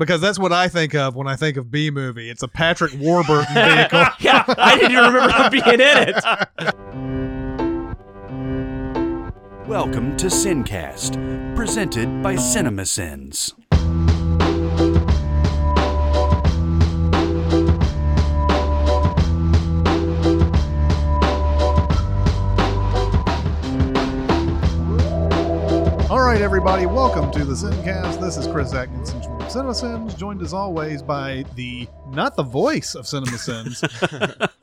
because that's what I think of when I think of B movie. It's a Patrick Warburton vehicle. yeah, I didn't even remember him being in it. Welcome to Sincast, presented by CinemaSins. All right, everybody, welcome to the Sincast. This is Chris Atkinson from CinemaSins, joined as always by the not the voice of CinemaSins.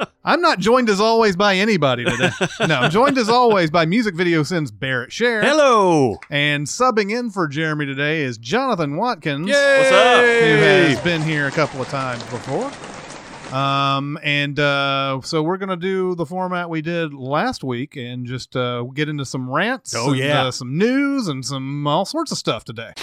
I'm not joined as always by anybody today. No, I'm joined as always by Music Video Sins Barrett Share. Hello. And subbing in for Jeremy today is Jonathan Watkins. Yay. What's up? Who has been here a couple of times before. Um, and uh, so we're gonna do the format we did last week and just uh, get into some rants. Oh, and, yeah. uh, some news and some all sorts of stuff today.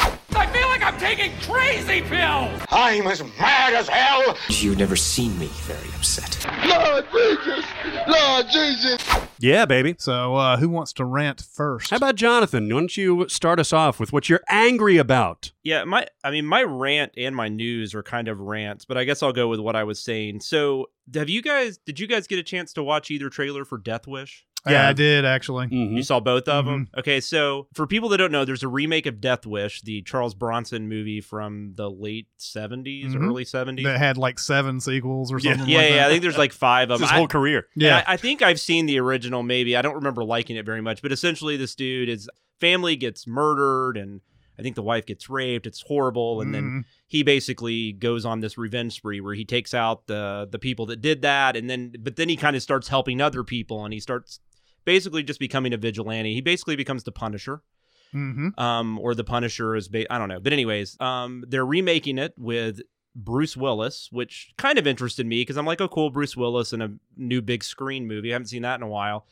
I feel like I'm taking crazy pills! I'm as mad as hell. You've never seen me very upset. Lord Jesus! Lord Jesus! Yeah, baby. So uh, who wants to rant first? How about Jonathan? Why don't you start us off with what you're angry about? Yeah, my I mean my rant and my news are kind of rants, but I guess I'll go with what I was saying. So, have you guys did you guys get a chance to watch either trailer for Death Wish? Yeah, I did actually. Mhm. You saw both of them? Okay, so for people that don't know, there's a remake of Death Wish, the Charles Bronson movie from the late 70s, Mhm. early 70s. That had like seven sequels or something. yeah, like yeah, I think there's like 5 of His them. whole career. Yeah. I, I think I've seen the original. Maybe I don't remember liking it very much, but essentially, this dude his family gets murdered, and I think the wife gets raped. It's horrible, and then Mhm. he basically goes on this revenge spree where he takes out the the people that did that, and then but then he kind of starts helping other people, and he starts basically just becoming a vigilante. He basically becomes the Punisher Mhm. um, or the Punisher is ba- I don't know. But anyways, um, they're remaking it with Bruce Willis, which kind of interested me because I'm like, oh, cool, Bruce Willis in a new big screen movie. I haven't seen that in a while,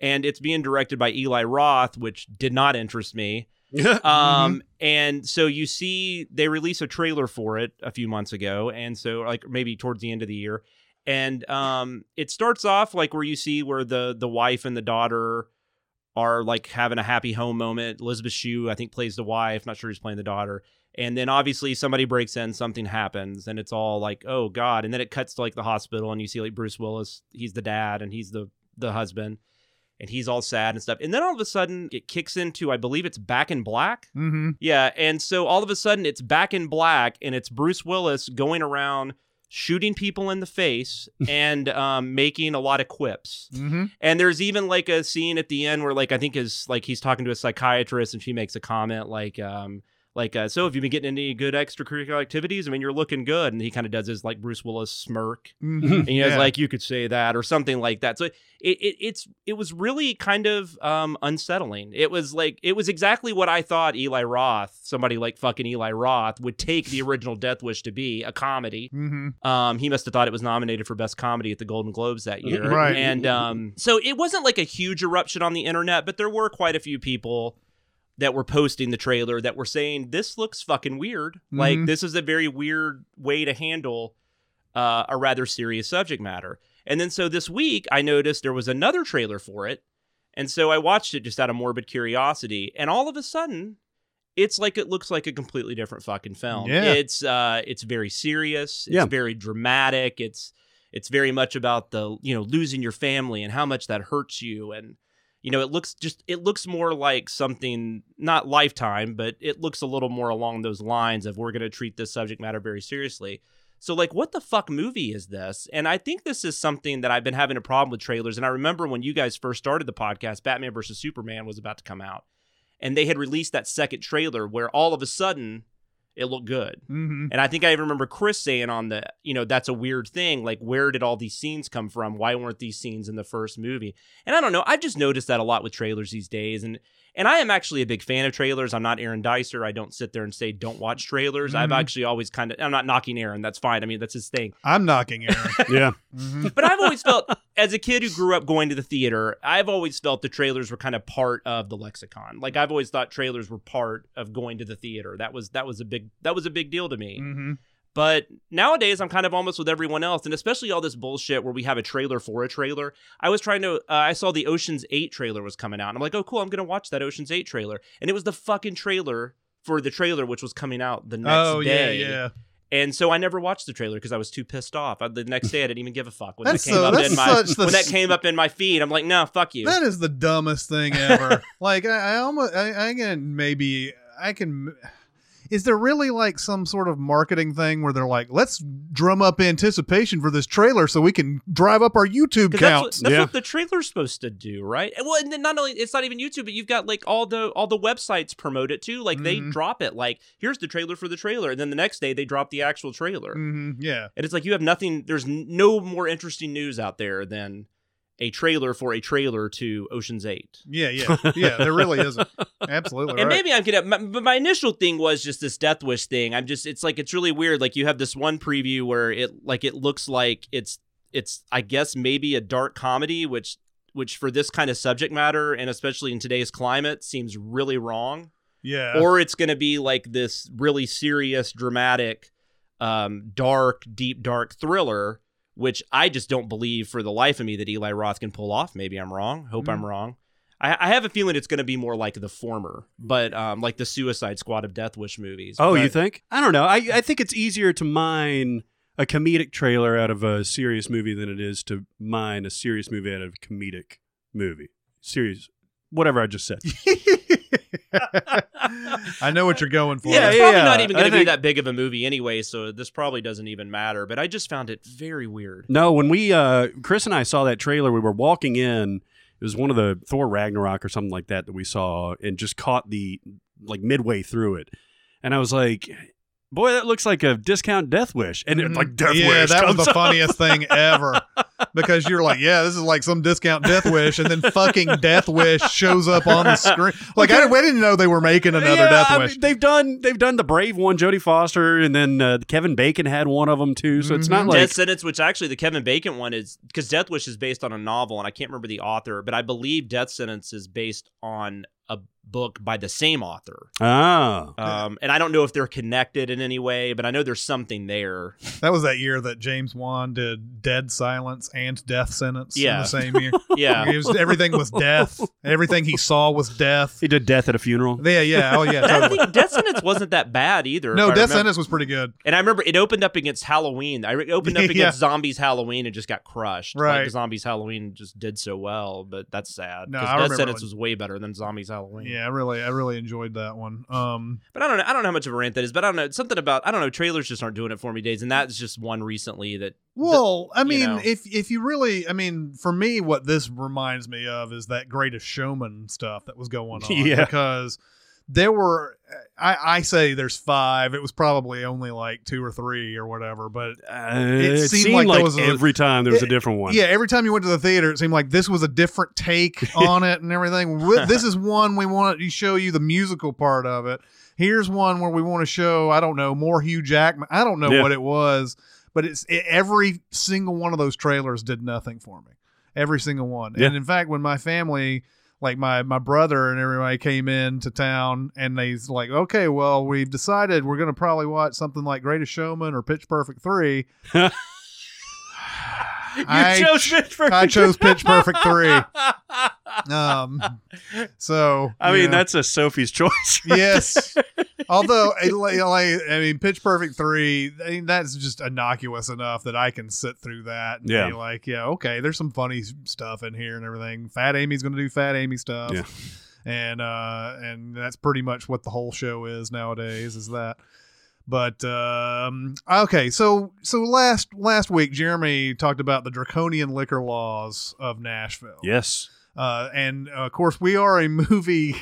and it's being directed by Eli Roth, which did not interest me. Um, and so you see, they release a trailer for it a few months ago, and so like maybe towards the end of the year, and um, it starts off like where you see where the the wife and the daughter are like having a happy home moment. Elizabeth Shue, I think, plays the wife. Not sure who's playing the daughter. And then obviously somebody breaks in, something happens, and it's all like, oh god. And then it cuts to like the hospital, and you see like Bruce Willis, he's the dad, and he's the the husband, and he's all sad and stuff. And then all of a sudden it kicks into, I believe it's Back in Black. Mhm. Yeah, and so all of a sudden it's Back in Black, and it's Bruce Willis going around shooting people in the face and um, making a lot of quips. Mhm. And there's even like a scene at the end where like I think is like he's talking to a psychiatrist and she makes a comment like um like uh, so have you been getting any good extracurricular activities? I mean you're looking good and he kind of does his like Bruce Willis smirk Mhm. and he has Yeah. like you could say that or something like that. So it, it it's it was really kind of um unsettling. It was like it was exactly what I thought Eli Roth, somebody like fucking Eli Roth would take the original Death Wish to be, a comedy. Mhm. Um, he must have thought it was nominated for best comedy at the Golden Globes that year. Right. And um, so it wasn't like a huge eruption on the internet, but there were quite a few people that were posting the trailer that were saying this looks fucking weird. Like Mhm. this is a very weird way to handle uh, a rather serious subject matter. And then so this week I noticed there was another trailer for it. And so I watched it just out of morbid curiosity. And all of a sudden, it's like it looks like a completely different fucking film. Yeah. It's uh it's very serious, it's Yeah. very dramatic, it's it's very much about the, you know, losing your family and how much that hurts you and you know, it looks just it looks more like something not lifetime, but it looks a little more along those lines of we're going to treat this subject matter very seriously. So like what the fuck movie is this? And I think this is something that I've been having a problem with trailers and I remember when you guys first started the podcast Batman versus Superman was about to come out and they had released that second trailer where all of a sudden it looked good. Mhm. And I think I even remember Chris saying on the, you know, that's a weird thing. Like, where did all these scenes come from? Why weren't these scenes in the first movie? And I don't know. I've just noticed that a lot with trailers these days. And and I am actually a big fan of trailers. I'm not Aaron Dicer. I don't sit there and say don't watch trailers. I've Mhm. actually always kind of. I'm not knocking Aaron. That's fine. I mean, that's his thing. I'm knocking Aaron. yeah. Mhm. But I've always felt, as a kid who grew up going to the theater, I've always felt the trailers were kind of part of the lexicon. Like I've always thought trailers were part of going to the theater. That was that was a big that was a big deal to me. Mhm. But nowadays, I'm kind of almost with everyone else, and especially all this bullshit where we have a trailer for a trailer. I was trying to, uh, I saw the Ocean's 8 trailer was coming out. And I'm like, oh, cool, I'm going to watch that Ocean's 8 trailer. And it was the fucking trailer for the trailer, which was coming out the next Oh yeah, day. yeah. And so I never watched the trailer because I was too pissed off. I, the next day I didn't even give a fuck when That's that came so- up in my when that came up in my feed. I'm like, no, fuck you. That is the dumbest thing ever. like I, I almost I, I can maybe I can. Is there really like some sort of marketing thing where they're like, let's drum up anticipation for this trailer so we can drive up our YouTube 'Cause that's, what, that's Yeah. what the trailer's supposed to do, right? And well, and then not only it's not even YouTube, but you've got like all the all the websites promote it too. Like they Mhm. drop it, like here's the trailer for the trailer, and then the next day they drop the actual trailer, hmm yeah, and it's like you have nothing. There's no more interesting news out there than a trailer for a trailer to Ocean's Eight. yeah, yeah, yeah. There really isn't. Absolutely. And right. maybe I'm gonna, my, but my initial thing was just this Death Wish thing. I'm just, it's like it's really weird. Like you have this one preview where it, like it looks like it's, it's, I guess maybe a dark comedy, which, which for this kind of subject matter and especially in today's climate seems really wrong. yeah, Or it's gonna be like this really serious, dramatic, um, dark, deep, dark thriller. Which I just don't believe for the life of me that Eli Roth can pull off. Maybe I'm wrong. Hope Mm. I'm wrong. I, I have a feeling it's going to be more like the former, but um, like the Suicide Squad of Death Wish movies. Oh, you think? I don't know. I, I think it's easier to mine a comedic trailer out of a serious movie than it is to mine a serious movie out of a comedic movie. Serious, whatever I just said. I know what you're going for. Yeah, it's yeah, probably yeah. not even going to be that big of a movie anyway, so this probably doesn't even matter. But I just found it very weird. No, when we uh Chris and I saw that trailer, we were walking in. It was one of the Thor Ragnarok or something like that that we saw, and just caught the like midway through it, and I was like, "Boy, that looks like a discount Death Wish." And it, like Death yeah, Wish that was the up. funniest thing ever. Because you're like, yeah, this is like some discount Death Wish, and then fucking Death Wish shows up on the screen. Like, I, we didn't know they were making another Yeah, Death I Wish. mean, they've done they've done the Brave one, Jodie Foster, and then uh, Kevin Bacon had one of them too. So it's not Mhm. like Death Sentence, which actually the Kevin Bacon one is because Death Wish is based on a novel, and I can't remember the author, but I believe Death Sentence is based on a book by the same author. ah. Um, and I don't know if they're connected in any way, but I know there's something there. that was that year that James Wan did Dead Silence and Death Sentence in Yeah. the same year. Yeah. It was, everything was death. Everything he saw was death. He did Death at a Funeral. Yeah, yeah, oh yeah, And I think Death Sentence wasn't that bad either. No, Death Sentence was pretty good. And I remember it opened up against Halloween. I re- opened up Yeah. against Zombie's Halloween and just got crushed. Right. Like Zombie's Halloween just did so well, but that's sad. No, Because I Death Sentence when- was way better than Zombie's Halloween. Yeah, I really, I really enjoyed that one. Um, But I don't know. I don't know how much of a rant that is, but I don't know. Something about I don't know. Trailers just aren't doing it for me, days, and that's just one recently that. Well, I you mean, know. if if you really, I mean, for me, what this reminds me of is that Greatest Showman stuff that was going on. Yeah. Because there were, I, I say there's five. It was probably only like two or three or whatever. But Uh, It it, seemed seemed like like, there was a- every time there was a different one. yeah, every time you went to the theater, it seemed like this was a different take on it and everything. This is one we want to show you the musical part of it. Here's one where we want to show, I don't know, more Hugh Jackman. I don't know Yeah. what it was, but it's it, every single one of those trailers did nothing for me. Every single one. Yeah. And in fact, when my family, like my my brother and everybody came in to town and they's like, okay, well, we've decided we're gonna probably watch something like Greatest Showman or Pitch Perfect Three. you I chose Pitch Perfect. I chose Pitch Perfect three. Um, so I mean, know, that's a Sophie's choice. yes. Although, I like, I mean, Pitch Perfect three, I mean, that's just innocuous enough that I can sit through that and Yeah. be like, yeah, okay, there's some funny stuff in here and everything. Fat Amy's going to do Fat Amy stuff, Yeah. and uh, and that's pretty much what the whole show is nowadays. Is that. But um, okay, so so last last week, Jeremy talked about the draconian liquor laws of Nashville. yes. Uh, and uh, of course, we are a movie.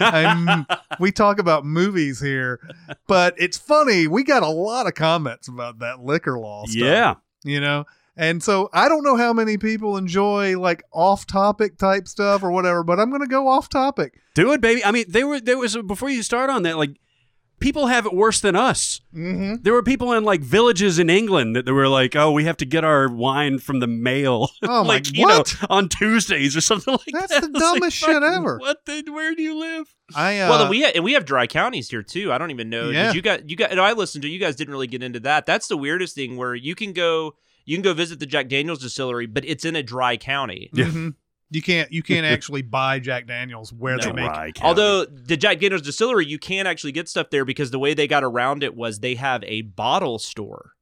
I'm, we talk about movies here, but it's funny. We got a lot of comments about that liquor law stuff. Yeah. You know? And so I don't know how many people enjoy like off topic type stuff or whatever, but I'm going to go off topic. Do it, baby. I mean, they were there was before you start on that. Like, people have it worse than us. Mm-hmm. There were people in like villages in England that they were like, "Oh, we have to get our wine from the mail." Oh, my- like you know, on Tuesdays or something like That's that. That's the I was like, dumbest shit ever. What? The, where do you live? I, uh, well, we ha- and we have dry counties here too. I don't even know. Yeah. Did you got you got. And I listened to you guys didn't really get into that. That's the weirdest thing where you can go you can go visit the Jack Daniel's distillery, but it's in a dry county. Yeah. mhm. You can't you can't actually buy Jack Daniels where they No. make it. Although the Jack Daniels distillery, you can actually get stuff there because the way they got around it was they have a bottle store.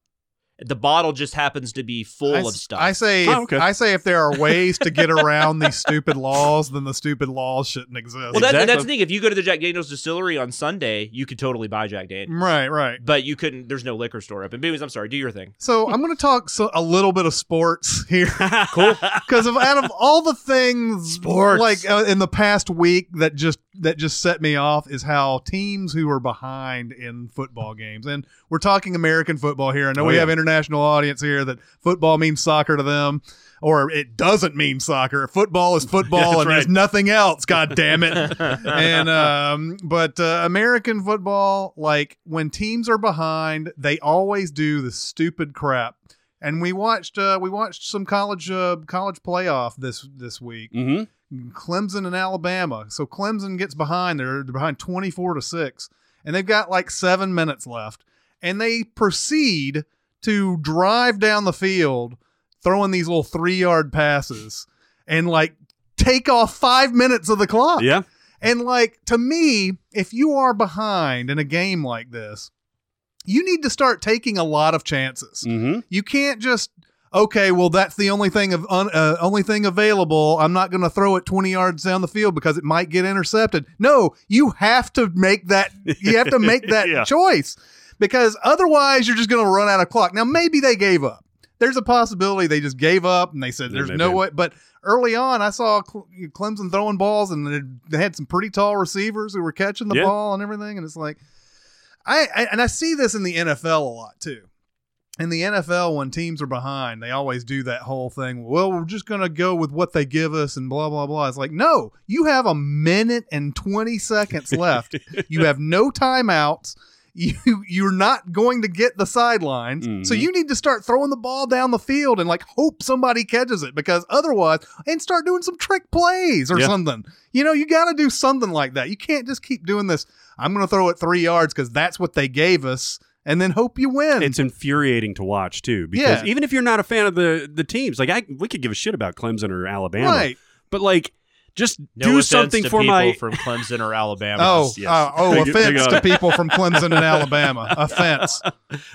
The bottle just happens to be full I, of stuff. I say Oh, if, okay. I say if there are ways to get around these stupid laws, then the stupid laws shouldn't exist. well, that, Exactly. that's the thing. If you go to the Jack Daniels distillery on Sunday, you could totally buy Jack Daniels, right, right. but you couldn't. There's no liquor store open. But anyways, I'm sorry. Do your thing. So I'm going to talk so, a little bit of sports here. Cool. because of out of all the things Sports. like uh, in the past week that just that just set me off is how teams who are behind in football games and we're talking American football here. I know Oh, we yeah. have international audience here that football means soccer to them. Or it doesn't mean soccer. Football is football, and there's nothing else. God damn it! and um, but uh, American football, like when teams are behind, they always do the stupid crap. And we watched uh, we watched some college uh, college playoff this this week. hmm Clemson and Alabama. So Clemson gets behind. They're, they're behind twenty four to six, and they've got like seven minutes left, and they proceed to drive down the field, throwing these little three yard passes, and like take off five minutes of the clock. Yeah. And like to me, if you are behind in a game like this, you need to start taking a lot of chances. hmm You can't just okay, well that's the only thing of un, uh, only thing available. I'm not going to throw it 20 yards down the field because it might get intercepted. No, you have to make that you have to make that Yeah. choice because otherwise you're just going to run out of clock. Now maybe they gave up. There's a possibility they just gave up and they said there's maybe. no way. But early on, I saw Clemson throwing balls and they- they had some pretty tall receivers who were catching the Yeah. ball and everything. And it's like, I, I and I see this in the NFL a lot too. In the NFL, when teams are behind, they always do that whole thing. Well, we're just going to go with what they give us and blah, blah, blah. It's like, no, you have a minute and 20 seconds left. you have no timeouts. You, you're not going to get the sidelines. So Mhm. you need to start throwing the ball down the field and like hope somebody catches it because otherwise, and start doing some trick plays or Yeah. something. You know, you got to do something like that. You can't just keep doing this. I'm going to throw it three yards because that's what they gave us and then hope you win. It's infuriating to watch too, because Yeah. even if you're not a fan of the the teams, like I, we could give a shit about Clemson or Alabama, right. but like just No do something to for people my. from Clemson or Alabama. Oh, yes. uh, oh, Big- big offense to people from Clemson and Alabama. Offense.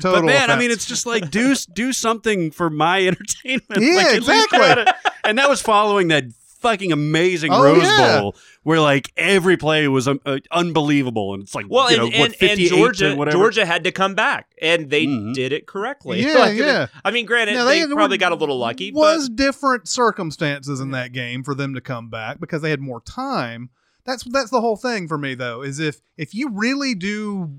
Total but man, I mean, it's just like do do something for my entertainment. Yeah, Like, exactly. try and that was following that fucking amazing Oh, Rose yeah. Bowl where like every play was um, uh, unbelievable, and it's like Well, you and, know, what, and, and 58 to Georgia, whatever. Georgia had to come back, and they Mhm. did it correctly. Yeah, Like, yeah. I mean, granted, Now, they, there probably were- got a little lucky, was but different circumstances in that game for them to come back because they had more time. That's that's the whole thing for me though. Is if if you really do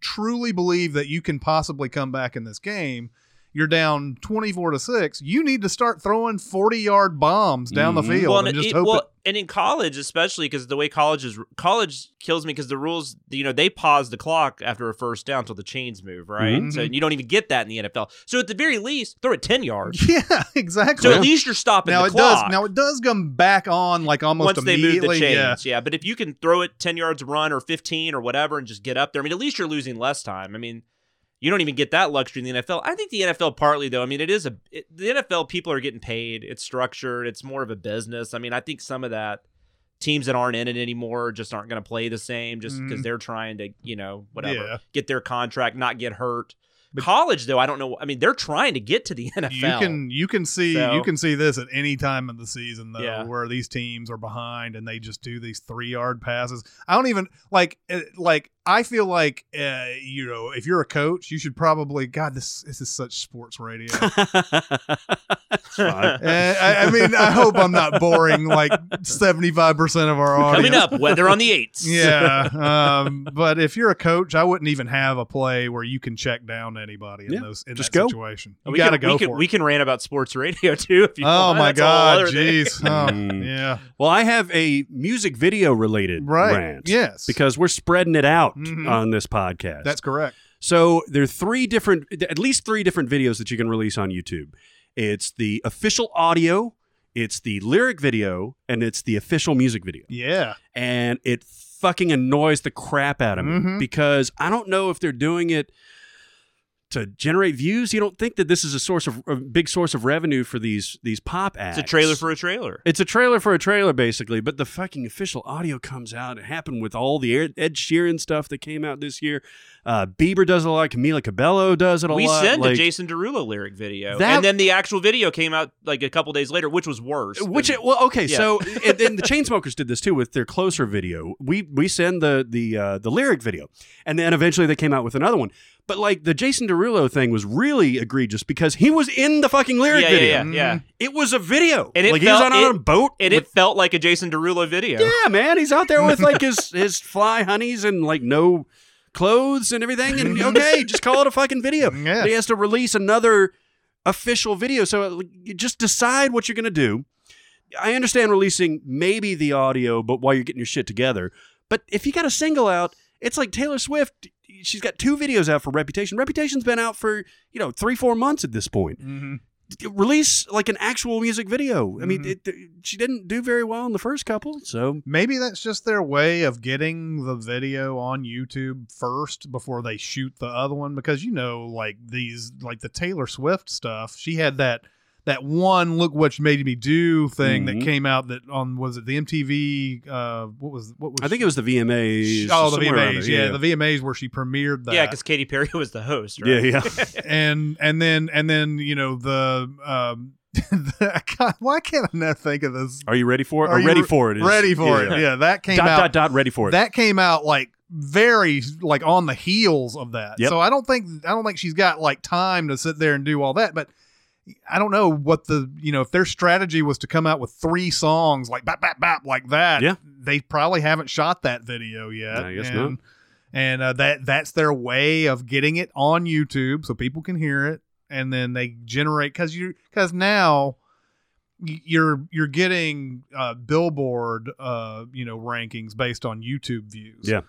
truly believe that you can possibly come back in this game, you're down twenty four to six. You need to start throwing forty yard bombs down Mhm. the field well, and and, just it- hope well, it. and in college, especially because the way college is, college kills me because the rules, you know, they pause the clock after a first down until the chains move, right? Mhm. So you don't even get that in the NFL. So at the very least, throw it ten yards. Yeah, exactly. So at least you're stopping now the it clock. does. Now it does come back on like almost once they move the immediately. chains, yeah. yeah. But if you can throw it ten yards run or fifteen or whatever and just get up there, I mean, at least you're losing less time. I mean, you don't even get that luxury in the NFL. I think the NFL partly though. I mean, it is a it, the NFL. People are getting paid. It's structured. It's more of a business. I mean, I think some of that teams that aren't in it anymore just aren't going to play the same just because Mhm. they're trying to you know whatever Yeah. get their contract, not get hurt. But- College though, I don't know. I mean, they're trying to get to the NFL. You can you can see So- you can see this at any time of the season though, Yeah. where these teams are behind and they just do these three yard passes. I don't even like like I feel like uh, you know if you're a coach, you should probably God this this is such sports radio. Fine. Uh, I, I mean, I hope I'm not boring like 75 percent of our audience. coming up weather on the eights. Yeah, um, but if you're a coach, I wouldn't even have a play where you can check down anybody in Yeah, those in just that go. situation. You we got to can, go we can, it. We can rant about sports radio too. If you Oh want. my That's God! Jeez. Oh, Mm. yeah. well, I have a music video related Right. rant. Yes. Because we're spreading it out Mhm. on this podcast. That's correct. So there are three different, at least three different videos that you can release on YouTube. It's the official audio, it's the lyric video, and it's the official music video. Yeah. And it fucking annoys the crap out of me Mhm. because I don't know if they're doing it to generate views. You don't think that this is a source of a big source of revenue for these these pop ads. It's a trailer for a trailer. It's a trailer for a trailer, basically. But the fucking official audio comes out. It happened with all the Ed Sheeran stuff that came out this year. Uh, Bieber does it a lot. Camila Cabello does it a we lot. We sent like, a Jason Derulo lyric video, That- and then the actual video came out like a couple days later, which was worse. Which than- it, well, okay, Yeah. so and, and the Chainsmokers did this too with their closer video. We we send the the uh, the lyric video, and then eventually they came out with another one. But like the Jason Derulo thing was really egregious because he was in the fucking lyric yeah, video. yeah, yeah, yeah. It was a video, And it like felt- he was on, it- a boat, And with- it felt like a Jason Derulo video. yeah, man, he's out there with like his his fly honeys and like no clothes and everything, and mm-hmm. okay, just call it a fucking video. Yeah. But he has to release another official video, so uh, like, just decide what you're gonna do. I understand releasing maybe the audio, but while you're getting your shit together. But if you got a single out, it's like Taylor Swift. She's got two videos out for Reputation. Reputation's been out for you know three, four months at this point. Mhm. Release like an actual music video. I mean, Mhm. it, she didn't do very well in the first couple, so Maybe that's just their way of getting the video on YouTube first before they shoot the other one because you know like these like the Taylor Swift stuff she had that that one look what you made me do thing Mhm. that came out that on was it the MTV uh what was what was I think it was the VMAs. oh the VMAs there, yeah, the VMAs where she premiered that Yeah, because Katy Perry was the host, right? yeah, yeah. and and then and then you know the um God, why can't I not think of this Are you ready for it? Are Or you ready re- for it? is- ready for yeah. it yeah that came Dot out dot dot. Ready for it. that came out like very like on the heels of that. Yep. So I don't think I don't think she's got like time to sit there and do all that. But I don't know what the you know if their strategy was to come out with three songs like bap bap bap like that. Yeah. they probably haven't shot that video yet. I guess and, not. And uh, that that's their way of getting it on YouTube so people can hear it, and then they generate because you because now you're you're getting uh, Billboard uh, you know rankings based on YouTube views. Yeah.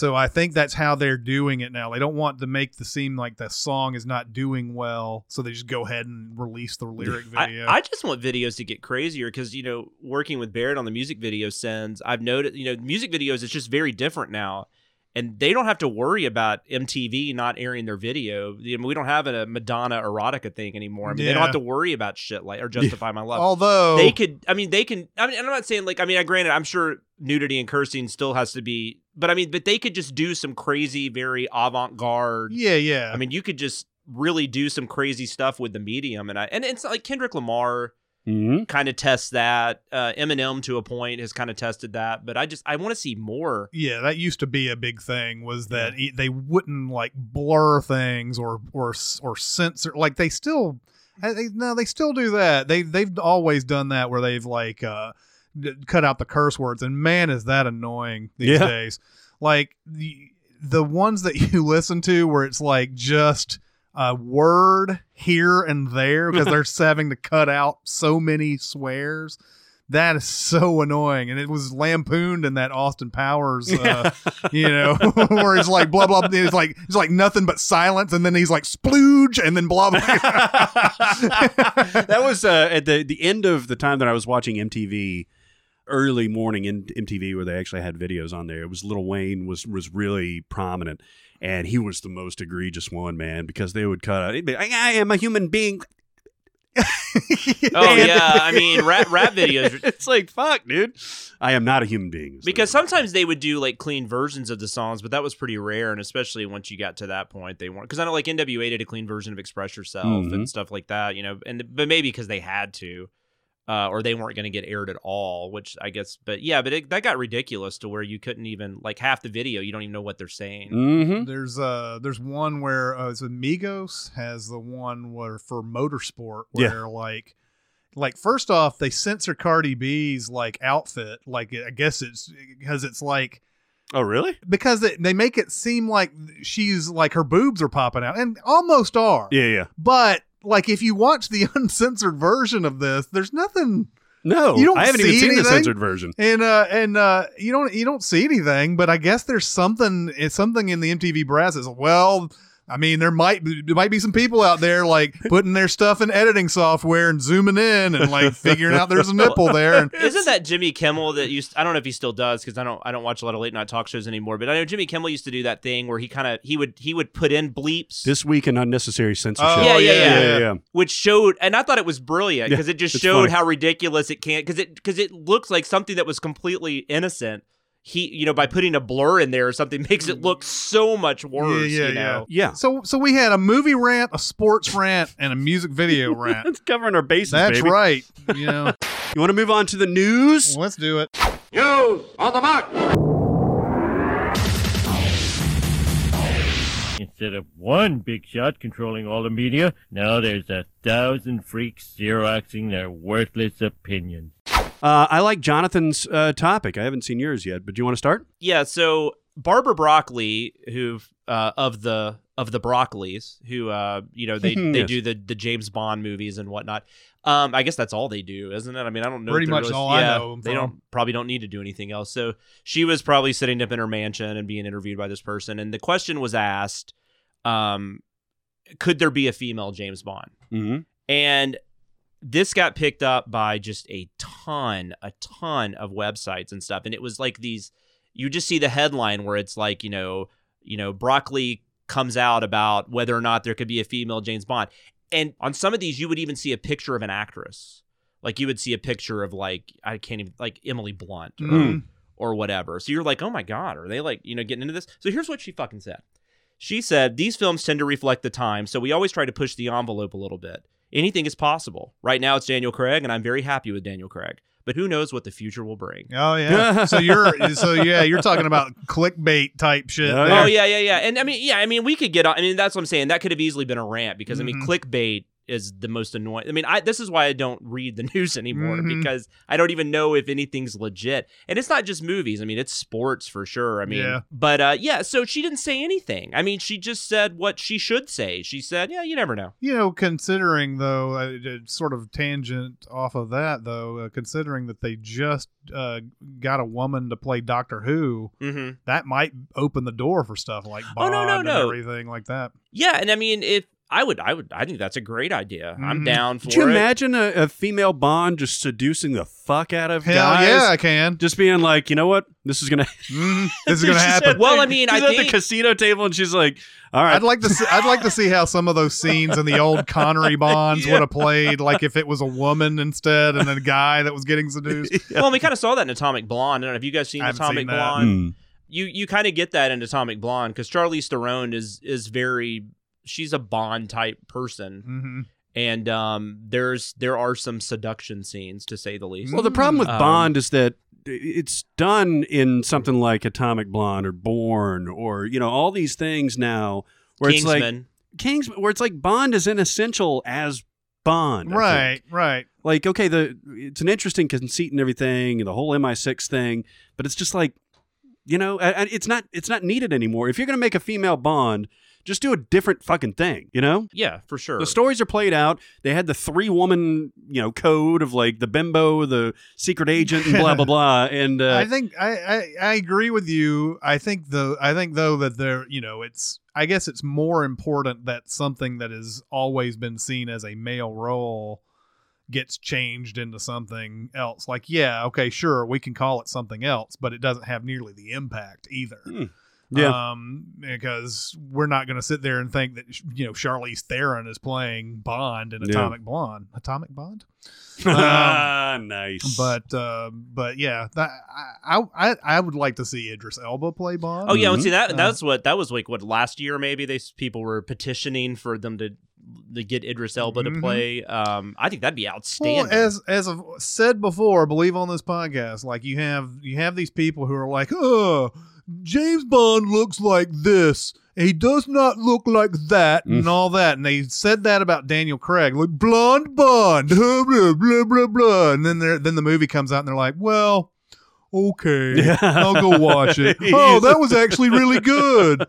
So I think that's how they're doing it now. They don't want to make the seem like the song is not doing well, so they just go ahead and release the lyric video. I, I just want videos to get crazier because you know working with Barrett on the Music Video Sins I've noted you know music videos is just very different now and they don't have to worry about MTV not airing their video. You know, we don't have a Madonna erotica thing anymore. I mean they don't have to worry about shit like or justify my love. Although they could I mean they can I mean I'm not saying like I mean I granted I'm sure nudity and cursing still has to be but I mean but they could just do some crazy very avant-garde yeah, yeah. I mean, you could just really do some crazy stuff with the medium, and I and it's like Kendrick Lamar Mhm. kind of tests that. Uh, Eminem to a point has kind of tested that, but I just I want to see more. yeah, that used to be a big thing. Was that e- they wouldn't like blur things or or or censor like they still. I- They, no, they still do that. They they've always done that where they've like uh, d- cut out the curse words, and man, is that annoying these Yeah. days. Like the the ones that you listen to where it's like just a word here and there because they're having to cut out so many swears. That is so annoying, and it was lampooned in that Austin Powers, uh, you know, where he's like blah blah. It's like it's like nothing but silence, and then he's like splooge, and then blah blah. that was uh, at the the end of the time that I was watching MTV early morning in MTV where they actually had videos on there. It was Lil Wayne was was really prominent, and he was the most egregious one, man, because they would cut out. He'd be I am a human being. Oh yeah, I mean rap rap videos it's like fuck, dude. I am not a human being. the- because sometimes they would do like clean versions of the songs, but that was pretty rare, and especially once you got to that point, they weren't. Because I know like NWA did a clean version of "Express Yourself" Mhm. and stuff like that, you know, and but maybe because they had to. Uh, or they weren't going to get aired at all, which I guess, but yeah, but it, that got ridiculous to where you couldn't even like half the video, you don't even know what they're saying. Mhm. There's uh there's one where uh, it's Migos has the one where for motorsport where Yeah. where like like first off they censor Cardi B's like outfit like I guess it's because it's like Oh, really? because they, they make it seem like she's like her boobs are popping out and almost are Yeah, yeah. but like if you watch the uncensored version of this there's nothing No, You don't I haven't even see seen the censored version. and uh and uh you don't you don't see anything but i guess there's something it's something in the mtv brass is well I mean, there might there might be some people out there like putting their stuff in editing software and zooming in and like figuring out there's a nipple there. And Isn't that Jimmy Kimmel that used? I don't know if he still does because I don't. I don't watch a lot of late night talk shows anymore. But I know Jimmy Kimmel used to do that thing where he kind of he would he would put in bleeps, This week in unnecessary censorship. Oh, Yeah, yeah, yeah. yeah, yeah. which showed, and I thought it was brilliant Yeah, because it just showed funny. how ridiculous it can. Because it because it looks like something that was completely innocent. He, you know, by putting a blur in there or something makes it look so much worse. yeah, you know? Yeah. so so we had a movie rant, a sports rant, and a music video rant. It's covering our bases, That's baby. right. You know, You want to move on to the news? let's do it. News on the mark. Instead of one big shot controlling all the media, now there's a thousand freaks xeroxing their worthless opinions. Uh, I like Jonathan's uh, topic. I haven't seen yours yet, but do you want to start? Yeah, so Barbara Broccoli, who uh, of the of the Broccoli's, who uh, you know they they Yes. do the the James Bond movies and whatnot. Um, I guess that's all they do, isn't it? I mean, I don't know. Pretty they're much really- all I yeah, know 'em They don't probably don't need to do anything else. So she was probably sitting up in her mansion and being interviewed by this person, and the question was asked, um, could there be a female James Bond? Mm-hmm. and this got picked up by just a ton a ton of websites and stuff and it was like these you just see the headline where it's like you know you know broccoli comes out about whether or not there could be a female james bond. And on some of these you would even see a picture of an actress. Like you would see a picture of like i can't even like emily blunt or, Mm. or whatever. So you're like oh my god are they like you know getting into this? So here's what she fucking said. She said, These films tend to reflect the time, so we always try to push the envelope a little bit. Anything is possible. Right now it's Daniel Craig, and I'm very happy with Daniel Craig. But who knows what the future will bring. Oh yeah. so you're so yeah, you're talking about clickbait type shit. Oh, there. Oh yeah, yeah, yeah. And I mean, yeah, I mean, we could get on. I mean, that's what I'm saying. That could have easily been a rant because I mean, Mhm. clickbait is the most annoying. I mean, I this is why I don't read the news anymore Mhm. because I don't even know if anything's legit. And it's not just movies. I mean, it's sports for sure. I mean, Yeah. but uh, yeah. So she didn't say anything. I mean, she just said what she should say. She said, "Yeah, you never know." You know, considering though, uh, sort of tangent off of that though, uh, considering that they just uh, got a woman to play Doctor Who, Mm-hmm. that might open the door for stuff like Oh, Bond no, no, and no. everything like that. Yeah, and I mean, if I would, I would, I think that's a great idea. I'm Mhm. down for it. Could you it. imagine a, a female Bond just seducing the fuck out of Hell guys? yeah, I can. Just being like, you know what? This is gonna. Mhm. This is gonna happen. at Well, I mean, she's I at think- the casino table and she's like, "All right, I'd like to see, I'd like to see how some of those scenes in the old Connery Bonds Yeah. would have played, like if it was a woman instead and a guy that was getting seduced. Well, we kind of saw that in Atomic Blonde. I don't know if you guys seen I Atomic seen. Blonde. Mm. You you kind of get that in Atomic Blonde because Charlize Theron is is very she's a Bond type person, hmm and um, there's there are some seduction scenes to say the least. Well, the problem with Um, Bond is that it's done in something like Atomic Blonde or Bourne or you know all these things now where it's like Kingsman. Kingsman, where it's like Bond is inessential as Bond, I Right, think. right. Like, okay, the it's an interesting conceit and everything, and the whole MI6 thing, but it's just like, you know, and and it's not it's not needed anymore. If you're gonna make a female Bond, just do a different fucking thing, you know. yeah, for sure. The stories are played out. They had the three woman, you know, code of like the bimbo, the secret agent, and blah blah blah. And uh, I think I, I I agree with you. I think the I think though that there you know it's I guess it's more important that something that has always been seen as a male role gets changed into something else. Like yeah, okay, sure, we can call it something else, but it doesn't have nearly the impact either. Hmm. Yeah. Um, because we're not going to sit there and think that you know Charlize Theron is playing Bond in Yeah. Atomic Blonde. Atomic Bond. Ah, nice. But uh, but yeah, that I, I I would like to see Idris Elba play Bond. Oh yeah, well, Mhm. see that Uh, that's what that was like. What last year maybe they people were petitioning for them to to get Idris Elba to Mhm. play. Um, I think that'd be outstanding. Well, outstanding. as as I've said before, I believe on this podcast, like you have you have these people who are like, oh, James Bond looks like this. He does not look like that, Mm. and all that. And they said that about Daniel Craig, like blonde Bond, blah blah blah blah blah. And then then the movie comes out, and they're like, well, okay, I'll go watch it. Oh, that was actually really good.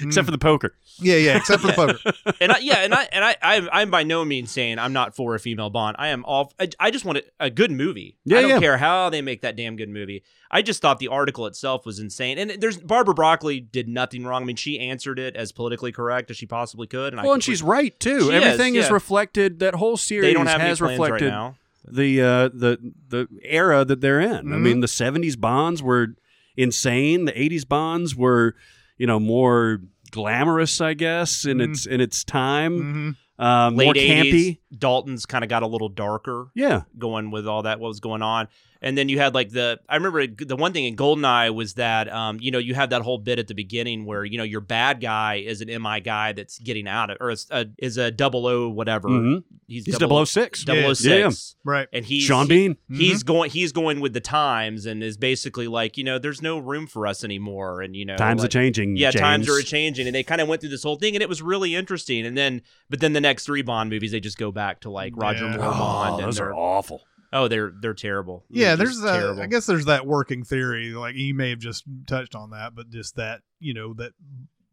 Except for the poker. Yeah, yeah, except for the poker. and I, yeah, and I and I, I'm, I'm by no means saying I'm not for a female Bond. I am all. I, I just want a, a good movie. Yeah, I don't yeah. care how they make that damn good movie. I just thought the article itself was insane. And there's Barbara Broccoli did nothing wrong. I mean, she answered it as politically correct as she possibly could. And I Well, and she's right too. She Everything is, yeah. reflected. That whole series they don't have any has plans reflected right now. The uh, the the era that they're in. I Mhm. mean, the '70s Bonds were insane. The '80s Bonds were, you know, more glamorous, I guess, in Mhm. its in its time. hmm Um, more campy. 80s, Dalton's kind of got a little darker. Yeah, going with all that what was going on and then you had like the i remember the one thing in goldeneye was that um you know you had that whole bit at the beginning where you know your bad guy is an mi guy that's getting out of or is a, is a double o whatever Mhm. he's, he's double, 006. double o Yeah. six Right. and he's Sean he- Bean. he's going he's going with the times and is basically like you know there's no room for us anymore and you know Times are changing. yeah, times are changing, and they kind of went through this whole thing, and it was really interesting. And then, but then the next three Bond movies, they just go back to like Roger Yeah. Moore Oh, and those they're awful. oh, they're they're terrible. Yeah, They're there's that. terrible. I guess there's that working theory. Like you may have just touched on that, but just that you know that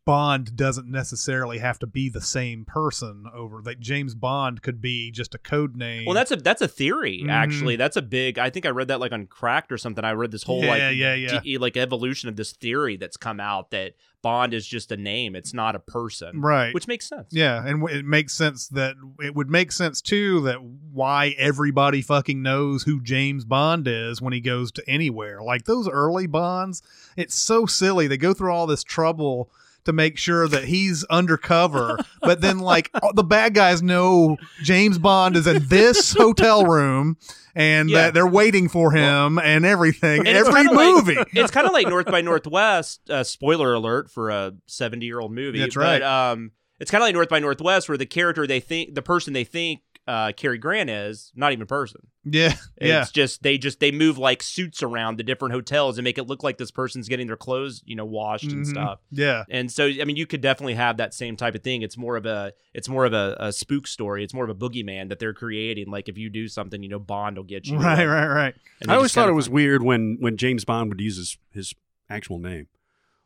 Bond doesn't necessarily have to be the same person over. Like James Bond could be just a code name. Well, that's a that's a theory Mhm. actually. That's a big. I think I read that like on Cracked or something. I read this whole Yeah, like yeah, yeah. d- like evolution of this theory that's come out that Bond is just a name. It's not a person, right. Which makes sense. Yeah, and w- it makes sense that it would make sense too that why everybody fucking knows who James Bond is when he goes to anywhere. Like those early Bonds, it's so silly. They go through all this trouble to make sure that he's undercover, but then like all the bad guys know James Bond is in this hotel room and Yeah. that they're waiting for him and everything. And Every kinda like- movie. it's kind of like North by Northwest. Uh, spoiler alert for a seventy-year-old movie. That's But, right. um, it's kind of like North by Northwest, where the character they think, the person they think uh, Cary Grant is, not even a person. yeah, It's yeah. just they just they move like suits around the different hotels and make it look like this person's getting their clothes, you know, washed and Mhm. stuff. Yeah. And so, I mean, you could definitely have that same type of thing. It's more of a, it's more of a, a spook story. It's more of a boogeyman that they're creating. Like if you do something, you know, Bond will get you. Right, right, right. And I always thought it was weird when when James Bond would use his, his actual name.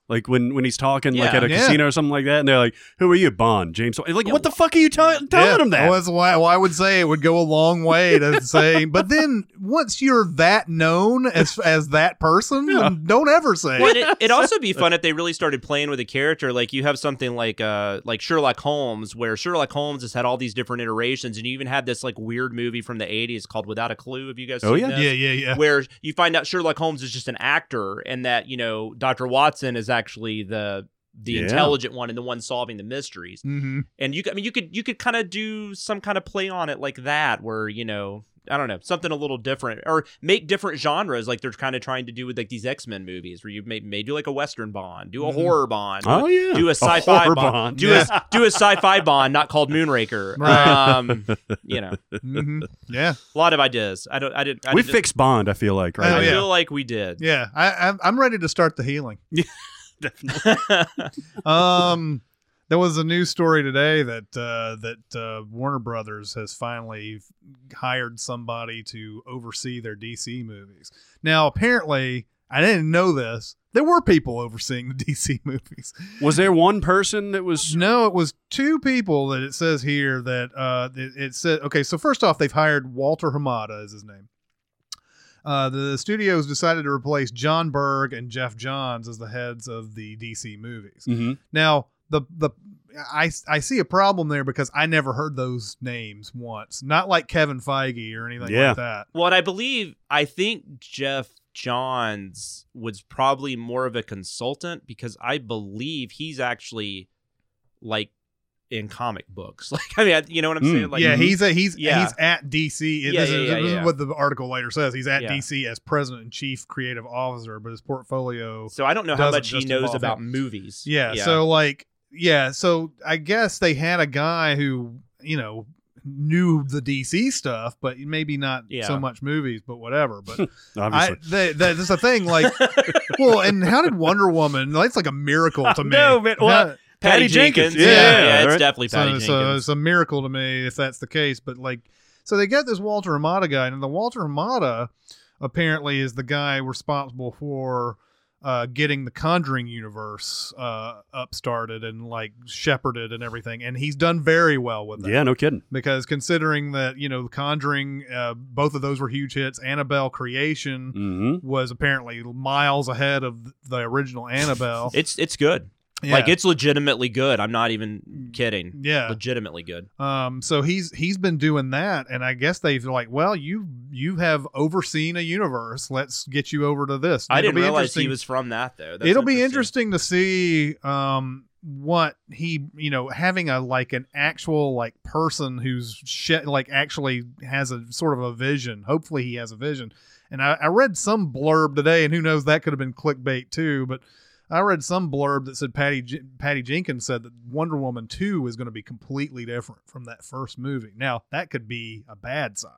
Like when, when he's talking like Yeah. at a Yeah. casino or something like that, and they're like, "Who are you, Bond? James?" Like, Yeah, what the fuck are you tell telling Yeah, him that? Well, that's why well, I would say it would go a long way to say. But then once you're that known as as that person, then don't ever say. Well, it. it, it'd also be fun if they really started playing with a character. Like you have something like uh like Sherlock Holmes, where Sherlock Holmes has had all these different iterations, and you even had this like weird movie from the '80s called Without a Clue. Have you guys? Oh, seen yeah. this? Yeah, yeah, yeah. Where you find out Sherlock Holmes is just an actor, and that you know Dr. Watson is actually the the Yeah. intelligent one and the one solving the mysteries. hmm And you, I mean, you could you could kind of do some kind of play on it like that, where you know. I don't know, something a little different, or make different genres, like they're kind of trying to do with like these X Men movies, where you may, may do like a Western Bond, do a Mhm. horror Bond, oh yeah, do a sci-fi bond, Bond. do a do a sci-fi Bond, not called Moonraker. Right. Um, you know, hmm Yeah, a lot of ideas. I don't. I didn't. I we didn't- fixed Bond. I feel like right. Oh, I yeah. feel like we did. yeah. I, I'm I'm ready to start the healing. Definitely. Um, there was a news story today that uh, that uh, Warner Brothers has finally hired somebody to oversee their DC movies. Now, apparently, I didn't know this. There were people overseeing the DC movies. Was there one person that was? No, it was two people that it says here that uh, it, it said. Okay, so first off, they've hired Walter Hamada is his name. Uh, the studios decided to replace Jon Berg and Geoff Johns as the heads of the DC movies. Mhm. Now, the the I I see a problem there because I never heard those names once. Not like Kevin Feige or anything Yeah. like that. Well, and I believe I think Geoff Johns was probably more of a consultant because I believe he's actually like in comic books. Like I mean, I- you know what I'm Mm. saying? Like yeah, he's a, he's Yeah. he's at DC. Yeah, this yeah, is, yeah, this is what the article later says. He's at Yeah. DC as president and chief creative officer, but his portfolio So I don't know how much he knows about him. movies. Yeah, So like, yeah. So I guess they had a guy who you know knew the DC stuff, but maybe not Yeah. so much movies, but whatever. But I Obviously. they, that's the thing. Like, well, and how did Wonder Woman? That's like a miracle to me. No, man, well, How- Patty, Patty Jenkins. Jenkins, Yeah, yeah, yeah, it's right? definitely Patty so, Jenkins. so it's a miracle to me if that's the case. But like, so they got this Walter Hamada guy, and the Walter Hamada apparently is the guy responsible for uh, getting the Conjuring universe uh, upstarted and like shepherded and everything, and he's done very well with that. Yeah, no kidding. Because considering that you know, the Conjuring, uh, both of those were huge hits. Annabelle Creation hmm was apparently miles ahead of the original Annabelle. It's it's good. Yeah. Like it's legitimately good. I'm not even kidding. Yeah. Legitimately good. Um, so he's he's been doing that, and I guess they've like, well, you you have overseen a universe. Let's get you over to this. I didn't be realize he was from that though. That's It'll be interesting to see um what he you know having a like an actual like person who's shit like actually has a sort of a vision. Hopefully he has a vision. And I, I read some blurb today, and who knows that could have been clickbait too, but. I read some blurb that said Patty J- Patty Jenkins said that Wonder Woman 2 is going to be completely different from that first movie. Now, that could be a bad sign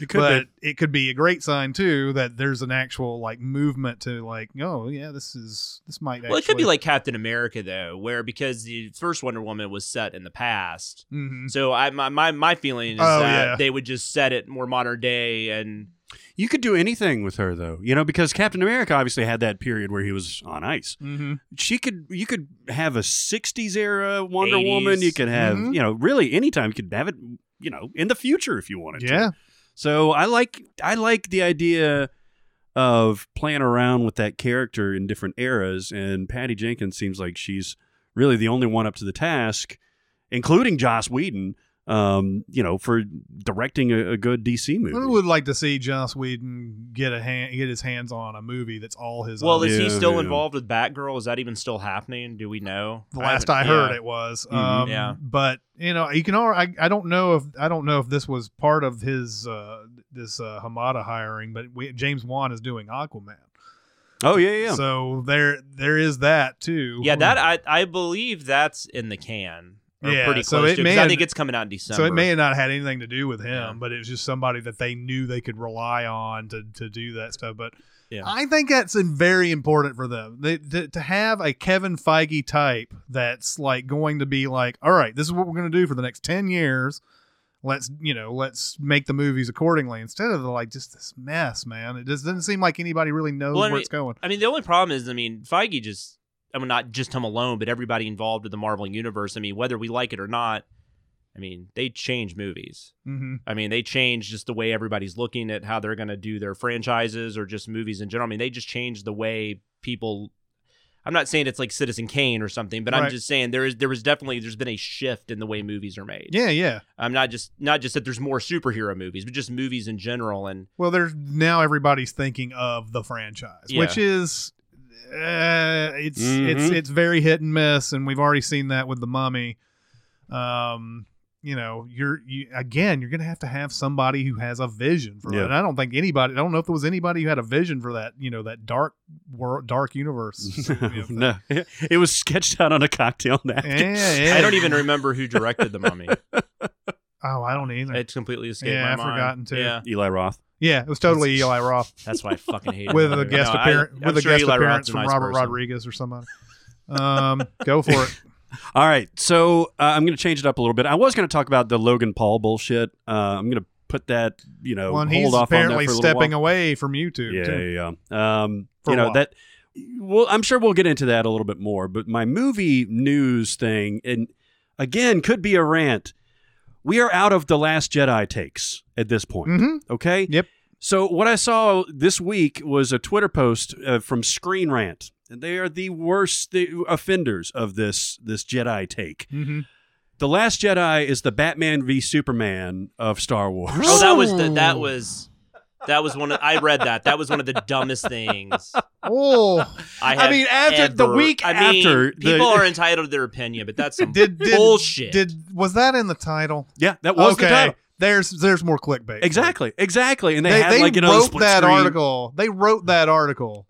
It could but be. it could be a great sign too that there's an actual like movement to like oh yeah this is this might Well, it could be like Captain America though, where because the first Wonder Woman was set in the past, Mhm. so I my my, my feeling is Oh, that yeah. they would just set it more modern day and You could do anything with her though, you know, because Captain America obviously had that period where he was on ice. Mhm. She could, you could have a '60s era Wonder 80s. Woman. You could have, Mhm. you know, really anytime. You could have it, you know, in the future if you wanted to. yeah So I like I like the idea of playing around with that character in different eras, and Patty Jenkins seems like she's really the only one up to the task, including Joss Whedon. Um, you know, for directing a, a good DC movie. I would like to see Joss Whedon get a hand get his hands on a movie that's all his well, own. is he still yeah. involved with Batgirl? Is that even still happening? Do we know? the last I, haven't- heard yeah. it was Mhm. um Yeah. but you know you can al- I, I don't know if I don't know if this was part of his uh this uh Hamada hiring but we, James Wan is doing Aquaman oh yeah, yeah. so there there is that too Yeah, that I I believe that's in the can. Or Yeah, pretty so close it to. may I think it's coming out in December. So it may have not had anything to do with him, Yeah. but it was just somebody that they knew they could rely on to, to do that stuff. But Yeah. I think that's very important for them they, to, to have a Kevin Feige type that's like going to be like, all right, this is what we're going to do for the next 10 years. Let's, you know, let's make the movies accordingly instead of the, like just this mess, man. It just doesn't seem like anybody really knows Well, I where mean- it's going. I mean, the only problem is, I mean, Feige just, I mean, not just him alone, but everybody involved in the Marvel universe. I mean, whether we like it or not, I mean, they change movies. hmm I mean, they change just the way everybody's looking at how they're going to do their franchises or just movies in general. I mean, they just change the way people. I'm not saying it's like Citizen Kane or something, but I'm just saying there is there was definitely there's been a shift in the way movies are made. Yeah, yeah. I'm not just not just that there's more superhero movies, but just movies in general. And Well, there's now everybody's thinking of the franchise, Yeah. which is uh, it's it's Mhm. it's very hit and miss, and we've already seen that with the Mummy. Um, you know, you're you again, you're gonna have to have somebody who has a vision for Yeah. it. And I don't think anybody. I don't know if there was anybody who had a vision for that. You know, that dark world, dark universe. you know, thing. no, it was sketched out on a cocktail napkin. Yeah, yeah. I don't even remember who directed the Mummy. Oh, I don't either. It's completely escaped Yeah, my I've mind. forgotten too. Yeah, Eli Roth. yeah, it was totally Eli Roth. that's why I fucking hate it. with a guest No, I- appearance I'm with a sure guest Eli appearance Roth's a from nice Robert person. Rodriguez or somebody. Um, go for it. All right, so uh, I'm going to change it up a little bit. I was going to talk about the Logan Paul bullshit. Uh, I'm going to put that, you know, Well, and hold he's off apparently on that for a little stepping while. away from YouTube. Yeah, too. yeah, yeah. Um, For you a know while. that. Well, I'm sure we'll get into that a little bit more. But my movie news thing, and again, could be a rant. We are out of the Last Jedi takes at this point. Mhm. Okay. Yep. So what I saw this week was a Twitter post uh, from Screen Rant, and they are the worst the offenders of this this Jedi take. Mhm. The Last Jedi is the Batman v Superman of Star Wars. Oh, that was the, that was that was one. Of, I read that. That was one of the dumbest things Oh, I. I mean, after- the week I mean, after the- people are entitled to their opinion, but that's some did, did bullshit. Did was that in the title? yeah, that was okay, the title. there's there's more clickbait. Exactly, exactly. And they, They, had they like you know wrote split that screen. article. They wrote that article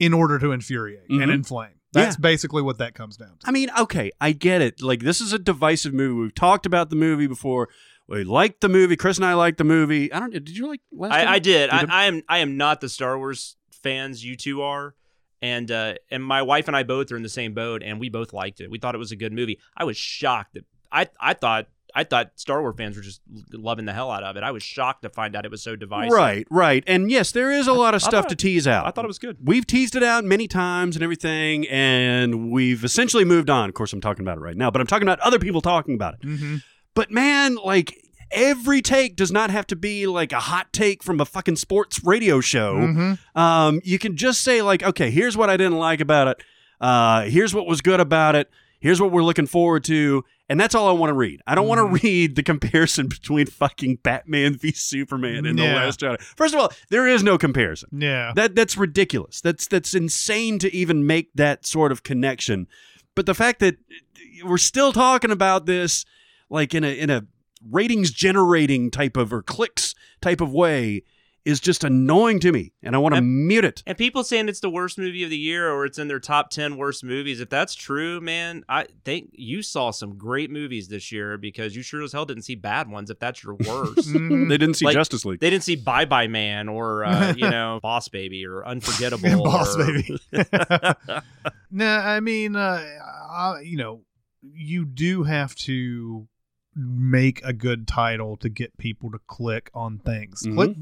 in order to infuriate and Mhm. inflame. That's Yeah. basically what that comes down to. I mean, okay, I get it. Like this is a divisive movie. We've talked about the movie before. We liked the movie. Chris and I liked the movie. I don't. Did you like? Last I, I did. I, I am. I am not the Star Wars fans you two are, and uh, and my wife and I both are in the same boat, and we both liked it. We thought it was a good movie. I was shocked that I I thought I thought Star Wars fans were just loving the hell out of it. I was shocked to find out it was so divisive. Right, right. And yes, there is a lot of stuff thought- to tease out. I thought it was good. We've teased it out many times and everything, and we've essentially moved on. Of course, I'm talking about it right now, but I'm talking about other people talking about it. Mm-hmm. But man, like every take does not have to be like a hot take from a fucking sports radio show. Mm-hmm. Um, you can just say like, okay, here's what I didn't like about it. Uh, here's what was good about it. Here's what we're looking forward to. And that's all I want to read. I don't want Mm-hmm. to read the comparison between fucking Batman v Superman and Yeah. The Last Jedi. First of all, there is no comparison. Yeah. That that's ridiculous. That's that's insane to even make that sort of connection. But the fact that we're still talking about this like in a in a ratings generating type of or clicks type of way is just annoying to me and I want to And- mute it. And people saying it's the worst movie of the year or it's in their top 10 worst movies. If that's true, man, I think you saw some great movies this year because you sure as hell didn't see bad ones if that's your worst. Mhm. They didn't see Like- Justice League. they didn't see Bye Bye Man or, uh, you know, Boss Baby or Unforgettable. Boss or- baby. nah, I mean, uh, uh, you know, you do have to make a good title to get people to click on things. Mhm. Click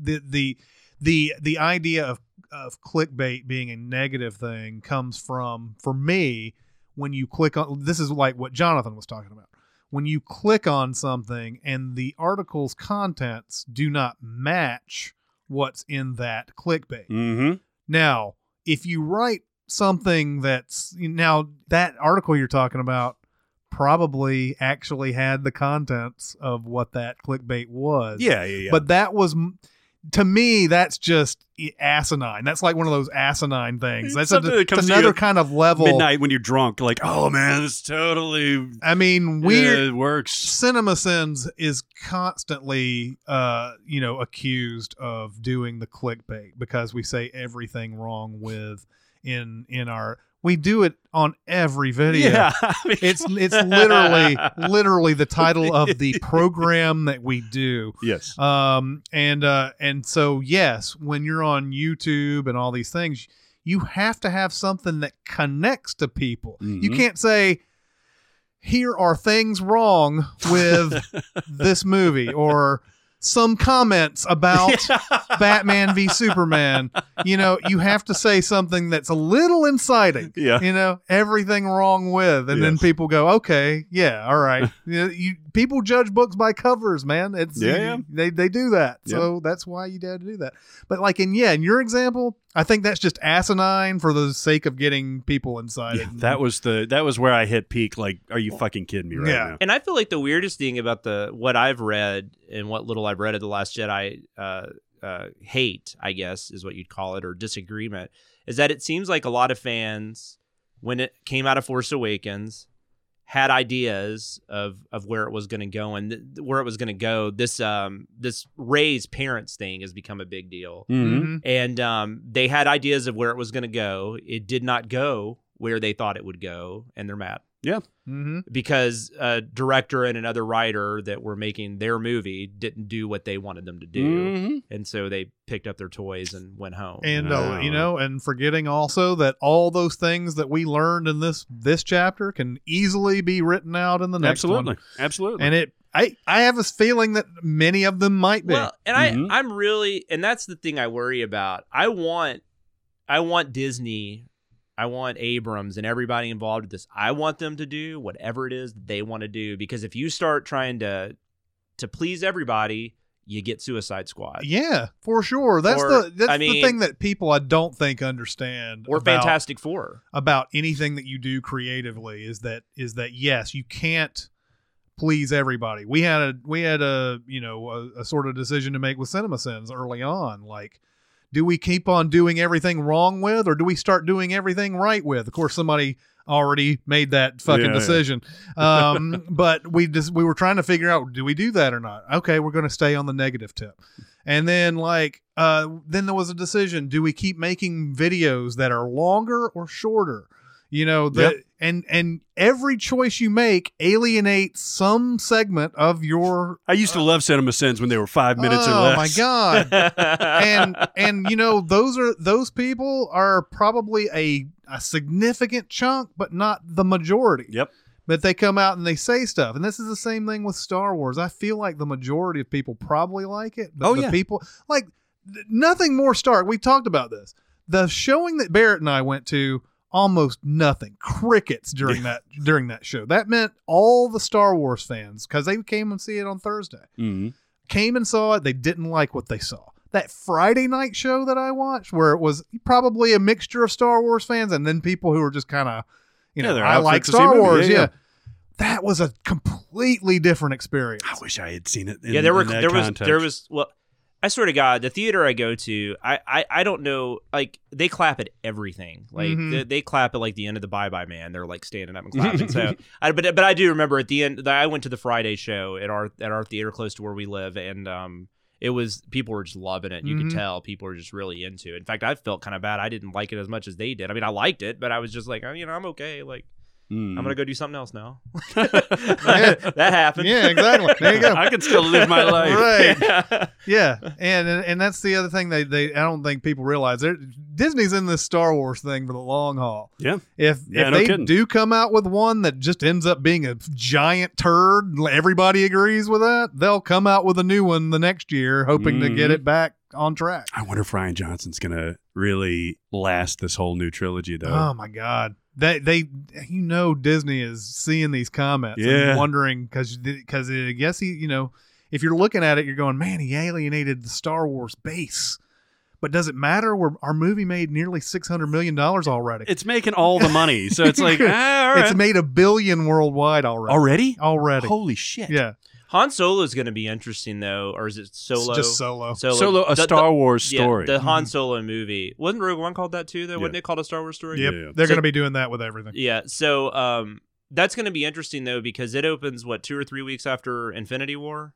the the the the idea of of clickbait being a negative thing comes from for me when you click on this is like what Jonathan was talking about. When you click on something and the article's contents do not match what's in that clickbait. Mm-hmm. Now, if you write something that's now that article you're talking about probably actually had the contents of what that clickbait was. Yeah, yeah, yeah. But that was to me that's just asinine. That's like one of those asinine things. That's a, that another kind of level. midnight when you're drunk, like, oh man, this totally I mean, weird yeah, it works. Cinema Sins is constantly, uh, you know, accused of doing the clickbait because we say everything wrong with in in our. We do it on every video. Yeah, I mean- It's it's literally literally the title of the program that we do. yes. Um and uh and so yes, when you're on YouTube and all these things, you have to have something that connects to people. You Mhm. can't say here are things wrong with this movie or some comments about Batman v Superman. You know, you have to say something that's a little inciting. Yeah. You know, everything wrong with, and then people go, okay, yeah, all right. you, know, you people judge books by covers, man. It's Yeah, yeah. they they do that, Yeah. so that's why you dad to do that. But like in yeah, in your example, I think that's just asinine for the sake of getting people inside. Yeah, that was the that was where I hit peak. Like, are you fucking kidding me right Yeah. now? And I feel like the weirdest thing about the what I've read and what little I've read of the Last Jedi uh, uh, hate, I guess, is what you'd call it, or disagreement, is that it seems like a lot of fans, when it came out of Force Awakens, had ideas of of where it was going to go and th- where it was going to go. This um this Rey's parents thing has become a big deal, Mhm. Mhm. and um they had ideas of where it was going to go. It did not go where they thought it would go, and they're mad Mhm. because a director and another writer that were making their movie didn't do what they wanted them to do, Mhm. and so they picked up their toys and went home. and uh, you know and forgetting also that all those things that we learned in this this chapter can easily be written out in the next Absolutely, one absolutely. and it i i have a feeling that many of them might be well, and Mhm. I I'm really and that's the thing I worry about. I want I want Disney I want Abrams and everybody involved with this. I want them to do whatever it is they want to do because if you start trying to to please everybody, you get Suicide Squad. yeah for sure that's Or, the that's I the thing that people i don't think understand Or about- Fantastic Four. about anything that you do creatively is that is that yes you can't please everybody we had a we had a you know a, a sort of decision to make with cinema sins early on like do we keep on doing everything wrong with or do we start doing everything right with? Of course somebody already made that fucking Yeah, yeah. decision. Um but we just we were trying to figure out do we do that or not? Okay we're going to stay on the negative tip. And then like uh then there was a decision do we keep making videos that are longer or shorter? You know the Yep. And and every choice you make alienates some segment of your I used to uh, love Cinema Sins when they were five minutes oh or less. Oh my god and and you know those are those people are probably a a significant chunk but not the majority Yep. but they come out and they say stuff. And this is the same thing with Star Wars. I feel like the majority of people probably like it, but Oh, the yeah. people like th- nothing more stark. We've talked about this. The showing that Barrett and I went to almost nothing. Crickets during that during that show. That meant all the star wars fans because they came and see it on thursday. Mhm. came and saw it. They didn't like what they saw. That friday night show that i watched where it was probably a mixture of star wars fans and then people who were just kind of you Yeah, know they're i like to see a star wars. Yeah, yeah, yeah. that was a completely different experience. I wish I had seen it. In, yeah, there were in that there was there was well, I swear to God, the theater I go to, I I, I don't know, like they clap at everything, like Mhm. they, they clap at like the end of the Bye Bye Man. They're like standing up and clapping. so, I, but but I do remember at the end, that I went to the Friday show at our at our theater close to where we live, and um. It was people were just loving it. You Mhm. could tell people were just really into it. In fact, I felt kind of bad. I didn't like it as much as they did. I mean, I liked it, but I was just like, oh, you know, I'm okay. Like, Mm. I'm gonna go do something else now. That happened. yeah exactly there you go I can still live my life. right Yeah, and, and and that's the other thing they, they I don't think people realize. They're, Disney's in this Star Wars thing for the long haul. Yeah. If Yeah, if no they kidding. do come out with one that just ends up being a giant turd, everybody agrees with that. They'll come out with a new one the next year, hoping to get Mhm. it back on track. I wonder if Rian Johnson's gonna really last this whole new trilogy, though. Oh my God, they they you know Disney is seeing these comments Yeah. and wondering because because I guess he you know if you're looking at it, you're going, man, he alienated the Star Wars base. But does it matter? We're, our movie made nearly six hundred million dollars already. It's making all the money, so it's like, ah, all right. It's made a billion worldwide already. already. Already. Holy shit! Yeah. Han Solo is going to be interesting though, or is it Solo? It's just solo. Solo, a The- Star the- Wars yeah, story. the Han Solo movie wasn't Rogue One called that too? Though wasn't Yeah. it called a Star Wars story? Yep. Yeah, yeah. They're So- going to be doing that with everything. Yeah. So um, that's going to be interesting though because it opens what two or three weeks after Infinity War.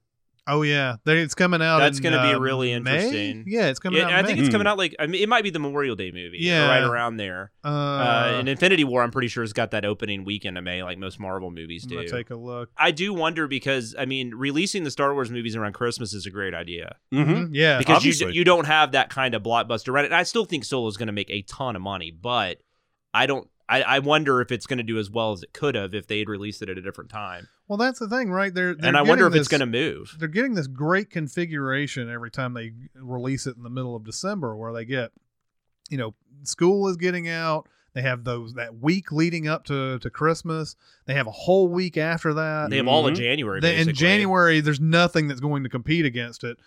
Oh yeah, they, it's coming out. That's going to be uh, really May? interesting. Yeah, it's coming Yeah, out. I in think May. it's Hmm. coming out like I mean, it might be the Memorial Day movie. Yeah. right around there. Uh, Uh, and Infinity War, I'm pretty sure has got that opening weekend of May, like most Marvel movies I'm do. take a look. I do wonder because I mean, releasing the Star Wars movies around Christmas is a great idea. mm-hmm. Mhm, Yeah, because you obviously. you don't have that kind of blockbuster run. And I still think Solo is going to make a ton of money, but I don't. I, I wonder if it's going to do as well as it could have if they had released it at a different time. Well, that's the thing, right? They're, they're and I wonder if getting it's going to move. they're getting this great configuration every time they release it in the middle of December where they get you know school is getting out they have those that week leading up to to Christmas they have a whole week after that They have all in Mhm. January. They- in. January there's nothing that's going to compete against it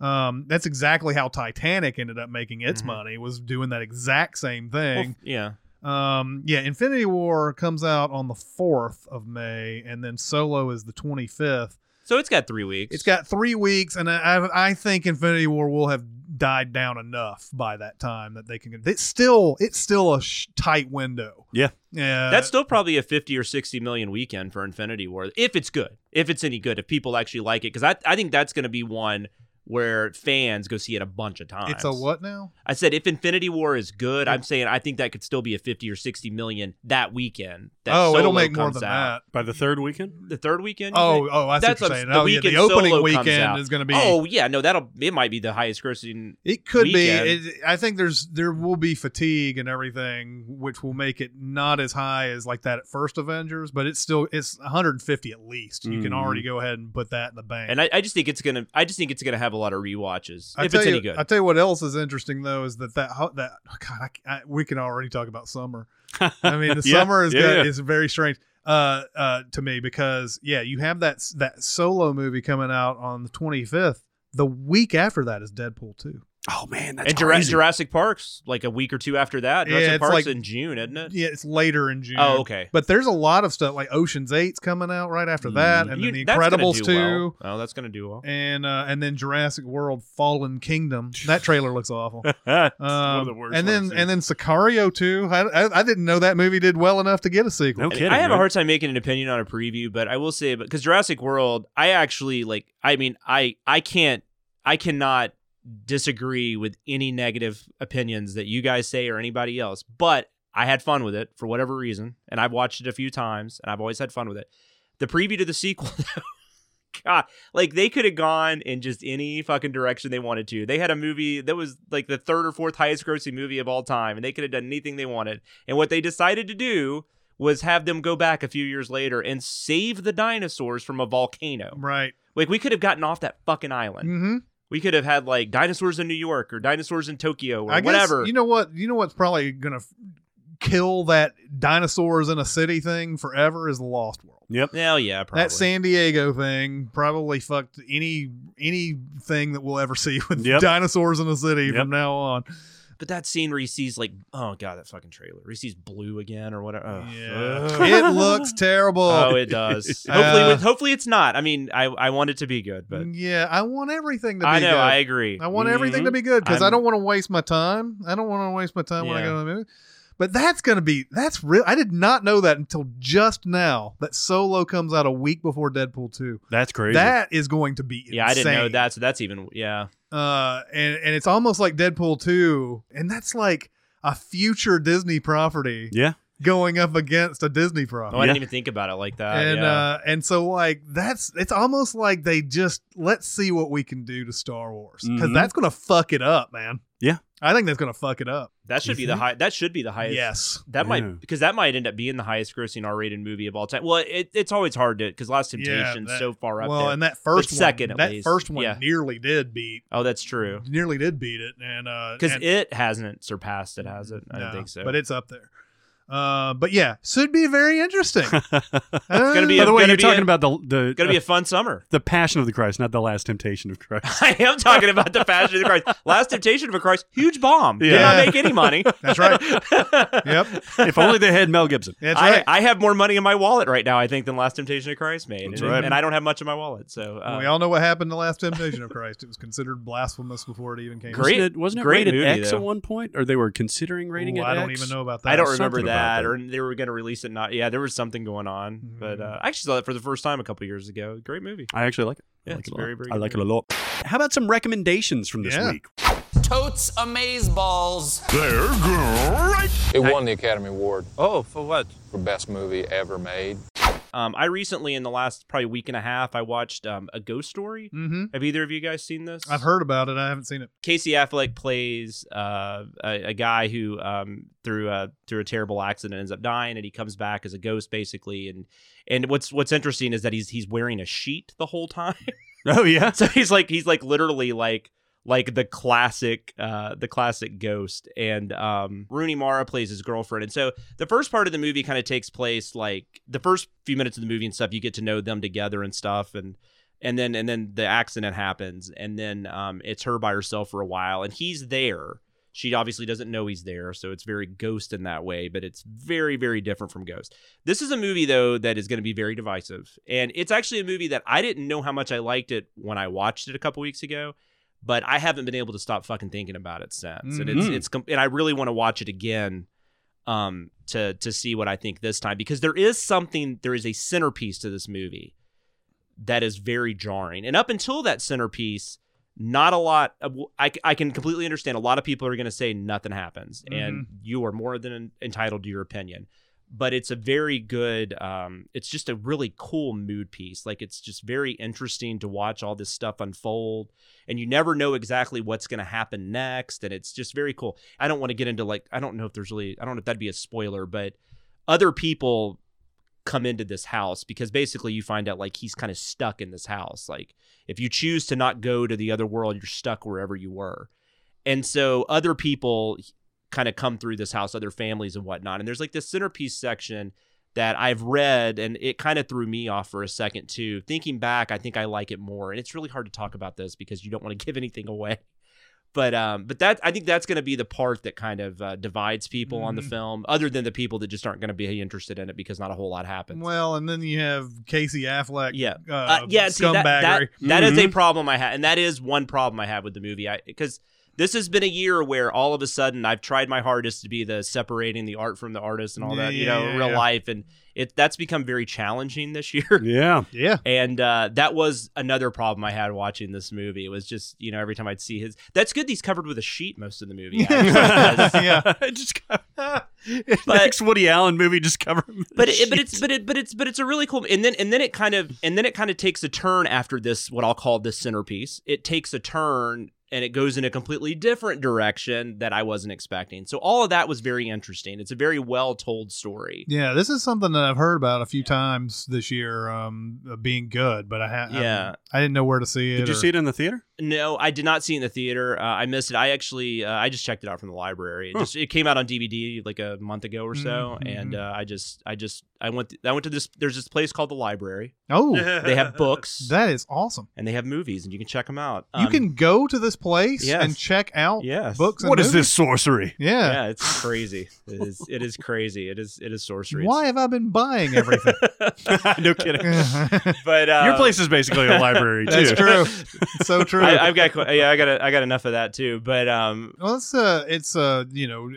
um, that's exactly how Titanic ended up making its Mhm. money was doing that exact same Well, thing yeah. Um, yeah, Infinity War comes out on the 4th of May, and then Solo is the 25th. So it's got three weeks. It's got three weeks, and I, I think Infinity War will have died down enough by that time that they can. It's still it's still a sh- tight window. Yeah. yeah. That's still probably a 50 or 60 million weekend for Infinity War if it's good. If it's any good, if people actually like it cuz I I think that's going to be one where fans go see it a bunch of times. it's a what now? I said if Infinity War is good, I'm saying I think that could still be a 50 or 60 million that weekend. That oh, it'll make more than out. By the third weekend, The third weekend? Oh, think? oh, I see That's what what you're saying. The Oh, yeah, the opening Solo weekend is going to be. Oh yeah, no, that'll it might be the highest grossing. It could weekend. be. It, I think there's there will be fatigue and everything, which will make it not as high as like that at first Avengers, but it's still it's 150 at least. You can already mm. go ahead and put that in the bank. And I, I just think it's gonna I just think it's gonna have a lot of rewatches I if tell it's you, any good. I tell you what else is interesting though is that that that oh, God, I, I, we can already talk about summer. I mean, the Yeah, summer is yeah, got, yeah. is very strange uh, uh, to me because yeah, you have that that solo movie coming out on the 25th. The week after that is Deadpool 2. Oh man, that's and Jura- crazy. Jurassic Park's like a week or two after that. Yeah, Jurassic it's Park's like- in June, isn't it? Yeah, it's later in June. Oh, okay. But there's a lot of stuff like Ocean's Eight's coming out right after that, and You- then The that's gonna Incredibles do 2. well. Oh, that's gonna do well. And uh, and then Jurassic World: Fallen Kingdom. That trailer looks awful. Um, one of the worst. and then and then Sicario too. I, I, I didn't know that movie did well enough to get a sequel. no kidding. I have a hard time making an opinion on a preview, but I will say, because Jurassic World, I actually like. I mean, I I can't, I cannot disagree with any negative opinions that you guys say or anybody else. But I had fun with it for whatever reason, and I've watched it a few times, and I've always had fun with it. The preview to the sequel, God, like they could have gone in just any fucking direction they wanted to. They had a movie that was like the third or fourth highest grossing movie of all time, and they could have done anything they wanted. And what they decided to do was have them go back a few years later and save the dinosaurs from a volcano. Right. Like we could have gotten off that fucking island. Mm-hmm. We could have had like dinosaurs in New York or dinosaurs in Tokyo or I guess whatever. you know what you know what's probably gonna f- kill that dinosaurs in a city thing forever is the Lost World. Yep. Hell yeah, probably. That San Diego thing probably fucked any anything that we'll ever see with Yep. dinosaurs in a city Yep. from now on. But that scene where he sees like, oh god, that fucking trailer. Where he sees blue again or whatever. Oh, Yeah, it looks terrible. Oh, it does. Uh, hopefully, hopefully it's not. I mean, I I want it to be good, but yeah, I want everything to be good. I know good. I agree. I want everything to be good because I don't want to waste my time. I don't want to waste my time when I go to the movie. But that's going to be that's real. I did not know that until just now that Solo comes out a week before Deadpool two. That's crazy. That is going to be Yeah, I didn't know that. So that's even yeah. Uh, and and it's almost like Deadpool two, and that's like a future Disney property yeah. Going up against a Disney property. Oh, I didn't even think about it like that. and yeah. uh and so like that's it's almost like they just let's see what we can do to Star Wars because Mhm. that's gonna fuck it up, man. Yeah. I think that's gonna fuck it up. that should be the high. That should be the highest. Yes. That Yeah. might because that might end up being the highest grossing R-rated movie of all time. Well, it, it's always hard to because Last Yeah, that- so far up well, there. and that first The second, at that least. first one Yeah. nearly did beat, oh, that's true. nearly did beat it, and uh, Because and- it hasn't surpassed it, has it? I no, don't think so. but it's up there. Uh, but yeah, should be very interesting. it's gonna be By a- the way, you're talking a- about the the gonna be a fun summer. the Passion of the Christ, not the Last Temptation of Christ. I am talking about the Passion of the Christ. Last Temptation of a Christ, huge bomb. Did not make any money. That's right. yep, if only they had Mel Gibson. that's I, right. I have more money in my wallet right now, I think, than Last Temptation of Christ made. That's and, right. and I don't have much in my wallet. So uh, we all know what happened to Last Temptation of Christ. It was considered blasphemous before it even came. Great- wasn't it, wasn't it great rated movie, X though. at one point, or they were considering rating Ooh, it I don't X? even know about that. I don't remember Something that, that. or they were going to release it. Not yeah, there was something going on, but uh, I actually saw it for the first time a couple years ago. Great movie. I actually like it. I Yeah, like it's it a very, lot. very I good like it a lot. How about some recommendations from this Yeah. week? Totes amaze balls. They're great. It won the Academy Award Oh, for what? for best movie ever made. Um, I recently, in the last probably week and a half, I watched um, a Ghost Story. Mm-hmm. Have either of you guys seen this? I've heard about it. I haven't seen it. Casey Affleck plays uh, a, a guy who, um, through a through a terrible accident, ends up dying, and he comes back as a ghost, basically. And and what's what's interesting is that he's he's wearing a sheet the whole time. Oh yeah, so he's like he's like literally like like the classic uh the classic ghost. And um Rooney Mara plays his girlfriend. And so the first part of the movie kind of takes place like the first few minutes of the movie and stuff you get to know them together and stuff. And and then and then the accident happens. And then um it's her by herself for a while. And he's there. She obviously doesn't know he's there. So it's very ghost in that way but it's very very different from ghost. This is a movie though that is going to be very divisive, and it's actually a movie that I didn't know how much I liked it when I watched it a couple weeks ago, but I haven't been able to stop fucking thinking about it since, and it's Mhm. it's and I really want to watch it again, um, to to see what I think this time because there is something there is a centerpiece to this movie that is very jarring, and up until that centerpiece. Not a lot. Of, I, I can completely understand. A lot of people are going to say nothing happens, and you are more than entitled to your opinion but it's a very good um it's just a really cool mood piece. Like it's just very interesting to watch all this stuff unfold and you never know exactly what's going to happen next and it's just very cool. I don't want to get into like i don't know if there's really i don't know if that'd be a spoiler but other people come into this house because basically you find out like he's kind of stuck in this house. Like if you choose to not go to the other world you're stuck wherever you were. And so other people kind of come through this house, other families and whatnot. And there's like this centerpiece section that I've read, and it kind of threw me off for a second too. Thinking back, I think I like it more. And it's really hard to talk about this because you don't want to give anything away. But um, but that I think that's going to be the part that kind of uh, divides people on the Mhm. film, other than the people that just aren't going to be interested in it because not a whole lot happens. Well, and then you have Casey Affleck. Yeah. uh, Uh, yeah, see, that, that, scumbaggery. that is a Mhm. problem I have, and that is one problem I have with the movie. I because this has been a year where all of a sudden I've tried my hardest to be the separating the art from the artist and all Yeah, that, you know, yeah, real yeah. life, and it that's become very challenging this year. yeah. yeah. And uh, that was another problem I had watching this movie. It was just you know every time I'd see his. That's good. He's covered with a sheet most of the movie. actually, yeah. Just it But- next Woody Allen movie just cover but it, but it's but it but it's but it's a really cool and then and then it kind of and then it kind of takes a turn after this what I'll call this centerpiece. It takes a turn and it goes in a completely different direction that I wasn't expecting. So all of that was very interesting. It's a very well told story. Yeah, this is something that I've heard about a few times this year, um, being good, but I ha- Yeah. I, I didn't know where to see it. Did you or- see it in the theater? No, I did not see it in the theater. Uh, I missed it. I actually, uh, I just checked it out from the library. It Huh. just it came out on DVD like a month ago or so, Mhm, and uh, I just, I just, I went, I went to this. There's this place called the library. Oh, They have books that is awesome. and they have movies, and you can check them out. you Um, can go to this place yes. and check out Yes. books. And What is movies? this sorcery? Yeah. yeah, it's crazy. It is, it is crazy. It is, it is sorcery. Why have I been buying everything? no kidding. But uh, Your place is basically a library too. That's true. It's so true. I, I've got, yeah, I got, a, I got enough of that too. But um, Well, it's uh, it's uh, you know,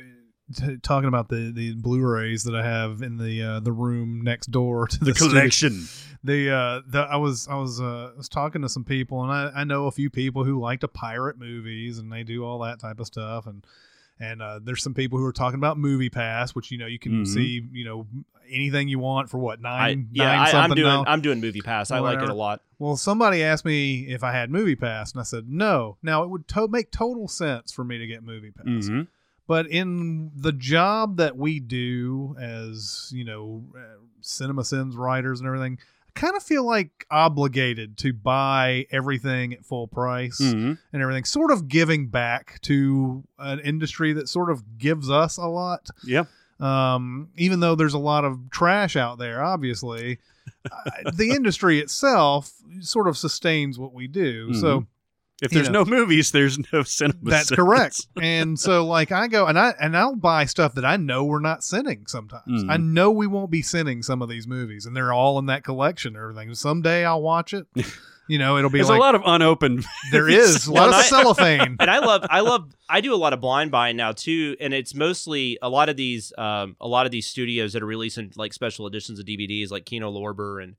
t- talking about the the Blu-rays that I have in the uh, the room next door to the, The collection. The uh, the I was I was uh, was talking to some people, and I I know a few people who like to pirate movies, and they do all that type of stuff, and and uh, there's some people who are talking about Movie Pass, which you know you can Mhm. see you know anything you want for what I, nine yeah, nine I, I'm doing, now. I'm doing Movie Pass. I like it a lot. Well, somebody asked me if I had Movie Pass, and I said no. Now it would to- make total sense for me to get Movie Pass, hmm but in the job that we do as you know, uh, Cinema Sins writers and everything, I kind of feel like obligated to buy everything at full price hmm and everything, sort of giving back to an industry that sort of gives us a lot Yeah. um, even though there's a lot of trash out there, obviously, uh, the industry itself sort of sustains what we do. So If You there's know. no movies, there's no cinema. that's sins. correct. And so, like, I go and I and I'll buy stuff that I know we're not sending. Sometimes Mhm. I know we won't be sending some of these movies, and they're all in that collection. or Everything. Someday I'll watch it. You know, it'll be There's like a lot of unopened. there is a lot of I- cellophane. and I love I love I do a lot of blind buying now too, and it's mostly a lot of these um, a lot of these studios that are releasing like special editions of DVDs, like Kino Lorber and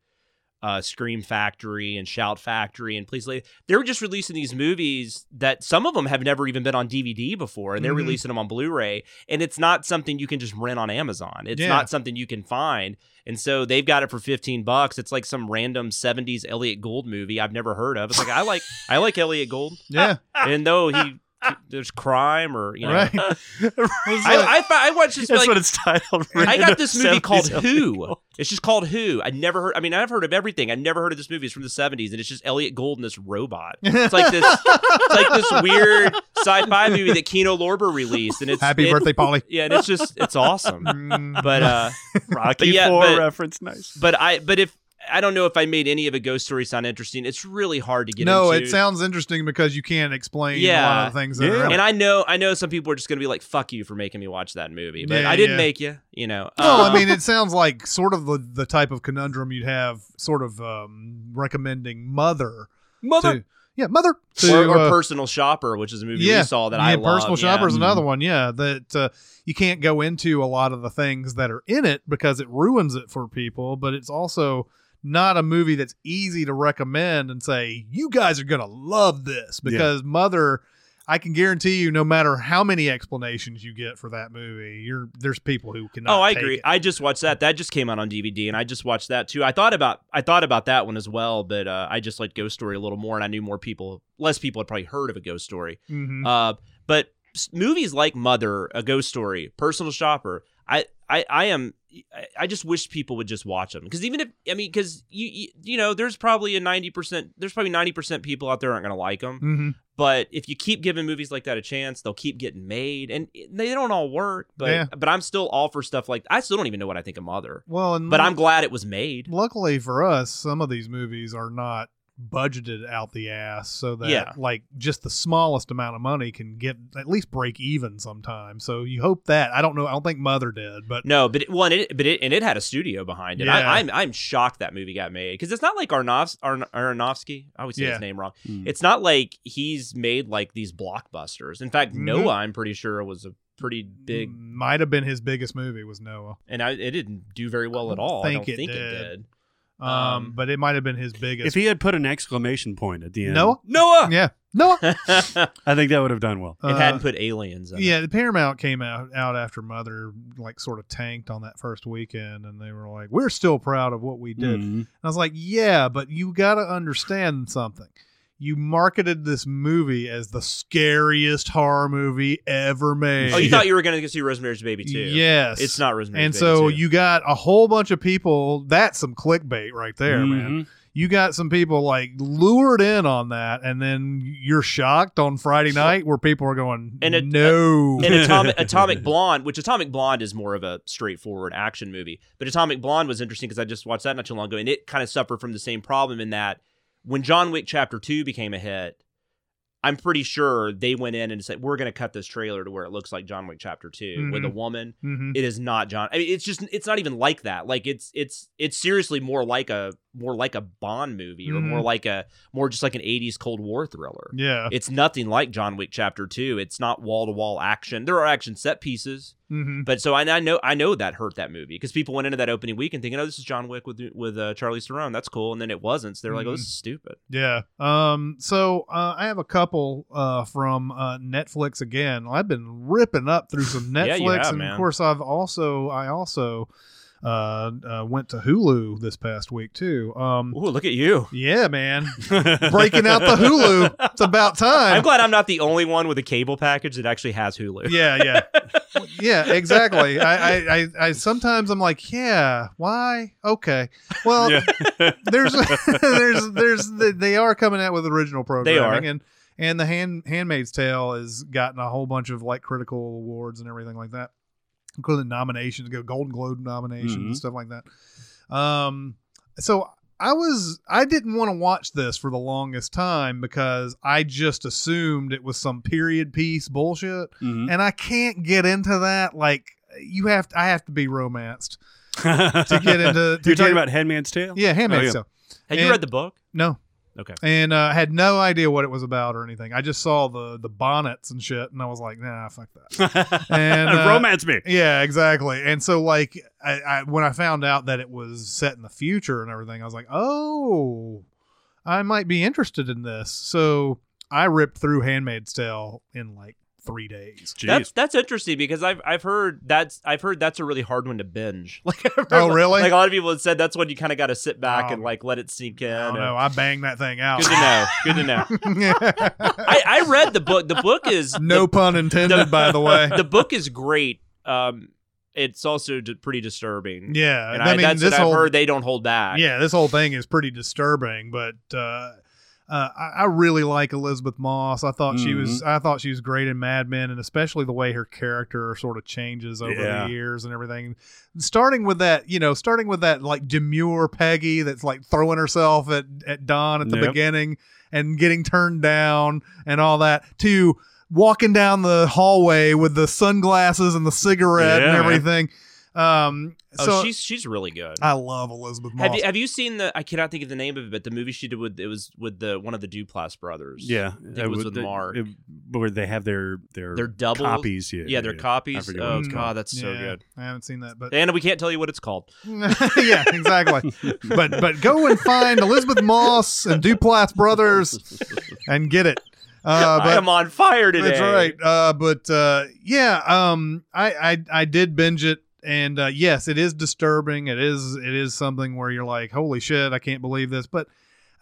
uh, Scream Factory and Shout Factory and Please Lay. They're just releasing these movies that some of them have never even been on DVD before, and they're Mhm. releasing them on Blu-ray, and it's not something you can just rent on Amazon. It's Yeah. not something you can find. And so they've got it for 15 bucks. It's like some random 70s Elliott Gould movie I've never heard of. It's like I like I like Elliott Gould. Yeah, And though he there's crime or you know right. I, I I watched this That's like what it's titled. I got this movie called Who. Gould. It's just called Who. I never heard. I mean, I've heard of everything. I never heard of this movie. It's from the '70s, and it's just Elliott Gould and this robot. It's like this. it's like this weird sci-fi movie that Kino Lorber released, and it's Happy it- birthday, Polly. Yeah, and it's just it's awesome. Mm, But uh, Rocky But yeah, Four but- reference. Nice. but I but if I don't know if I made any of a ghost story sound interesting. It's really hard to get no, into. it No, it sounds interesting because you can't explain a lot of the things Yeah. are. in it. And I know, I know some people are just going to be like, "Fuck you for making me watch that movie," but Yeah, I didn't yeah. make you. You know. No, I Um, mean it sounds like sort of the, the type of conundrum you'd have, sort of um, recommending Mother. Mother. To, yeah, Mother. To, or, or uh, Personal Shopper, which is a movie yeah, we saw that yeah, I love. Personal yeah. Shopper is another one. Yeah, that uh, you can't go into a lot of the things that are in it because it ruins it for people. But it's also not a movie that's easy to recommend and say you guys are gonna love this because Mother. I can guarantee you, no matter how many explanations you get for that movie, you're there's people who cannot. Oh, I agree. it. I just watched that. That just came out on DVD, and I just watched that too. I thought about I thought about that one as well, but uh, I just liked Ghost Story a little more, and I knew more people, less people had probably heard of a Ghost Story. Mhm. Uh, but movies like Mother, A Ghost Story, Personal Shopper, I, I, I am. I- just wish people would just watch them because even if I mean because you, you you know there's probably a ninety percent there's probably ninety percent people out there aren't gonna like them Mhm. but if you keep giving movies like that a chance they'll keep getting made and they don't all work but Yeah. but I'm still all for stuff like I still don't even know what I think of Mother Well, and but I'm glad it was made luckily for us, some of these movies are not budgeted out the ass, so that Yeah. like just the smallest amount of money can get at least break even sometimes. So you hope that I don't know. I don't think Mother did, but No, but it, one, it, but it, and it had a studio behind it. Yeah. I, I'm, I'm shocked that movie got made because it's not like Arnov, Arn, Aronofsky. I always say Yeah. his name wrong. Mm. It's not like he's made like these blockbusters. In fact. Noah, I'm pretty sure was a pretty big, might have been his biggest movie was Noah. and I, it didn't do very well at don't all. I think don't it think did. it did. Um, Um, but it might have been his biggest. If he had put an exclamation point at the end, Noah? Noah, yeah, Noah. I think that would have done well. Uh, hadn't put aliens. In yeah, the Paramount came out out after Mother like sort of tanked on that first weekend, and they were like, "We're still proud of what we did." Mhm. I was like, yeah, but you got to understand something. You marketed this movie as the scariest horror movie ever made. Oh, you thought you were going to see Rosemary's Baby too? Yes. It's not Rosemary's Baby. and Baby so 2. you got a whole bunch of people. That's some clickbait right there, man. Mhm. You got some people like lured in on that, and then you're shocked on Friday night where people are going, And it- "No." and Atomic, Atomic Blonde, which Atomic Blonde is more of a straightforward action movie, but Atomic Blonde was interesting because I just watched that not too long ago, and it kind of suffered from the same problem in that when John Wick Chapter Two became a hit, I'm pretty sure they went in and said we're going to cut this trailer to where it looks like John Wick Chapter 2 with a Mhm. woman. Mhm. It is not John. I mean, it's just it's not even like that. Like it's it's it's seriously more like a more like a Bond movie or more Mhm. like a more just like an 80s Cold War thriller. yeah. It's nothing like John Wick Chapter Two. It's not wall to wall action. There are action set pieces, hmm but so I, I know I know that hurt that movie because people went into that opening weekend thinking, "Oh, this is John Wick with with uh, Charlize Theron. That's cool," and then it wasn't. So they're like, "Oh, this is stupid." Yeah. Um. So uh, I have a couple uh, from uh, Netflix again. I've been ripping up through some Netflix, Yeah, have, and man. of course I've also I also uh, uh, went to Hulu this past week too. Um. Ooh, look at you! Yeah, man, breaking out the Hulu. It's about time. I'm glad I'm not the only one with a cable package that actually has Hulu. Yeah, yeah, yeah, exactly. I, I, I, I sometimes I'm like, yeah, why? Okay, well, there's, there's, there's, they are coming out with original programming, are. and and the Hand Handmaid's Tale has gotten a whole bunch of like critical awards and everything like that, including nominations, go Golden Globe nominations and Mhm. stuff like that. Um, so I was I didn't want to watch this for the longest time because I just assumed it was some period piece bullshit Mhm. and I can't get into that. Like you have, to, I have to be romanced to get into. To You're get- talking about Handmaid's Tale? yeah, Handmaid's Oh, yeah. Tale. Have you read the book? No, Okay. and uh, had no idea what it was about or anything. I just saw the the bonnets and shit, and I was like, nah, fuck that. And, uh, romance me. yeah, exactly. And so, like, I, I when I found out that it was set in the future and everything, I was like, oh, I might be interested in this. So I ripped through Handmaid's Tale in like three days. Jeez. That's that's interesting because I've I've heard that's I've heard that's a really hard one to binge. Like, heard, Oh, really? Like a lot of people have said that's when you kind of got to sit back Oh. and like let it sink in. I don't and- know. I banged that thing out. Good to know. Good to know. I, I read the book. The book is no pun intended, by the way. the book is great. Um, it's also d- pretty disturbing. yeah, and I, I, mean, that's this what whole I've heard. They don't hold back. yeah, this whole thing is pretty disturbing. But uh, uh, I, I really like Elisabeth Moss. I thought she was I thought she was great in Mad Men, and especially the way her character sort of changes over Yeah. the years and everything. Starting with that, you know, starting with that like demure Peggy that's like throwing herself at at Don at the Yep. beginning and getting turned down and all that to walking down the hallway with the sunglasses and the cigarette Yeah, and man. Everything. Um, Oh, so she's she's really good. I love Elisabeth Moss. have you have you seen the? I cannot think of the name of it, but the movie she did with it was with the one of the Duplass brothers. Yeah, I think it was with the- Mark. it- where they have their their They're double copies. Yeah, Yeah, they're I copies. forget Oh god, called. that's so Yeah, good. I haven't seen that, but And we can't tell you what it's called. yeah, exactly. but but go and find Elisabeth Moss and Duplass Brothers and get it. Uh, but, I am on fire today. that's right. Uh, but uh, yeah, um, I, I I did binge it, and uh, yes, it is disturbing. It is it is something where you're like, holy shit, I can't believe this. But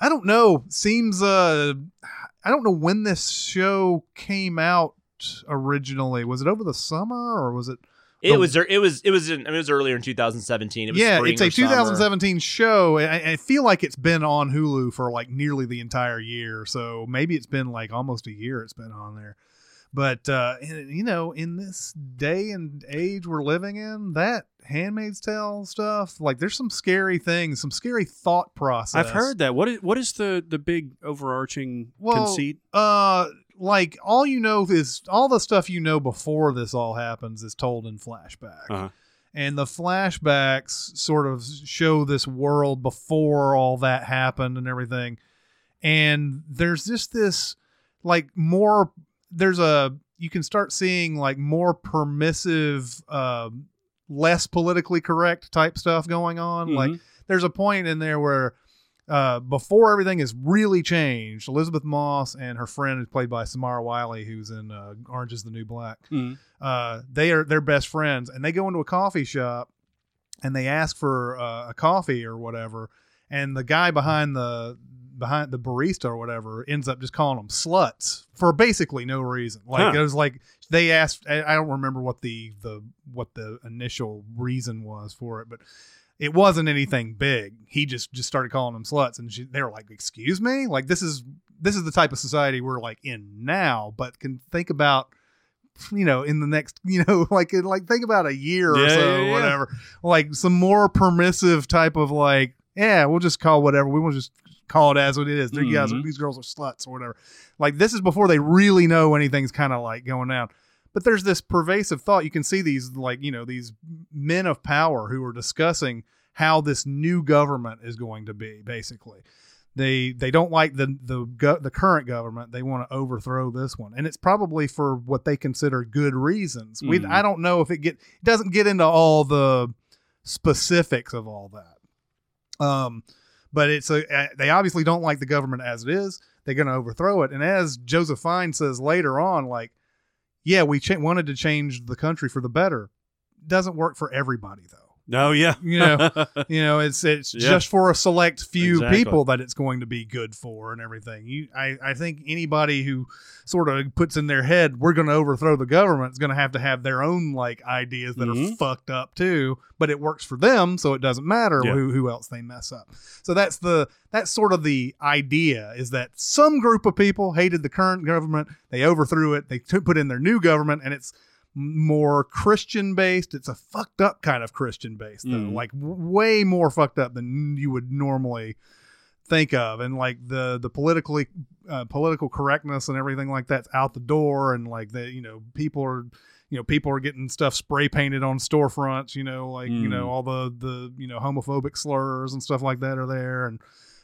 I don't know. Seems uh, I don't know when this show came out originally. Was it over the summer or was it? It The- was it was it was in, I mean, it was earlier in 2017. It was yeah, it's a or summer. 2017 show. I, I feel like it's been on Hulu for like nearly the entire year. So maybe it's been like almost a year it's been on there. But uh, you know, in this day and age we're living in, that Handmaid's Tale stuff, like there's some scary things, some scary thought process. I've heard that. What is what is the the big overarching Well, conceit? Uh, like all you know is all the stuff you know before this all happens is told in flashback. Uh-huh. And the flashbacks sort of show this world before all that happened and everything. And there's just this like more there's a you can start seeing like more permissive um less politically correct type stuff going on. Like Mhm. there's a point in there where uh, before everything is really changed, Elisabeth Moss and her friend, who's played by Samira Wiley, who's in uh, Orange Is the New Black, Mhm. uh, they are they're best friends, and they go into a coffee shop, and they ask for uh, a coffee or whatever, and the guy behind the behind the barista or whatever ends up just calling them sluts for basically no reason. Like Huh. it was like they asked. I don't remember what the the what the initial reason was for it, but it wasn't anything big. He just just started calling them sluts, and she, they were like, "Excuse me, like this is this is the type of society we're like in now." But can think about you know in the next you know like like think about a year or so yeah, yeah. whatever like some more permissive type of like yeah we'll just call whatever we will just call it as what it is. These guys are, these girls are sluts or whatever. Like this is before they really know anything's kind of like going down. But there's this pervasive thought. You can see these like you know these men of power who are discussing how this new government is going to be basically. They they don't like the the go, the current government. They want to overthrow this one. And it's probably for what they consider good reasons. We Mhm. i don't know if it get it doesn't get into all the specifics of all that. Um but it's a they obviously don't like the government as it is. They're going to overthrow it. And as Joseph Fiennes says later on like yeah we wanted to change the country for the better. Doesn't work for everybody though No, yeah. you know you know it's it's Yeah. just for a select few Exactly. people that it's going to be good for and everything you i i think anybody who sort of puts in their head we're going to overthrow the government is going to have to have their own like ideas that are Mhm. fucked up too but it works for them so it doesn't matter Yeah. who who else they mess up so that's the that's sort of the idea is that some group of people hated the current government they overthrew it they took put in their new government and it's more Christian based. It's a fucked up kind of Christian based though, Mm. like w- way more fucked up than you would normally think of, and like the the politically uh, political correctness and everything like that's out the door, and like the you know people are you know people are getting stuff spray painted on storefronts, you know like you Mm. know all the the you know homophobic slurs and stuff like that are there, and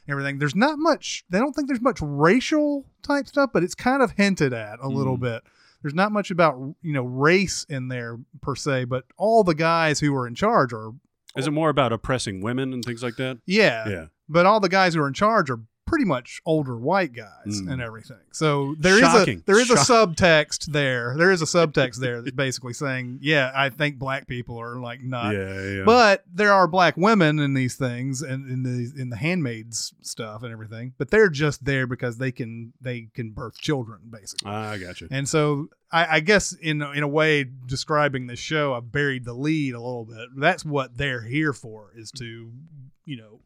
everything. There's not much. They don't think there's much racial type stuff, but it's kind of hinted at a little Mm. bit. There's not much about you know race in there per se, but all the guys who are in charge are Is it more about oppressing women and things like that? yeah, Yeah. but all the guys who are in charge are pretty much older white guys Mm. and everything. So there is Shocking. a there is a subtext there. There is a subtext there that's basically saying, yeah, I think black people are like not yeah, yeah. but there are black women in these things and in the in the handmaids stuff and everything. But they're just there because they can they can birth children basically. Ah, I got you. And so I, I guess in in a way describing this show, I've buried the lead a little bit. That's what they're here for is to you know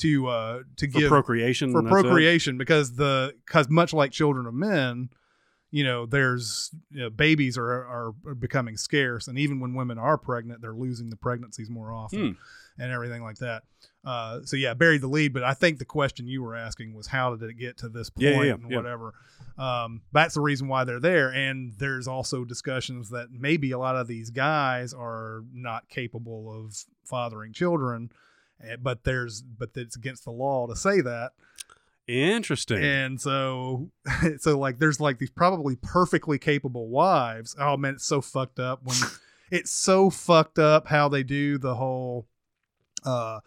to uh to For give procreation. for that's it? procreation because the because much like children of men you know there's you know, babies are, are becoming scarce and even when women are pregnant they're losing the pregnancies more often and everything like that uh so yeah buried the lead but i think the question you were asking was how did it get to this point Yeah, yeah, and yeah. whatever um that's the reason why they're there and there's also discussions that maybe a lot of these guys are not capable of fathering children but there's but it's against the law to say that. Interesting. and so so like there's like these probably perfectly capable wives. Oh man it's so fucked up when it's so fucked up how they do the whole uh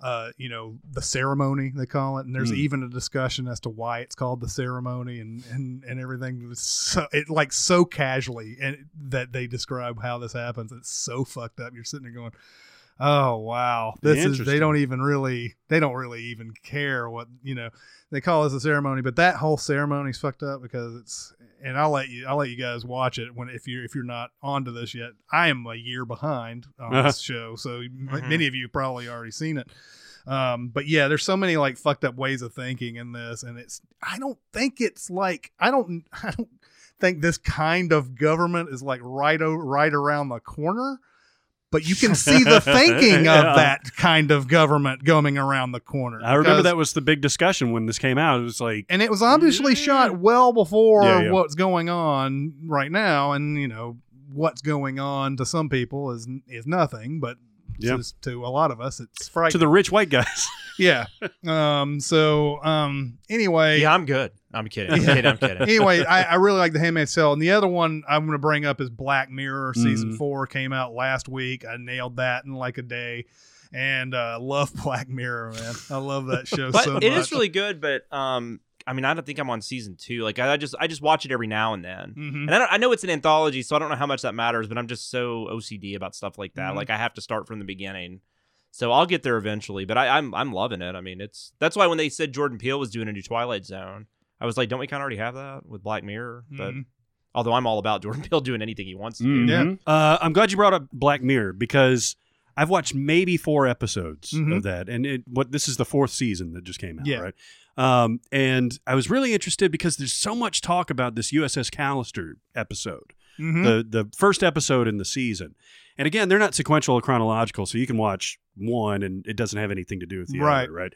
uh you know the ceremony they call it. And there's Mm. even a discussion as to why it's called the ceremony and and and everything. It's so it like so casually and that they describe how this happens. It's so fucked up. You're sitting there going oh wow. This is they don't even really they don't really even care what you know they call this a ceremony but that whole ceremony's fucked up because it's and i'll let you i'll let you guys watch it when if you're if you're not onto this yet. I am a year behind on Uh-huh. this show so m- Mhm. many of you probably already seen it. Um but yeah there's so many like fucked up ways of thinking in this and it's i don't think it's like i don't i don't think this kind of government is like right o- right around the corner but you can see the thinking Yeah. of that kind of government going around the corner. I remember that was the big discussion when this came out. It was like, and it was obviously Yeah. shot well before Yeah, yeah. what's going on right now. And you know what's going on to some people is is nothing, but Yeah. just to a lot of us, it's frightening. to the rich white guys. yeah. Um. So. Um. Anyway. Yeah, I'm good. I'm kidding. I'm kidding. I'm kidding. anyway, I, I really like The Handmaid's Tale, and the other one I'm going to bring up is Black Mirror. Season Mhm. four came out last week. I nailed that in like a day, and uh, love Black Mirror, man. I love that show but so it much. is really good. But um, I mean, I don't think I'm on season two. Like, I just I just watch it every now and then. Mhm. And I, don't, I know it's an anthology, so I don't know how much that matters. But I'm just so OCD about stuff like that. Mhm. Like, I have to start from the beginning. So I'll get there eventually, but I, I'm I'm loving it. I mean, it's that's why when they said Jordan Peele was doing a new Twilight Zone, I was like, don't we kind of already have that with Black Mirror? But Mhm. although I'm all about Jordan Peele doing anything he wants to do. Mhm. Uh, I'm glad you brought up Black Mirror because I've watched maybe four episodes Mhm. of that, and it, what this is the fourth season that just came out, Yeah. right? Um, and I was really interested because there's so much talk about this USS Callister episode, Mhm. the the first episode in the season. And again, they're not sequential or chronological, so you can watch one and it doesn't have anything to do with the Right. other, right?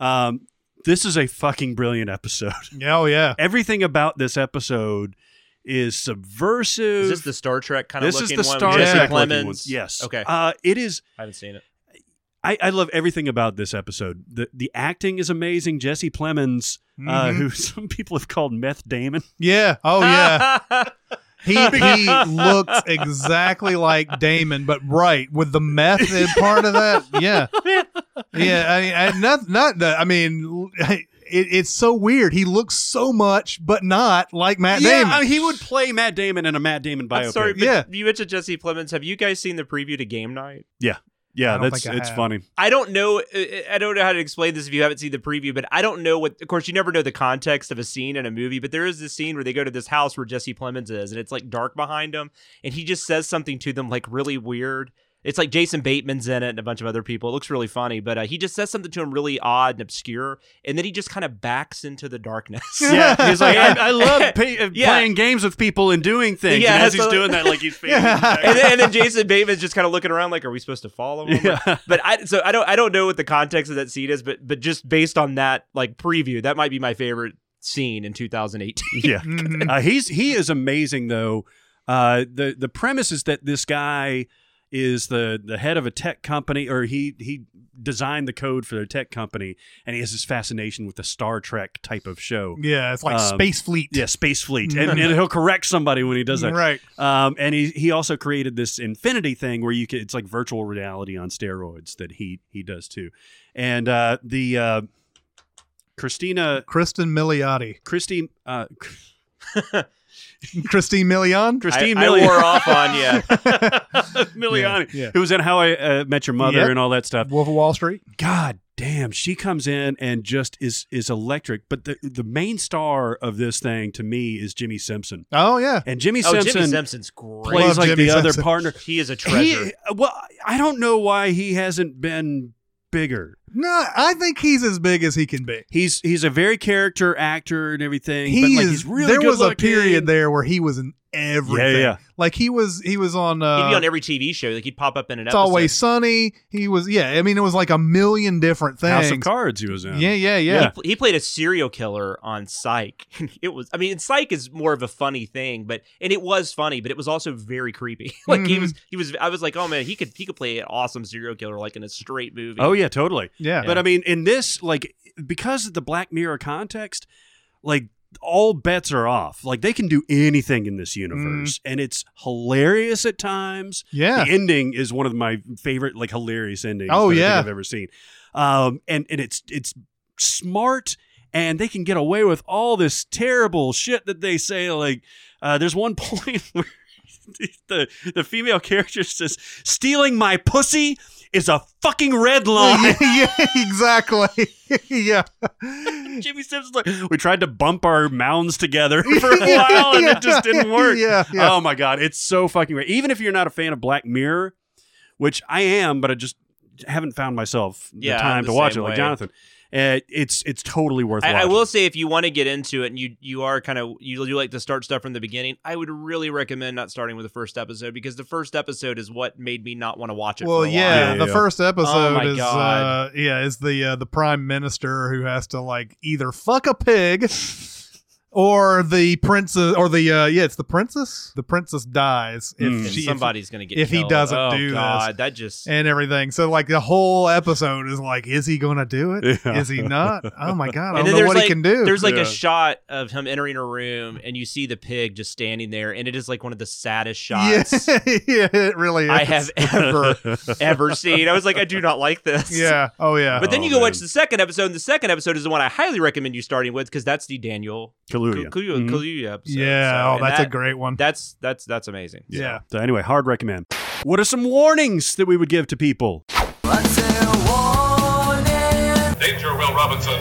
Um, this is a fucking brilliant episode. oh yeah. Everything about this episode is subversive. Is this the Star Trek kind of This is looking the one? Star with Jesse Trek looking Plemons? one. Yes. Okay. Uh, it is. I haven't seen it. I, I love everything about this episode. the The acting is amazing. Jesse Plemons, uh, Mhm. who some people have called Meth Damon. Yeah. Oh yeah. He he looks exactly like Damon, but right with the method part of that. Yeah, yeah. I mean, I, not not the. I mean, it, it's so weird. He looks so much, but not like Matt yeah, Damon. I mean, he would play Matt Damon in a Matt Damon I'm biopic. sorry, but Yeah. you mentioned Jesse Plemons. Have you guys seen the preview to Game Night? Yeah, yeah. That's think I it's have. funny. I don't know. I I don't know how to explain this if you haven't seen the preview, but I don't know what. Of course, you never know the context of a scene in a movie, but there is this scene where they go to this house where Jesse Plemons is, and it's like dark behind him, and he just says something to them like really weird. It's like Jason Bateman's in it and a bunch of other people. It looks really funny, but uh, he just says something to him really odd and obscure, and then he just kind of backs into the darkness. Yeah, he's like, I, I love pay, uh, Yeah. playing games with people and doing things. Yeah, and as he's so- doing that, like he's fading Yeah. back. and, then, and then Jason Bateman's just kind of looking around like, "Are we supposed to follow him?" Yeah. But I so I don't I don't know what the context of that scene is, but but just based on that like preview, that might be my favorite scene in 2018. yeah. Mhm. Uh, he's he is amazing though. Uh, the the premise is that this guy is the the head of a tech company, or he he designed the code for their tech company, and he has this fascination with the Star Trek type of show. yeah, it's like Um, Space Fleet. Yeah, Space Fleet, and, and he'll correct somebody when he does that. Right. Um, and he he also created this infinity thing where you can it's like virtual reality on steroids that he he does too. And uh, the uh, Christina Kristen Milioti. Christine uh, Christine Milian. Christine I, I Milian- wore off on you. Miliani, Yeah, yeah. who was in How I uh, Met Your Mother Yep. and all that stuff. Wolf of Wall Street. God damn, she comes in and just is is electric. But the the main star of this thing to me is Jimmy Simpson, Oh yeah. and Jimmy Oh, Simpson Jimmy Simpson's great. plays Love like Jimmy the other partner. he is a treasure. He, well, I don't know why he hasn't been bigger. No, I think he's as big as he can be. He's he's a very character actor and everything. He but like, is. he's really there good was a period there where he was in everything. yeah. Like he was. He was on. Uh, He'd be on every TV show. Like he'd pop up in an It's episode. always sunny. He was. Yeah. I mean, it was like a million different things. House of Cards. He was in. Yeah. Yeah. Yeah. Yeah. he played a serial killer on Psych. it was, I mean, Psych is more of a funny thing, but and it was funny, but it was also very creepy. like he Mhm. was, he was. I was like, oh man, he could, he could play an awesome serial killer like in a straight movie. Oh yeah, totally. Yeah. But I mean, in this, like, because of the Black Mirror context, like, all bets are off. Like, they can do anything in this universe, and it's hilarious at times. Yeah. The ending is one of my favorite, like, hilarious endings. Oh, that I think yeah. I've ever seen. Um, and and it's it's smart, and they can get away with all this terrible shit that they say. Like, uh, there's one point where. The the female character says, "Stealing my pussy is a fucking red line." yeah. Exactly. yeah. Jimmy Simpson's like, we tried to bump our mounds together for a while and Yeah. it just didn't work. Yeah, yeah. Oh my god, it's so fucking great. Even if you're not a fan of Black Mirror, which I am, but I just haven't found myself the Yeah, time the to watch it same like. Jonathan. Uh, it's it's totally worth I, I will say if you want to get into it and you you are kind of you, you like to start stuff from the beginning, I would really recommend not starting with the first episode because the first episode is what made me not want to watch it. Well, for a yeah, while. Yeah, The yeah. first episode my is God. uh yeah is the uh, the prime minister who has to like either fuck a pig or the princess or the uh yeah it's the princess the princess dies if Mm. And she if- somebody's gonna get if he doesn't oh, do this. God, that just and everything. So like the whole episode is like, is he going to do it? Is Yeah. he not? Oh my god, I and don't know what like he can do. there's like Yeah. a shot of him entering a room and you see the pig just standing there and it is like one of the saddest shots yeah, it really is. I have ever ever seen. I was like, I do not like this. Yeah. Oh yeah. But then Oh, you go watch the second episode, and the second episode is the one I highly recommend you starting with because that's the Daniel Kaluuya. Kaluuya, Mhm. Kaluuya episode. yeah. So, oh, and that's a great one. That's that's that's amazing. yeah. So anyway, hard recommend. What are some warnings that we would give to people? Danger, Will Robinson.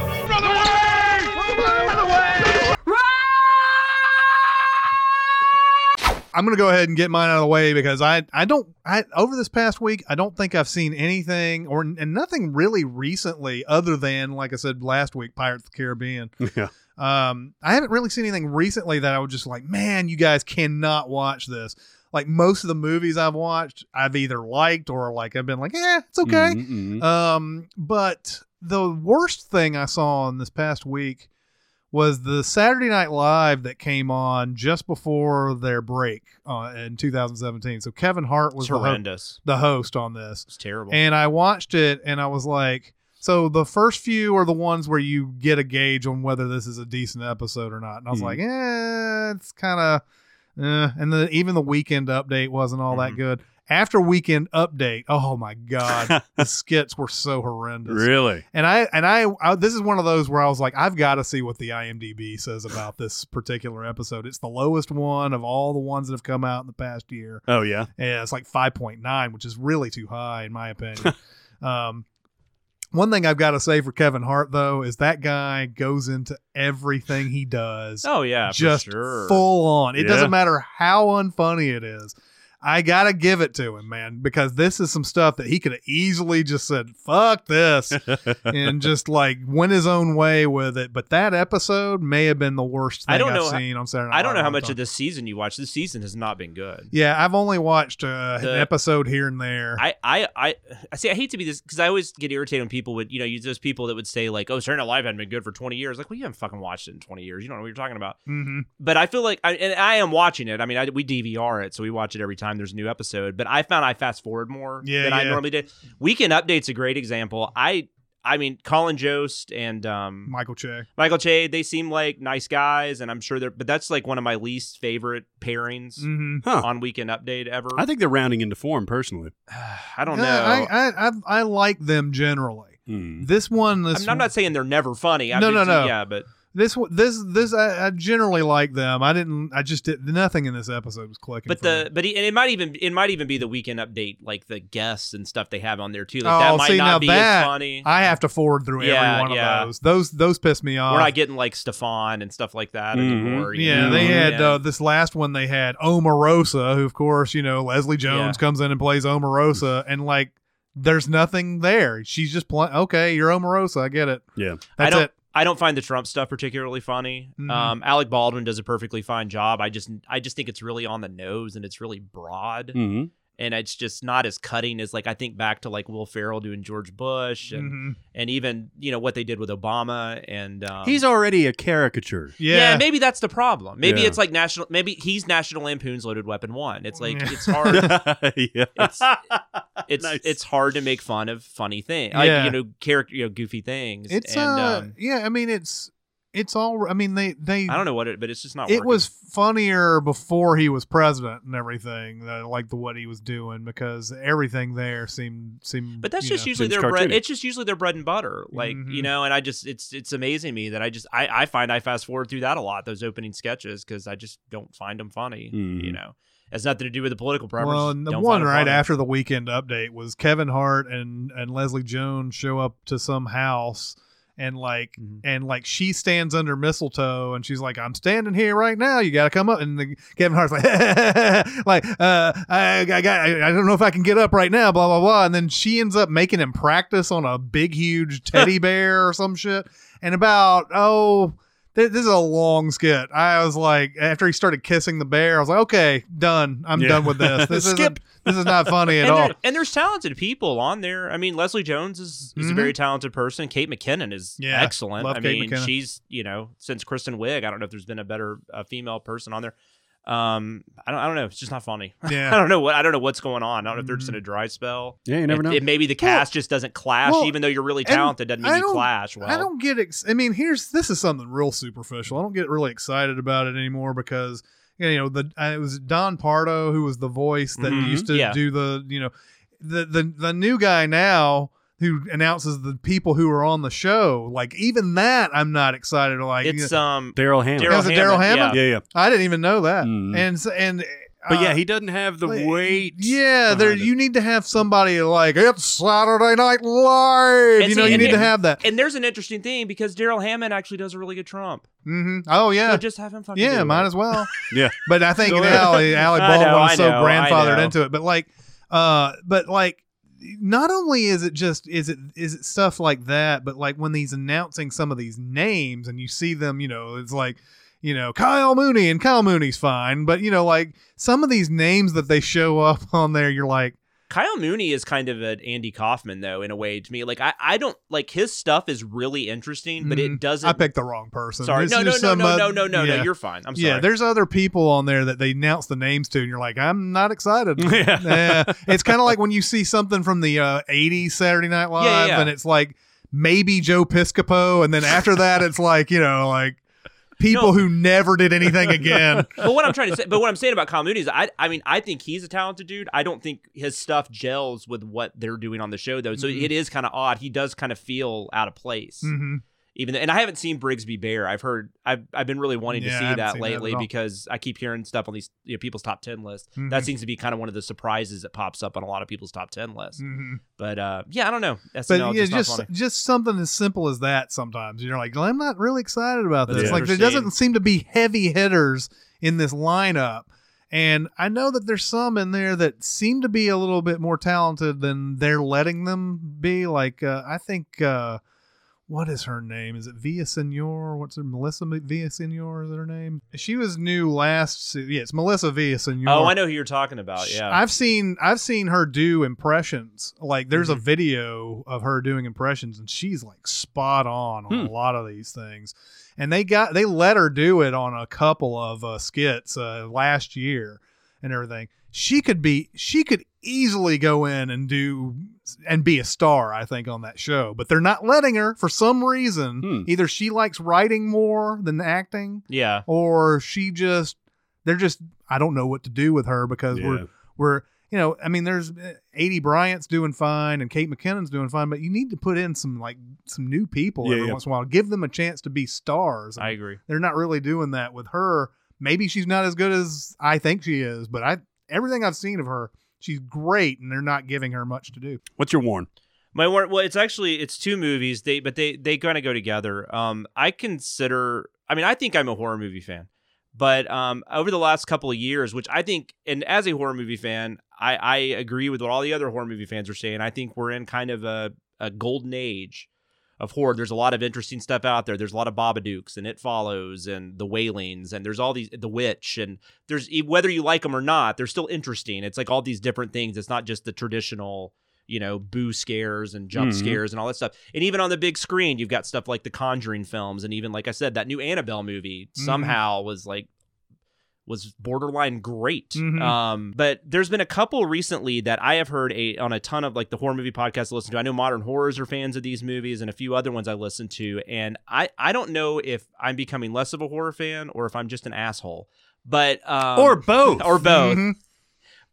I'm gonna go ahead and get mine out of the way because I I don't I over this past week I don't think I've seen anything or and nothing really recently other than like I said last week Pirates of the Caribbean. Yeah. Um, I haven't really seen anything recently that I was just like, man, you guys cannot watch this. Like most of the movies I've watched, I've either liked or like I've been like, yeah, it's okay. Mhm, mhm. Um, but the worst thing I saw in this past week was the Saturday Night Live that came on just before their break uh, in 2017. So Kevin Hart was the, ho- horrendous. the host on this, It's terrible. and I watched it and I was like, so the first few are the ones where you get a gauge on whether this is a decent episode or not, and I was Mhm. like, eh, it's kind of, eh. and then even the weekend update wasn't all that Mhm. good. After weekend update, oh my god, the skits were so horrendous. Really? And I and I, I this is one of those where I was like, I've got to see what the IMDb says about this particular episode. It's the lowest one of all the ones that have come out in the past year. Oh yeah. Yeah, it's like 5.9, which is really too high in my opinion. um, one thing I've got to say for Kevin Hart though is that guy goes into everything he does oh yeah, just for sure. full on. It Yeah. doesn't matter how unfunny it is. I gotta give it to him, man, because this is some stuff that he could have easily just said, "Fuck this," and just like went his own way with it. But that episode may have been the worst thing I don't have know how- seen on Saturday. Night I don't know how much long of this season you watched. This season has not been good. Yeah, I've only watched uh, The- an episode here and there. I, I, I, I see. I hate to be this because I always get irritated when people would, you know, use those people that would say like, "Oh, Saturday Night Live hadn't been good for 20 years." Like, well, you haven't fucking watched it in 20 years. You don't know what you're talking about. hmm But I feel like, I, and I am watching it. I mean, I, we DVR it, so we watch it every time there's a new episode. But I found I fast forward more Yeah, than I normally did. Weekend Update's a great example. I, I mean, Colin Jost and um, Michael Che. Michael Che, they seem like nice guys, and I'm sure they're. But that's like one of my least favorite pairings Mm-hmm. Huh. on Weekend Update ever. I think they're rounding into form personally. I don't know. I, I, I I like them generally. Hmm. This one, I mean, I'm not saying they're never funny. I No, mean, no, no. Yeah, but this this this I, I generally like them. I didn't. I just did nothing in this episode was clicking. but for me. the but he, and it might even it might even be the weekend update, like the guests and stuff they have on there too. Like oh, that might see now not be that as funny. I have to forward through Yeah, every one yeah. of those. Those those piss me off. We're not getting like Stefon and stuff like that Mhm. anymore. Yeah, know? they had Yeah. uh, this last one. They had Omarosa, who of course you know Leslie Jones Yeah. comes in and plays Omarosa, and like there's nothing there. She's just playing. Okay, you're Omarosa. I get it. Yeah. That's I don't. it. I don't find the Trump stuff particularly funny. Mhm. Um, Alec Baldwin does a perfectly fine job. I just, I just think it's really on the nose and it's really broad, hmm and it's just not as cutting as like I think back to like Will Ferrell doing George Bush, and Mhm. and even you know what they did with Obama, and um, He's already a caricature. Yeah. Yeah, maybe that's the problem. Maybe Yeah. it's like national. Maybe he's National Lampoon's Loaded Weapon One. It's like Yeah. it's hard. yeah. It's it's Nice. it's hard to make fun of funny things, like Yeah. you know, character, you know, goofy things. it's and uh, um, yeah. I mean, it's it's all. I mean, they they. I don't know what it, but it's just not. It working. was funnier before he was president and everything. Uh, like the what he was doing because everything there seemed seemed. But that's just know, usually seems their bread. It's just usually their bread and butter, like Mhm. you know. And I just it's it's amazing me that I just I I find I fast forward through that a lot those opening sketches because I just don't find them funny. Mhm. You know, it has nothing to do with the political preference. Well, and the Don't one right funny. after the weekend update was Kevin Hart and and Leslie Jones show up to some house and like Mhm. and like she stands under mistletoe and she's like I'm standing here right now. You got to come up. And the, Kevin Hart's like like uh I, I got I, I don't know if I can get up right now blah blah blah. And then she ends up making him practice on a big huge teddy bear or some shit. And about oh this is a long skit. I was like, after he started kissing the bear, I was like, okay, done. I'm Yeah. done with this. This Skip. isn't. This is not funny at and, all. and there's talented people on there. I mean, Leslie Jones is, is a Mhm. very talented person. Kate McKinnon is Yeah, excellent. I Kate mean, she's you know since Kristen Wiig, I don't know if there's been a better uh, female person on there. Um, I don't, I don't know. It's just not funny. Yeah. I don't know what I don't know what's going on. I don't know if they're just in a dry spell. Yeah, you never It- know. it- maybe the Well- cast just doesn't clash, well, even though you're really talented. Doesn't mean I you don't- clash well. I don't get. Ex- I mean, here's this is something real superficial. I don't get really excited about it anymore because you know the uh, it was Don Pardo who was the voice that Mhm. used to Yeah. do the you know the the the new guy now who announces the people who are on the show. Like even that, I'm not excited. to Like It's um Darrell Hammond. That was a Darrell Hammond? yeah. yeah, yeah. I didn't even know that. Mhm. And and But uh, yeah, he doesn't have the like, weight. Yeah, there it. you need to have somebody like it's Saturday Night Live. And you see, know, you and need to have that. And there's an interesting thing because Darrell Hammond actually does a really good Trump. Mm-hmm. Oh yeah, So just have him fucking yeah, do might it. as well. Yeah. But I think Go now ahead. Allie, Allie I know, is so know, grandfathered into it. But like, uh, but like, not only is it just is it is it stuff like that, but like when he's announcing some of these names and you see them, you know, it's like. You know, Kyle Mooney and Kyle Mooney's fine, but you know, like some of these names that they show up on there, you're like, Kyle Mooney is kind of an Andy Kaufman though, in a way to me. Like I, I don't like his stuff is really interesting, but it doesn't. I picked the wrong person. Sorry, no, no, no, no, no, no, no, yeah. no. You're fine. I'm sorry. Yeah, there's other people on there that they announce the names to, and you're like, I'm not excited. Yeah. It's kind of like when you see something from the uh, 80s Saturday Night Live, yeah, yeah. and it's like maybe Joe Piscopo, and then after that, it's like, you know, like people No. who never did anything again. but what I'm trying to say, but what I'm saying about Kyle Mooney is, I, I mean, I think he's a talented dude. I don't think his stuff gels with what they're doing on the show, though. So Mhm. it is kind of odd. He does kind of feel out of place, hmm even though, and I haven't seen Brigsby Bear. I've heard, I've, I've been really wanting Yeah, to see that seen that lately because I keep hearing stuff on these you know, people's top ten lists. Mhm. That seems to be kind of one of the surprises that pops up on a lot of people's top ten lists. hmm But uh, yeah, I don't know. But yeah, just, just just something as simple as that. Sometimes you're like, I'm not really excited about this. Like there doesn't seem to be heavy hitters in this lineup. And I know that there's some in there that seem to be a little bit more talented than they're letting them be. Like uh, I think uh, what is her name? Is it Via Villasenor? What's her Melissa Via Villasenor? Is that her name? She was new last. se- Yeah, it's Melissa Via Villasenor. Oh, I know who you're talking about. Yeah, I've seen I've seen her do impressions. Like there's Mm-hmm. a video of her doing impressions and she's like spot on on a Hmm. lot of these things. And they got they let her do it on a couple of uh, skits uh, last year and everything. She could be she could easily go in and do and be a star, I think, on that show. But they're not letting her for some reason. Hmm. Either she likes writing more than acting yeah. or she just they're just I don't know what to do with her because Yeah. we're we're you know I mean there's uh, Aidy Bryant's doing fine and Kate McKinnon's doing fine but you need to put in some like some new people Yeah, every yeah. once in a while give them a chance to be stars I agree. they're not really doing that with her maybe she's not as good as I think she is but I everything I've seen of her she's great and they're not giving her much to do What's your warn? My wor- well, it's actually it's two movies. They but they they kind of go together. Um, I consider. I mean, I think I'm a horror movie fan, but um, over the last couple of years, which I think, and as a horror movie fan, I I agree with what all the other horror movie fans are saying. I think we're in kind of a a golden age of horror. There's a lot of interesting stuff out there. There's a lot of Babadooks and It Follows and The Wailings and there's all these The Witch and there's whether you like them or not, they're still interesting. It's like all these different things. It's not just the traditional you know, boo scares and jump Mhm. scares and all that stuff. And even on the big screen, you've got stuff like the Conjuring films, and even like I said, that new Annabelle movie Mhm. somehow was like was borderline great. Mhm. Um, but there's been a couple recently that I have heard a on a ton of like the horror movie podcasts I listen to. I know Modern Horrors are fans of these movies, and a few other ones I listen to. And I I don't know if I'm becoming less of a horror fan or if I'm just an asshole. But um, or both. or both. Mhm.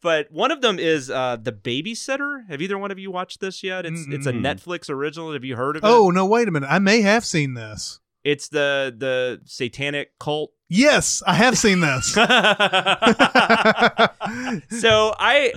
But one of them is uh, the Babysitter. Have either one of you watched this yet? It's it's a Netflix original. Have you heard of it? oh no wait a minute I may have seen this it's the the satanic cult. yes I have seen this so I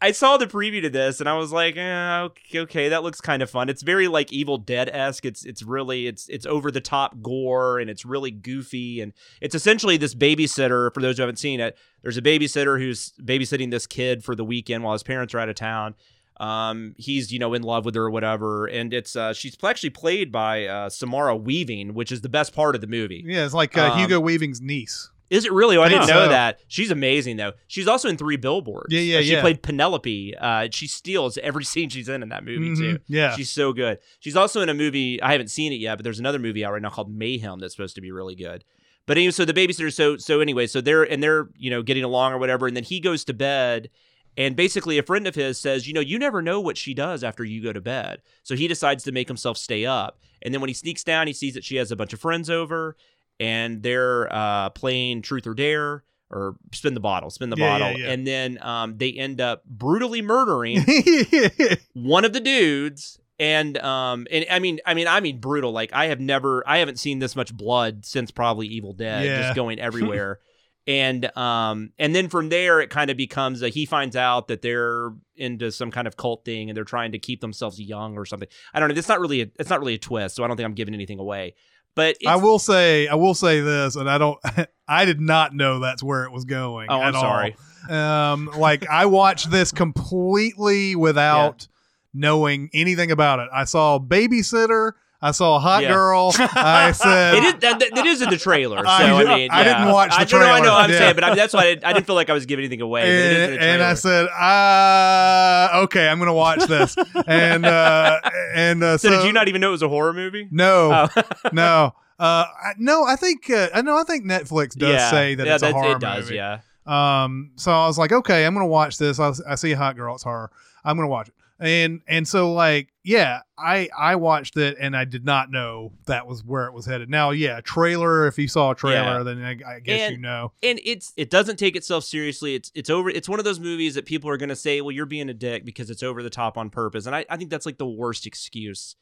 I saw the preview to this and I was like, eh, okay, okay, that looks kind of fun. It's very like Evil Dead esque. It's it's really it's it's over the top gore and it's really goofy and it's essentially this babysitter. For those who haven't seen it, there's a babysitter who's babysitting this kid for the weekend while his parents are out of town. Um, he's you know in love with her or whatever, and it's uh she's actually played by uh Samara Weaving, which is the best part of the movie. yeah it's like uh, Um, Hugo Weaving's niece Is it really? Oh, I I didn't know so. that. She's amazing though. She's also in Three Billboards. Yeah, yeah, Uh, She yeah. played Penelope. Uh, she steals every scene she's in in that movie Mhm. too. yeah She's so good. She's also in a movie. I haven't seen it yet, but there's another movie out right now called Mayhem that's supposed to be really good. But anyway, so the babysitter. So so anyway, so they're and they're you know getting along or whatever, and then he goes to bed. And basically, a friend of his says, You know, you never know what she does after you go to bed. So he decides to make himself stay up. And then when he sneaks down, he sees that she has a bunch of friends over and they're uh, playing Truth or Dare or Spin the Bottle, Spin the Yeah, yeah, Bottle. yeah. And then um, they end up brutally murdering one of the dudes. And um and I mean I mean I mean brutal like I have never I haven't seen this much blood since probably Evil Dead Yeah. just going everywhere and um and then from there it kind of becomes a, he finds out that they're into some kind of cult thing and they're trying to keep themselves young or something i don't know it's not really a, it's not really a twist so i don't think i'm giving anything away but I will say, I will say this, and I don't, I did not know that's where it was going. Oh, I'm at all. sorry. Um, like I watched this completely without knowing anything about it. I saw Babysitter. I saw a Hot Yeah. Girl. I said, it is that, that- it is in the trailer so I i, mean I didn't watch the I, no, I know trailer, i'm yeah. saying but I, that's why I, didn't- I didn't feel like i was giving anything away but it is in and, and I said, uh, okay, I'm gonna watch this. and uh, and uh, so, so, did you not even know it was a horror movie No, Oh. no, uh, I, no. I think uh, I know. I think Netflix does yeah. say that yeah, it's a horror it does movie. yeah Um, so I was like, okay, I'm gonna watch this. I, I see Hot Girl, it's horror. I'm gonna watch it. And and so like, yeah, I I watched it and I did not know that was where it was headed. Now, yeah, trailer. If you saw a trailer, Yeah. then I, I guess And- you know. and it's it doesn't take itself seriously. It's it's over. It's one of those movies that people are going to say, "Well, you're being a dick because it's over the top on purpose." And I, I think that's like the worst excuse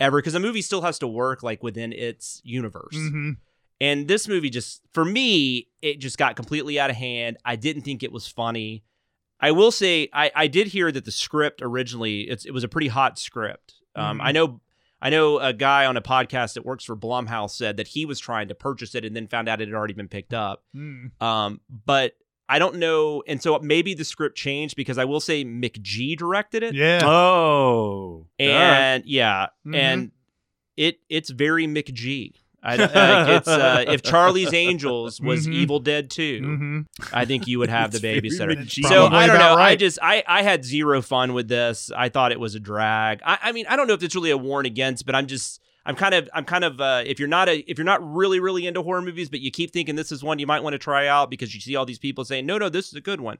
ever because a movie still has to work like within its universe. Mhm. And this movie just for me, it just got completely out of hand. I didn't think it was funny. I will say I, I did hear that the script originally it's, it was a pretty hot script. Um, Mhm. I know I know a guy on a podcast that works for Blumhouse said that he was trying to purchase it and then found out it had already been picked up. Mm. Um, but I don't know, and so maybe the script changed because I will say McG directed it, Yeah. Oh, and yeah, Mhm. and it it's very McG. I, like it's uh, if Charlie's Angels was Mhm. Evil Dead 2 hmm I think you would have the babysitter. So I don't know. I just I I had zero fun with this. I thought it was a drag. I, I mean I don't know if it's really a warn against, but I'm just I'm kind of I'm kind of uh, if you're not a if you're not really really into horror movies, but you keep thinking this is one you might want to try out because you see all these people saying no no this is a good one.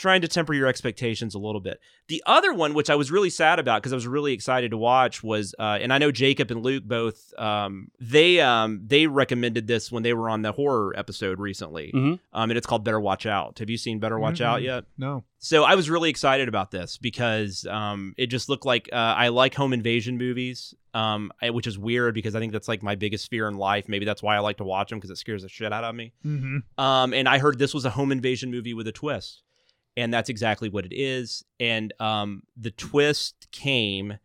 Trying to temper your expectations a little bit. The other one, which I was really sad about because I was really excited to watch, was uh, and I know Jacob and Luke both um, they um, they recommended this when they were on the horror episode recently, Mhm. um, and it's called Better Watch Out. Have you seen Better Watch Out Mhm. yet? No. So I was really excited about this because um, it just looked like uh, I like home invasion movies, um, I- which is weird because I think that's like my biggest fear in life. Maybe that's why I like to watch them because it scares the shit out of me. hmm Um, and I heard this was a home invasion movie with a twist, and that's exactly what it is. And um, the twist came,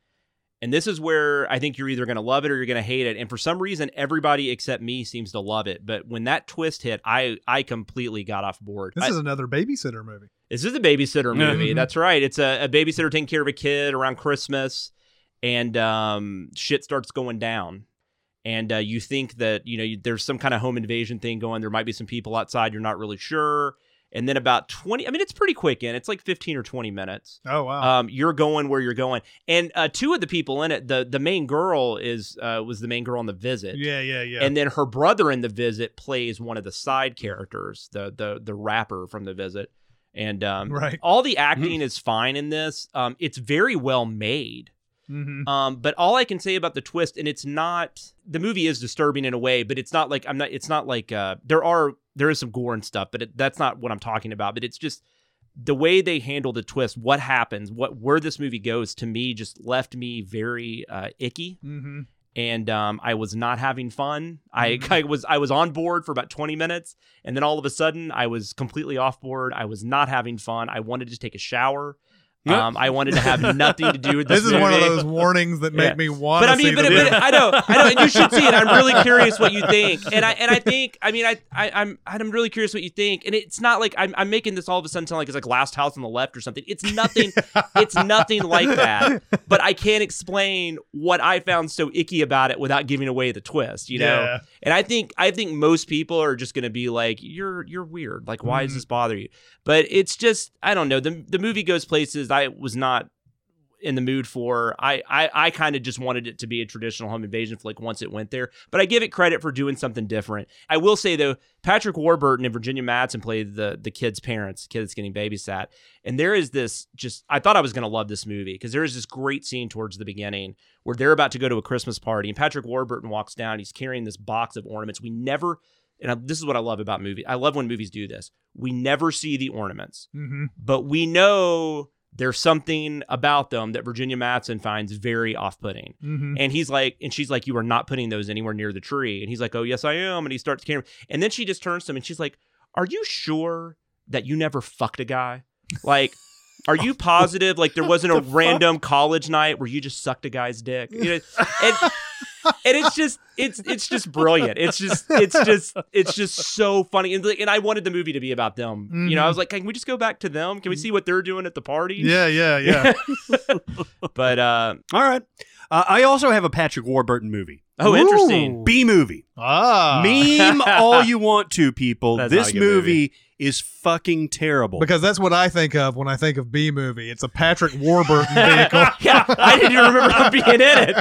and this is where I think you're either going to love it or you're going to hate it. And for some reason, everybody except me seems to love it. But when that twist hit, I I completely got off board. This I- is another babysitter movie. this is a babysitter Yeah. movie. Mhm. That's right. It's a, a babysitter taking care of a kid around Christmas, and um, shit starts going down. And uh, you think that you know you, there's some kind of home invasion thing going. There might be some people outside. You're not really sure. And then about twenty. I mean, it's pretty quick in. It's like fifteen or twenty minutes. Oh wow. Um, you're going where you're going. And uh, two of the people in it, the the main girl is uh, was the main girl on the visit. yeah, yeah, yeah. And then her brother in the visit plays one of the side characters, the the the rapper from the visit. And um, Right. all the acting is fine in this. Um, it's very well made. Hmm Um, but all I can say about the twist, and it's not the movie is disturbing in a way, but it's not like I'm not. It's not like uh, there are there is some gore and stuff, but it, that's not what I'm talking about. But it's just the way they handle the twist, what happens, what where this movie goes, to me just left me very uh, icky hmm and um, I was not having fun. I, Mhm. I was I was on board for about 20 minutes, and then all of a sudden I was completely off board. I was not having fun. I wanted to take a shower. Um, I wanted to have nothing to do with this. This is one of those warnings that make Yeah. me want But to I mean, see but, but movie. I know, I know, and you should see it. I'm really curious what you think, and I and I think, I mean, I, I I'm I'm really curious what you think, and it's not like I'm I'm making this all of a sudden sound like it's like Last House on the Left or something. It's nothing. it's nothing like that. But I can't explain what I found so icky about it without giving away the twist. You know, Yeah. and I think I think most people are just going to be like, "You're you're weird. Like, why does Mhm. this bother you?" But it's just I don't know. the The movie goes places I was not in the mood for. I I, I kind of just wanted it to be a traditional home invasion flick once it went there. But I give it credit for doing something different. I will say though, Patrick Warburton and Virginia Madsen played the the kid's parents, the kid that's getting babysat, and there is this just I thought I was going to love this movie because there is this great scene towards the beginning where they're about to go to a Christmas party and Patrick Warburton walks down. He's carrying this box of ornaments. We never. And this is what I love about movies. I love when movies do this. We never see the ornaments hmm but we know there's something about them that Virginia Madsen finds very off-putting. hmm And he's like, and she's like, you are not putting those anywhere near the tree. And he's like, oh yes, I am. And he starts carrying. And then she just turns to him and she's like, are you sure that you never fucked a guy? Like, are you positive? Like, there wasn't a random college night where you just sucked a guy's dick? You know, and, and it's just it's it's just brilliant. It's just it's just it's just so funny. And, like, and I wanted the movie to be about them. You know, I was like, can we just go back to them? Can we see what they're doing at the party? Yeah, yeah, yeah. But uh, All right. Uh, I also have a Patrick Warburton movie. oh, interesting. B movie. ah, Meme all you want to, people. That's this not a good movie, is fucking terrible. because that's what I think of when I think of B movie. It's a Patrick Warburton vehicle. yeah, I didn't even remember him being in it.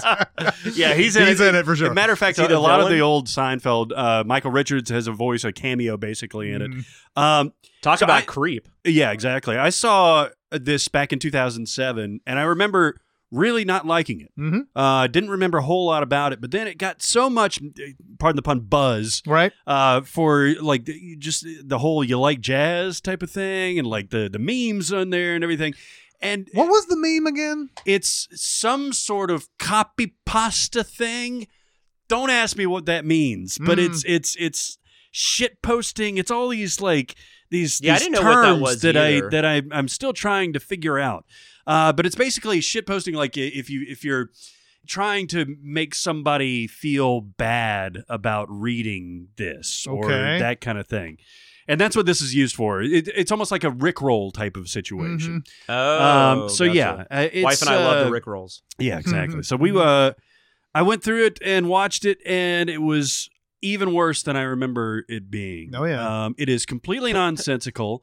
yeah, he's in He's it. in it for sure. Matter of fact, Is he a lot of the old Seinfeld, uh, Michael Richards has a voice, a cameo basically in it. Mhm. Um, Talk So about I- creep. yeah, exactly. I saw this back in 2007, and I remember really not liking it. Mhm. Uh, didn't remember a whole lot about it, but then it got so much, pardon the pun, buzz Right? uh, for like the, just the whole you like jazz type of thing, and like the the memes on there and everything. And What was the meme again? it's some sort of copy pasta thing. Don't ask me what that means, but Mm. it's it's it's shit posting. It's all these like these Yeah, I didn't know what that terms was that either. I that I I'm still trying to figure out. Uh, but it's basically shit posting. Like if you if you're trying to make somebody feel bad about reading this or Okay. that kind of thing. And that's what this is used for. It, it's almost like a Rickroll type of situation. Oh, Um, so gotcha. yeah, uh, it's, wife and I love uh, the Rick rolls. yeah, exactly. so we uh I went through it and watched it and it was even worse than I remember it being. Oh, yeah. Um it is completely nonsensical.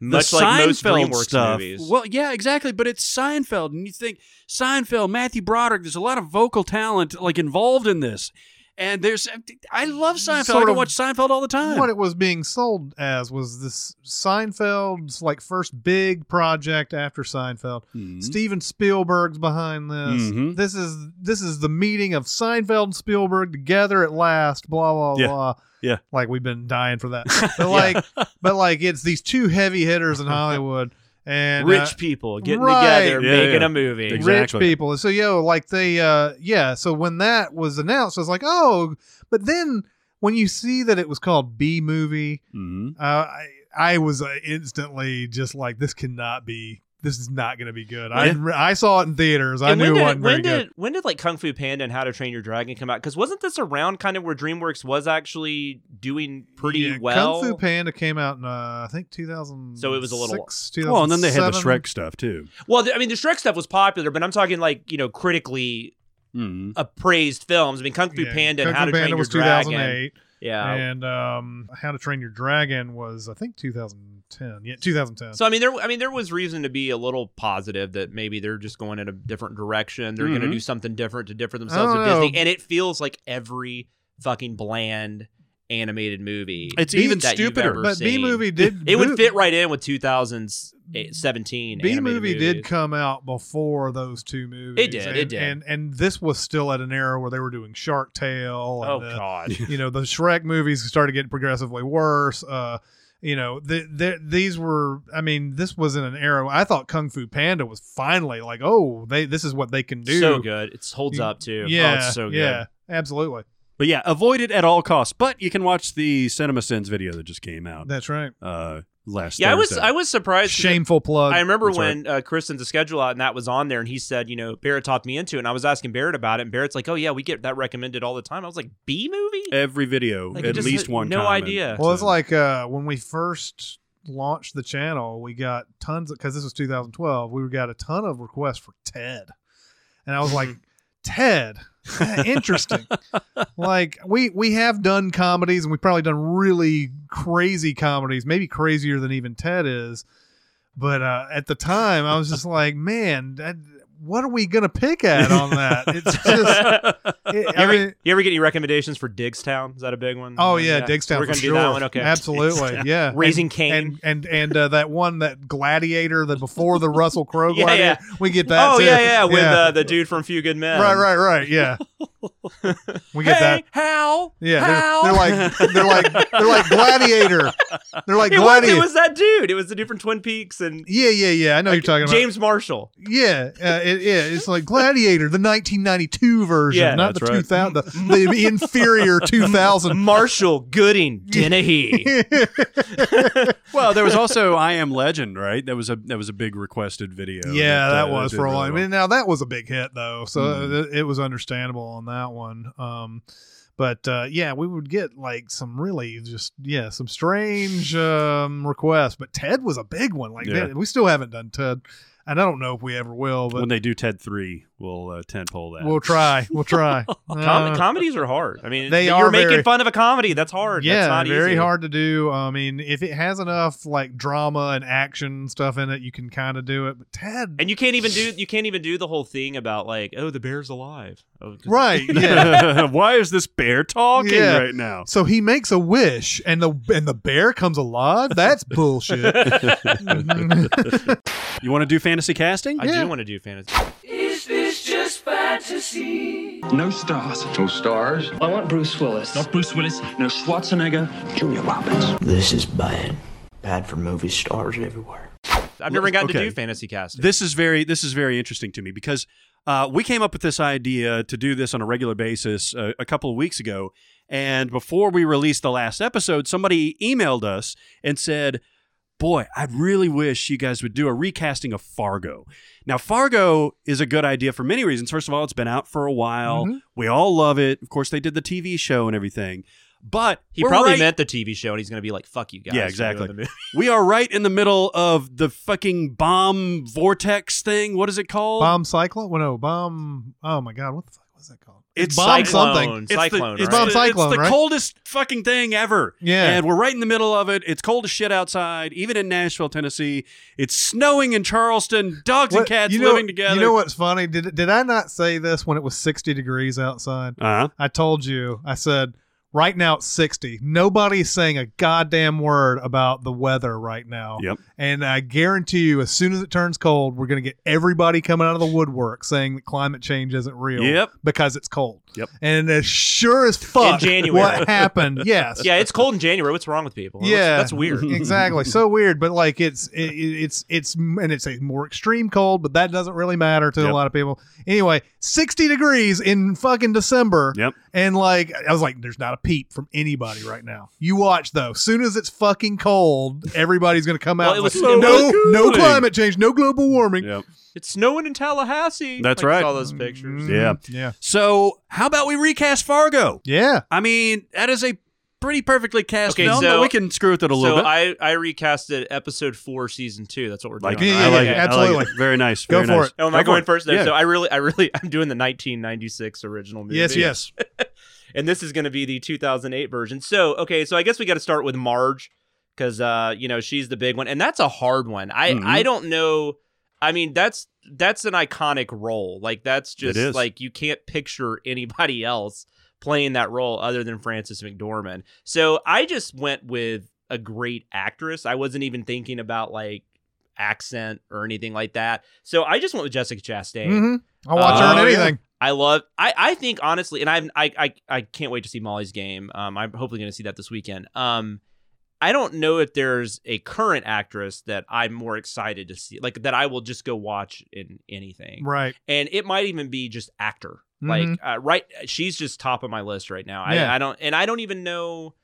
Much the like most Seinfeld DreamWorks stuff. movies. Well, yeah, exactly, but it's Seinfeld and you think Seinfeld, Matthew Broderick, there's a lot of vocal talent like involved in this. And there's I love Seinfeld. Sort I can watch Seinfeld all the time. What it was being sold as was this Seinfeld's like first big project after Seinfeld. Mhm. Steven Spielberg's behind this. Mhm. This is this is the meeting of Seinfeld and Spielberg together at last. Blah blah Yeah. blah. Yeah. like we've been dying for that. But like, but like, it's these two heavy hitters in Hollywood and uh, Rich people getting right. together, Yeah, making yeah. a movie. Exactly. rich people. So yo, like they, uh, yeah. So when that was announced, I was like, oh. But then when you see that it was called B movie, Mhm. uh, I I was uh, instantly just like, this cannot be. This is not going to be good. I I saw it in theaters. I And knew when it did, wasn't very when good. did when did like Kung Fu Panda and How to Train Your Dragon come out? Because wasn't this around kind of where DreamWorks was actually doing pretty Yeah, well? Kung Fu Panda came out in uh, I think 2000. So it was a little- Well, and then they had the Shrek stuff too. well, th- I mean, the Shrek stuff was popular, but I'm talking like you know critically Mhm. appraised films. I mean, Kung Fu Yeah, Panda Kung and How Fu to Train Your was Dragon. 2008, Yeah. and um, How to Train Your Dragon was I think 2010. Yeah, 2010. So I mean, there I mean there was reason to be a little positive that maybe they're just going in a different direction. They're going to do something different to differ themselves with Disney, and it feels like every fucking bland animated movie. It's even stupider. but B movie did It would fit right in with 2017 B movie did come out before those two movies. It did, and, it did. and and this was still at an era where they were doing Shark Tale. And, Oh uh, God. you know the Shrek movies started getting progressively worse. Uh, you know the, the, these were. I mean, this was in an era. I thought Kung Fu Panda was finally like, oh, they this is what they can do. So good. It holds You- up too. Yeah, oh, it's so good. yeah, absolutely. But yeah, avoid it at all costs. But you can watch the Cinema Sins video that just came out That's right. uh, last. Yeah, I was I was surprised. Shameful plug. I remember That's when uh, Chris sent the schedule out and that was on there, and he said, you know, Barrett talked me into it, and I was asking Barrett about it, and Barrett's like, oh yeah, we get that recommended all the time. I was like, B movie? every video Like, at just least one. no comment. idea. Well, it's So- like uh, when we first launched the channel, we got tons of because this was 2012. We got a ton of requests for Ted, and I was like, Ted, interesting. like we we have done comedies, and we've probably done really crazy comedies, maybe crazier than even Ted is. But uh, at the time, I was just like, man, that, what are we gonna pick at on that? It's just. it- you, I ever, mean, you ever get any recommendations for Diggstown? Is that a big one? Oh yeah, Diggstown We're for gonna sure. do that one. Okay, absolutely, yeah. Raising and, Cain. and and and uh, that one that Gladiator, that before the Russell Crowe Yeah, Gladiator, we get that. oh too. yeah, yeah, with Uh, the the dude from Few Good Men. right, right, right, yeah. We get hey, that. How? Yeah, Hal. they're, they're like they're like they're like gladiator. They're like it was, gladiator. it was that dude. It was the different Twin Peaks and yeah, yeah, yeah. I know you're talking about James Marshall. Yeah, uh, it, yeah. It's like Gladiator, the 1992 version, Yeah, not the that's right. 2000, the, the inferior 2000. Marshall Gooding Dennehy. well, there was also I Am Legend, right? That was a that was a big requested video. Yeah, that, uh, was for a really while. I mean, now that was a big hit though, so Mhm. it, it was understandable on that one. Um, but uh, yeah, we would get like some really just yeah some strange um, requests. But Ted was a big one. Like Yeah. man, we still haven't done Ted, and I don't know if we ever will. But when they do Ted three, we'll uh, tent pole that. we'll try. We'll try. Com- Uh, comedies are hard. I mean, They you're are making very- fun of a comedy. That's hard. Yeah, That's not very easy. hard to do. I mean, if it has enough like drama and action stuff in it, you can kind of do it. But Ted, And you can't even do you can't even do the whole thing about like, oh, the bear's alive. Oh, 'cause- right? Yeah. Why is this bear talking Yeah. right now? so he makes a wish, and the and the bear comes alive. That's bullshit. You want to do fantasy casting? I Yeah. do want to do fantasy. No stars. No stars? I want Bruce Willis. Not Bruce Willis. No Schwarzenegger. Julia Roberts. This is bad. Bad for movie stars everywhere. I've never gotten to do fantasy casting. This is very this is very interesting to me because uh, we came up with this idea to do this on a regular basis uh, a couple of weeks ago, and before we released the last episode, somebody emailed us and said, "Boy, I really wish you guys would do a recasting of Fargo." Now, Fargo is a good idea for many reasons. First of all, it's been out for a while. Mhm. We all love it. Of course, they did the TV show and everything. But he probably right- meant the TV show, and he's going to be like, "Fuck you guys." Yeah, exactly. we are right in the middle of the fucking bomb vortex thing. What is it called? bomb cyclone? Well, no, bomb. Oh my god, what the fuck was that called? It's bomb Cyclone. something. It's Cyclone, the, it's right? Bomb the, cyclone, It's the right? coldest fucking thing ever. Yeah. And we're right in the middle of it. It's cold as shit outside, even in Nashville, Tennessee. It's snowing in Charleston. Dogs and cats you know, living together. You know what's funny? Did did I not say this when it was 60 degrees outside? Uh-huh. I told you. I said right now it's 60. Nobody's saying a goddamn word about the weather right now. Yep. And I guarantee you, as soon as it turns cold, we're going to get everybody coming out of the woodwork saying that climate change isn't real. Yep. Because it's cold. Yep. And as sure as fuck, in January. what happened? Yes. yeah, it's cold in January. What's wrong with people? That's- Yeah, that's, weird. exactly. So weird, but like it's it, it's it's and it's a more extreme cold, but that doesn't really matter to Yep. a lot of people. Anyway, sixty degrees in fucking December. Yep. And like I was like, there's not a peep from anybody right now. You watch though. Soon as it's fucking cold, everybody's gonna come out. Well, it was- like, it no, was no climate change, no global warming. Yep. It's snowing in Tallahassee. That's Like, right. All those pictures. Mm, Yeah. yeah, So, how about we recast Fargo? yeah. I mean, that is a pretty perfectly cast Okay, film, so- but we can screw with it a little So bit. I I recasted episode four, season two. That's what we're doing. like it. Yeah, I yeah, like yeah, it. I like absolutely. it. Very nice. Go very for nice. it. Oh, am I Go for going first? No, Yeah. So I really, I really, I'm doing the 1996 original movie. Yes, yes. and this is going to be the 2008 version. So, okay, so I guess we got to start with Marge because, uh, you know, she's the big one, and that's a hard one. I, Mhm. I don't know. I mean, that's that's an iconic role. Like that's just like you can't picture anybody else playing that role other than Frances McDormand. So I just went with a great actress. I wasn't even thinking about like accent or anything like that. So I just went with Jessica Chastain. hmm I'll watch her on anything. I love. I I think honestly, and I'm I I I can't wait to see Molly's game. Um, I'm hopefully going to see that this weekend. Um, I don't know if there's a current actress that I'm more excited to see, like that I will just go watch in anything, Right. and it might even be just actor. Mhm. Like uh, right, she's just top of my list right now. Yeah. I, I don't, and I don't even know.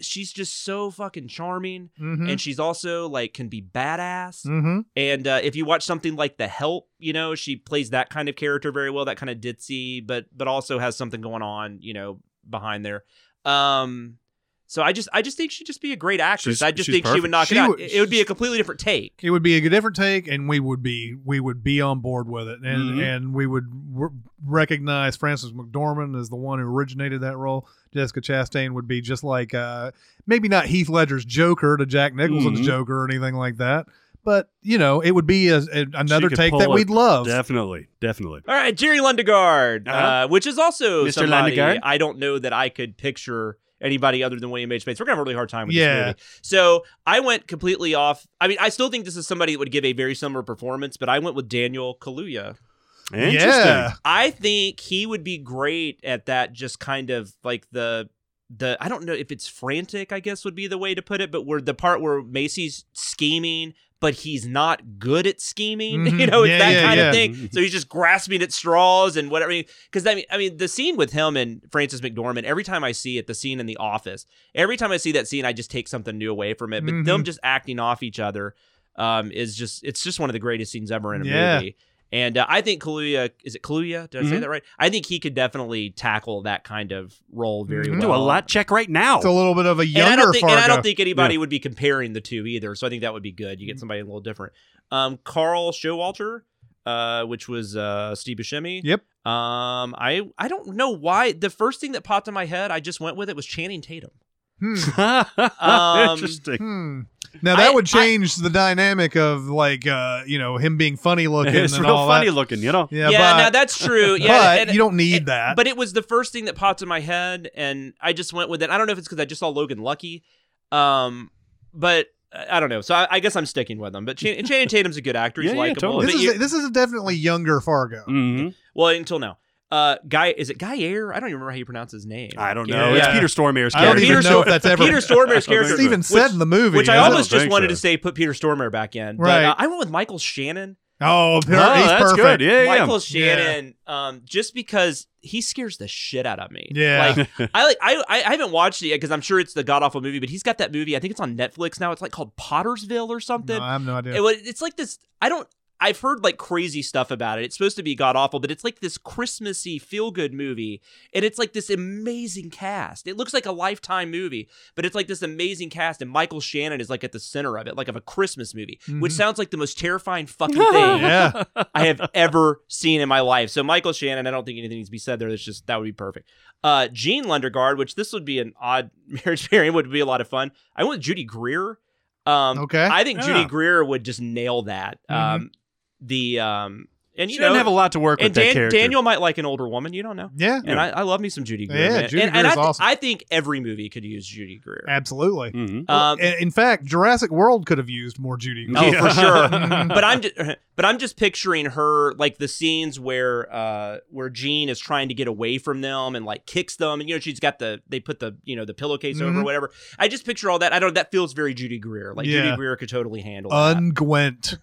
She's just so fucking charming, Mm-hmm. and she's also like can be badass. mm-hmm. And uh, if you watch something like The Help, you know she plays that kind of character very well, that kind of ditzy, but but also has something going on, you know, behind there. Um, so I just I just think she'd just be a great actress. She's- I just she's think she would knock She it out. would- it would be a completely different take. it would be a different take and we would be we would be on board with it and Mhm. and we would r- recognize Frances McDormand as the one who originated that role Jessica Chastain would be just like uh maybe not Heath Ledger's Joker to Jack Nicholson's Mhm. Joker or anything like that but you know it would be a, a- another take that it. we'd love Definitely. Definitely. All right, Jerry Lundegaard, Uh-huh. uh, which is also Mr. somebody Lundegaard? I don't know that I could picture anybody other than William H. Bates. We're gonna have a really hard time with Yeah. this movie. So I went completely off. I mean, I still think this is somebody that would give a very similar performance, but I went with Daniel Kaluuya. Interesting. Yeah. I think he would be great at that. Just kind of like the the I don't know if it's frantic. I guess would be the way to put it. But where the part where Macy's scheming, but he's not good at scheming. Mhm. You know, Yeah, that yeah, kind yeah. of thing. So he's just grasping at straws and whatever. Because I mean, I mean, the scene with him and Frances McDormand. Every time I see it, the scene in the office. Every time I see that scene, I just take something new away from it. But them Mhm. just acting off each other um, is just it's just one of the greatest scenes ever in a movie. And uh, I think Kaluuya is it Kaluuya? Did I say Mhm. that right? I think he could definitely tackle that kind of role very Mhm. well. Do a lot check right now. It's a little bit of a And younger I don't think, and I don't think anybody Yeah. would be comparing the two either. So I think that would be good. Mm-hmm. You get somebody a little different. Um, Carl Showalter, uh, which was uh, Steve Buscemi. Yep. Um, I I don't know why. The first thing that popped in my head, I just went with it was Channing Tatum. Hmm. Um, Interesting. Hmm. Now that I- would change the dynamic of like uh, you know him being funny looking it's and real all funny that. looking, you know. Yeah, Yeah, but, now that's true. Yeah, but and- you don't need it- that. But it was the first thing that popped in my head, and I just went with it. I don't know if it's because I just saw Logan Lucky, um, but I I don't know. So I, I guess I'm sticking with him. But Chan- Channing Tatum's a good actor. He's Yeah, yeah, likable. totally. this is you- this is a definitely younger Fargo. hmm well, until now, uh, Guy is it Guy Air? I don't even remember how you pronounce his name. I don't Yeah. know. It's Peter Stormare's I don't character. even Peter know if that's ever Peter Stormare's character. It's even said which- in the movie. Which I isn't almost just wanted so. to say put Peter Stormare back in. But, Right. uh, I went with Michael Shannon. Oh, per- Oh, he's that's perfect. good. Yeah, yeah. Michael Shannon, um, just because he scares the shit out of me. Yeah. like I like I I haven't watched it yet because I'm sure it's the god awful movie, but he's got that movie. I think it's on Netflix now. It's like called Pottersville or something. No, I have no idea. It it's like this. I don't. I've heard like crazy stuff about it. It's supposed to be god awful, but it's like this Christmassy feel good movie, and it's like this amazing cast. It looks like a lifetime movie, but it's like this amazing cast, and Michael Shannon is like at the center of it, like of a Christmas movie, which Mhm. sounds like the most terrifying fucking thing yeah. I have ever seen in my life. So Michael Shannon, I don't think anything needs to be said there. That's just that would be perfect. Uh, Jean Lundegaard, which this would be an odd marriage pairing, would be a lot of fun. I went with Judy Greer. Um, Okay. I think Judy Greer would just nail that. Um, the um, and She you know, doesn't have a lot to work and with that Dan- character. Daniel might like an older woman. You don't know. Yeah. And I, I love me some Judy Greer. Yeah, man. Judy and, and I, Greer's thi- awesome. I think every movie could use Judy Greer. Absolutely. Mhm. Um, in, in fact, Jurassic World could have used more Judy. Oh, Greer. for sure. But I'm just, but I'm just picturing her like the scenes where uh where Jean is trying to get away from them and like kicks them and you know she's got the they put the you know the pillowcase over Mhm. or whatever. I just picture all that. I don't that feels very Judy Greer. Like Yeah. Judy Greer could totally handle that. Unguent.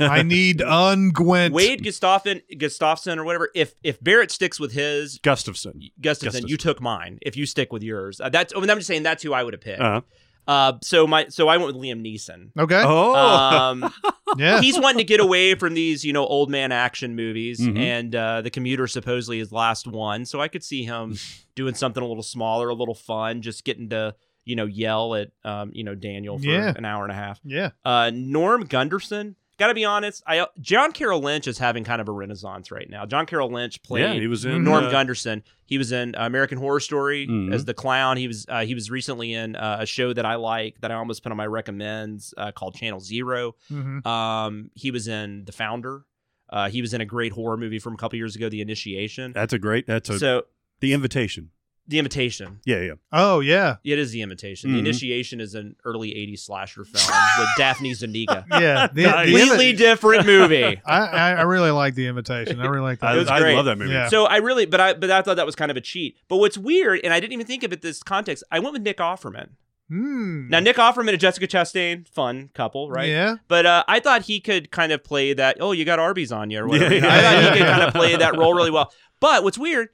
I need unguent. Wade Gustafson Gustafson or whatever. If if Barrett sticks with his Gustafson. Gustafson, you took mine. If you stick with yours, uh, that's. I mean, I'm just saying that's who I would have picked. Uh-huh. Uh, so my so I went with Liam Neeson. Okay. Oh, Um, yeah. he's wanting to get away from these, you know, old man action movies, Mhm. and uh, the commuter supposedly his last one. So I could see him doing something a little smaller, a little fun, just getting to, you know, yell at, um, you know, Daniel for Yeah. an hour and a half. yeah. Uh, Norm Gunderson. Got to be honest, I John Carroll Lynch is having kind of a renaissance right now. John Carroll Lynch played yeah, he was in Norm uh, Gunderson. He was in American Horror Story Mhm. as the clown. He was uh, he was recently in uh, a show that I like that I almost put on my recommends uh, called Channel Zero. hmm Um, he was in The Founder. Uh, he was in a great horror movie from a couple years ago, The Initiation. That's a great. That's a so the invitation. The Invitation. Yeah, yeah. Oh yeah. It is The Invitation. Mhm. The Initiation is an early '80s slasher film with Daphne Zuniga. Yeah. The, Nice. the Completely invi- different movie. I, I I really like the invitation. I really like that. I, It was I great. love that movie. Yeah. So I really, but I, but I thought that was kind of a cheat. But what's weird, and I didn't even think of it this context. I went with Nick Offerman. Hmm. Now Nick Offerman and Jessica Chastain, fun couple, right? Yeah. But uh, I thought he could kind of play that. Oh, you got Arby's on you, or whatever. Yeah, You know, I thought yeah, he could kind of play that role really well. But what's weird, J-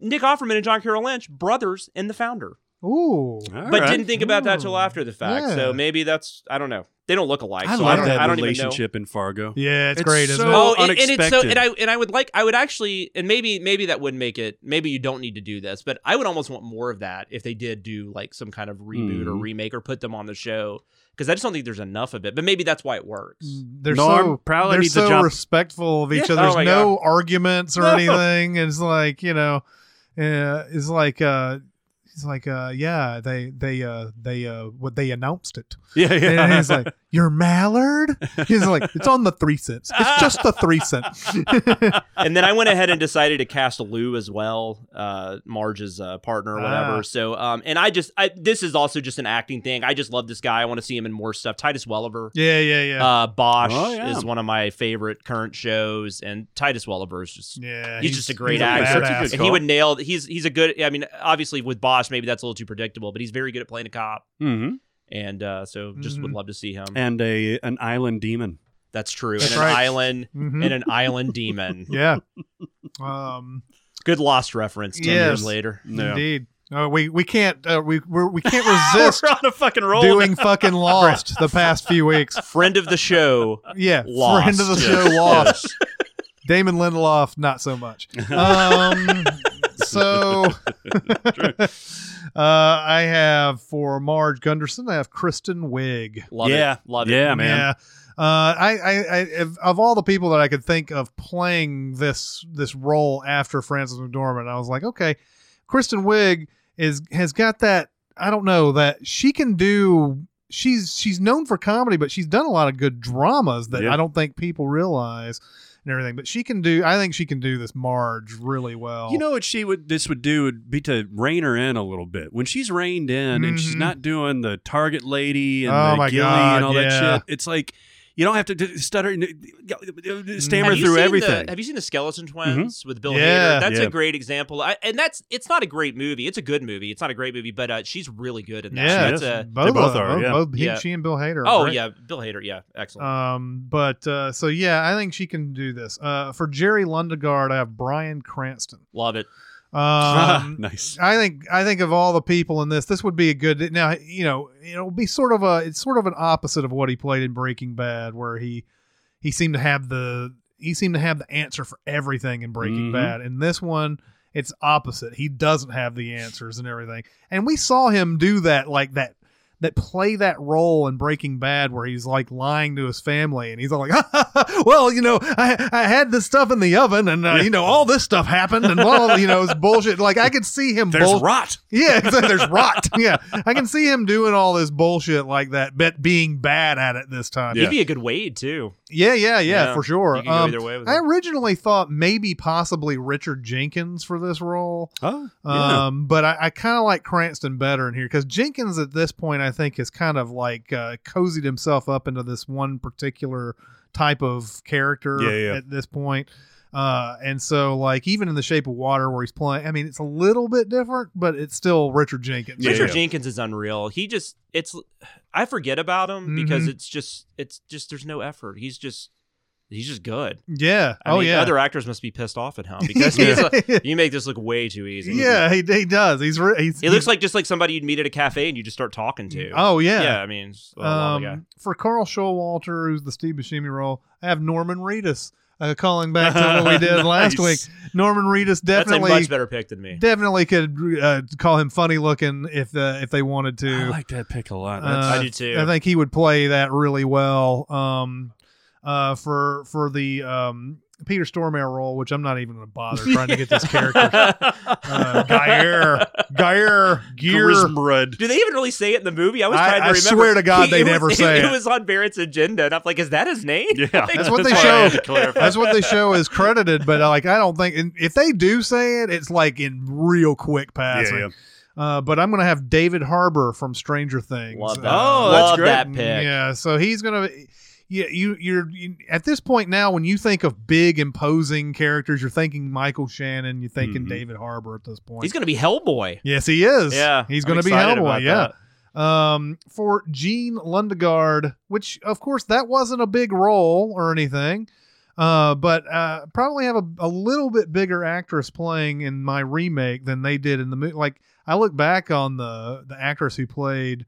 Nick Offerman and John Carroll Lynch, brothers in The Founder, Ooh. All but right. didn't think about that till after the fact. Yeah. So maybe that's I don't know. They don't look alike. I so love I don't, that I don't know. relationship in Fargo. Yeah, it's, It's great, so- it? Oh, and, and it's so, unexpected. and I and I would like, I would actually, and maybe maybe that would make it. Maybe you don't need to do this, but I would almost want more of that if they did do like some kind of reboot or Mhm. remake or put them on the show because I just don't think there's enough of it. But maybe that's why it works. They're Norm so probably they're needs to so jump- respectful of each Yeah. other. Oh There's my no arguments or No. anything. It's like you know, uh, it's like uh, he's like, uh, yeah, they they uh they uh what they announced it. Yeah, yeah. And he's like, You're Mallard? He's like, It's on the three cents. It's just the three cent. and then I went ahead and decided to cast Lou as well, uh, Marge's uh, partner or whatever. Ah. So, um, and I just, I, this is also just an acting thing. I just love this guy. I want to see him in more stuff. Titus Welliver, yeah, yeah, yeah. uh, Bosch Oh, yeah. is one of my favorite current shows, and Titus Welliver is just. yeah. He's, just a great he's actor, badass. and he would nail. He's he's a good. I mean, obviously with Bosch, maybe that's a little too predictable, but he's very good at playing a cop, hmm and uh, so just would Mhm. love to see him. And a an island demon. that's true. That's and an right. island, Mhm. and an island demon. Yeah. Um Good Lost reference. Ten Yes. years later. Yeah. indeed. Uh, we we can't uh, we we're, we can't resist We're on a fucking roll. doing fucking Lost the past few weeks. friend of the show. Yeah, Lost. friend of the show Lost. Damon Lindelof, not so much. Um, so, uh, I have for Marge Gunderson, I have Kristen Wiig. Love Yeah. it. Love it. Yeah, man. Yeah. Uh, I, I, I, of- of all the people that I could think of playing this this role after Frances McDormand, I was like, okay, Kristen Wiig is has got that. I don't know that she can do. She's she's known for comedy, but she's done a lot of good dramas that Yeah. I don't think people realize and everything. But she can do. I think she can do this Marge really well. You know what she would this would do would be to rein her in a little bit. When she's reined in and she's Mhm. not doing the target lady and Oh the my gilly God, and all yeah. that shit. It's like you don't have to d- stutter and Mm-hmm. stammer through everything. Mm-hmm. The, have you seen the Skeleton Twins with Bill Yeah. Hader? That's Yeah. a great example. I, and that's it's not a great movie. It's a good movie. It's not a great movie, but uh, she's really good in that. yeah, That's a, both, both are, them, yeah. both he, Yeah. she and Bill Hader. oh great. yeah, Bill Hader. Yeah, excellent. Um, but uh, so yeah, I think she can do this. Uh, for Jerry Lundegaard, I have Bryan Cranston. Love it. Um, nice. I think I think of all the people in this, this would be a good. Now you know it'll be sort of a it's sort of an opposite of what he played in Breaking Bad, where he he seemed to have the he seemed to have the answer for everything in Breaking Mhm. Bad. In this one, it's opposite. He doesn't have the answers and everything. And we saw him do that like that that play that role in Breaking Bad where he's like lying to his family and he's all like, well, you know, I I had this stuff in the oven and uh, you know all this stuff happened and well, you know, it's bullshit. Like I could see him. There's bull- rot. yeah, exactly. There's rot. Yeah, I can see him doing all this bullshit like that, but being bad at it this time. Yeah. He'd be a good Wade too. Yeah, yeah, yeah, Yeah, for sure. you can go Um, either way with I it. originally thought maybe possibly Richard Jenkins for this role. Oh, yeah. Um, but I, I kind of like Cranston better in here because Jenkins at this point I think has kind of like uh, cozied himself up into this one particular type of character Yeah, yeah. at this point. Uh, and so like even in the Shape of Water where he's playing, I mean it's a little bit different, but it's still Richard Jenkins. Yeah, Richard yeah. Jenkins is unreal. He just it's I forget about him because Mhm. it's just it's just there's no effort. He's just he's just good. Yeah. I oh mean, yeah. Other actors must be pissed off at him because he's like, you make this look way too easy. yeah, he, he does. He's re- he's He looks like just like somebody you'd meet at a cafe and you just start talking to. Oh yeah. yeah. I mean, it's a lovely guy. Um, for Carl Showalter, who's the Steve Buscemi role, I have Norman Reedus. Uh, calling back to what we did last week, Norman Reedus That's a definitely much better pick than me. definitely could uh, call him funny looking if uh, if they wanted to. I like that pick a lot. Uh, I do too. I think he would play that really well. Um, uh, for for the um, Peter Stormare role, which I'm not even going to bother trying to get this character. Uh, Geyer, Geyer, Gear. Charisma. Do they even really say it in the movie? I was I- trying to I remember. swear to God, they it was- never say it. it. was on Barrett's agenda, and I'm like, is that his name? Yeah. Like, That's what they show. had to clarify. That's what they show is credited, but uh, like I don't think and if they do say it, it's like in real quick passing. Yeah, Uh, but I'm gonna have David Harbour from Stranger Things. Love that. Uh, Oh, that's Love great. that pick. Yeah, so he's gonna. Yeah, you you're you, at this point now. When you think of big, imposing characters, you're thinking Michael Shannon. You're thinking Mhm. David Harbour at this point. He's gonna be Hellboy. yes, he is. Yeah, he's going to be Hellboy. Yeah. Um, for Jean Lundegaard, which of course that wasn't a big role or anything, uh, but uh, probably have a, a little bit bigger actress playing in my remake than they did in the movie. Like I look back on the the actress who played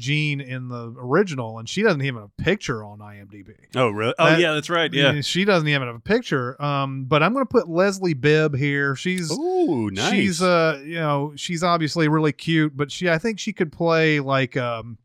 Jean in the original, and she doesn't even have a picture on IMDb. Oh, really? Oh, yeah, that's right. Yeah. she doesn't even have a picture. Um, but I'm going to put Leslie Bibb here. She's Ooh, nice. She's uh, you know, she's obviously really cute, but she I think she could play like um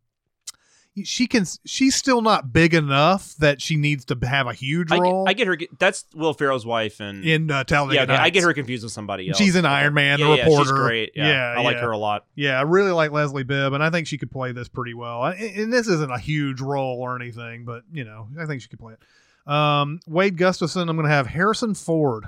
she can. She's still not big enough that she needs to have a huge I, get- role. I get her. That's Will Ferrell's wife, and in uh, Talladega yeah, okay, I get her confused with somebody else. She's an Iron Man, yeah, the yeah, reporter. she's great. Yeah, Yeah, I like her a lot. Yeah, I really like Leslie Bibb, and I think she could play this pretty well. And, and this isn't a huge role or anything, but you know, I think she could play it. Um, Wade Gustafson, I'm going to have Harrison Ford.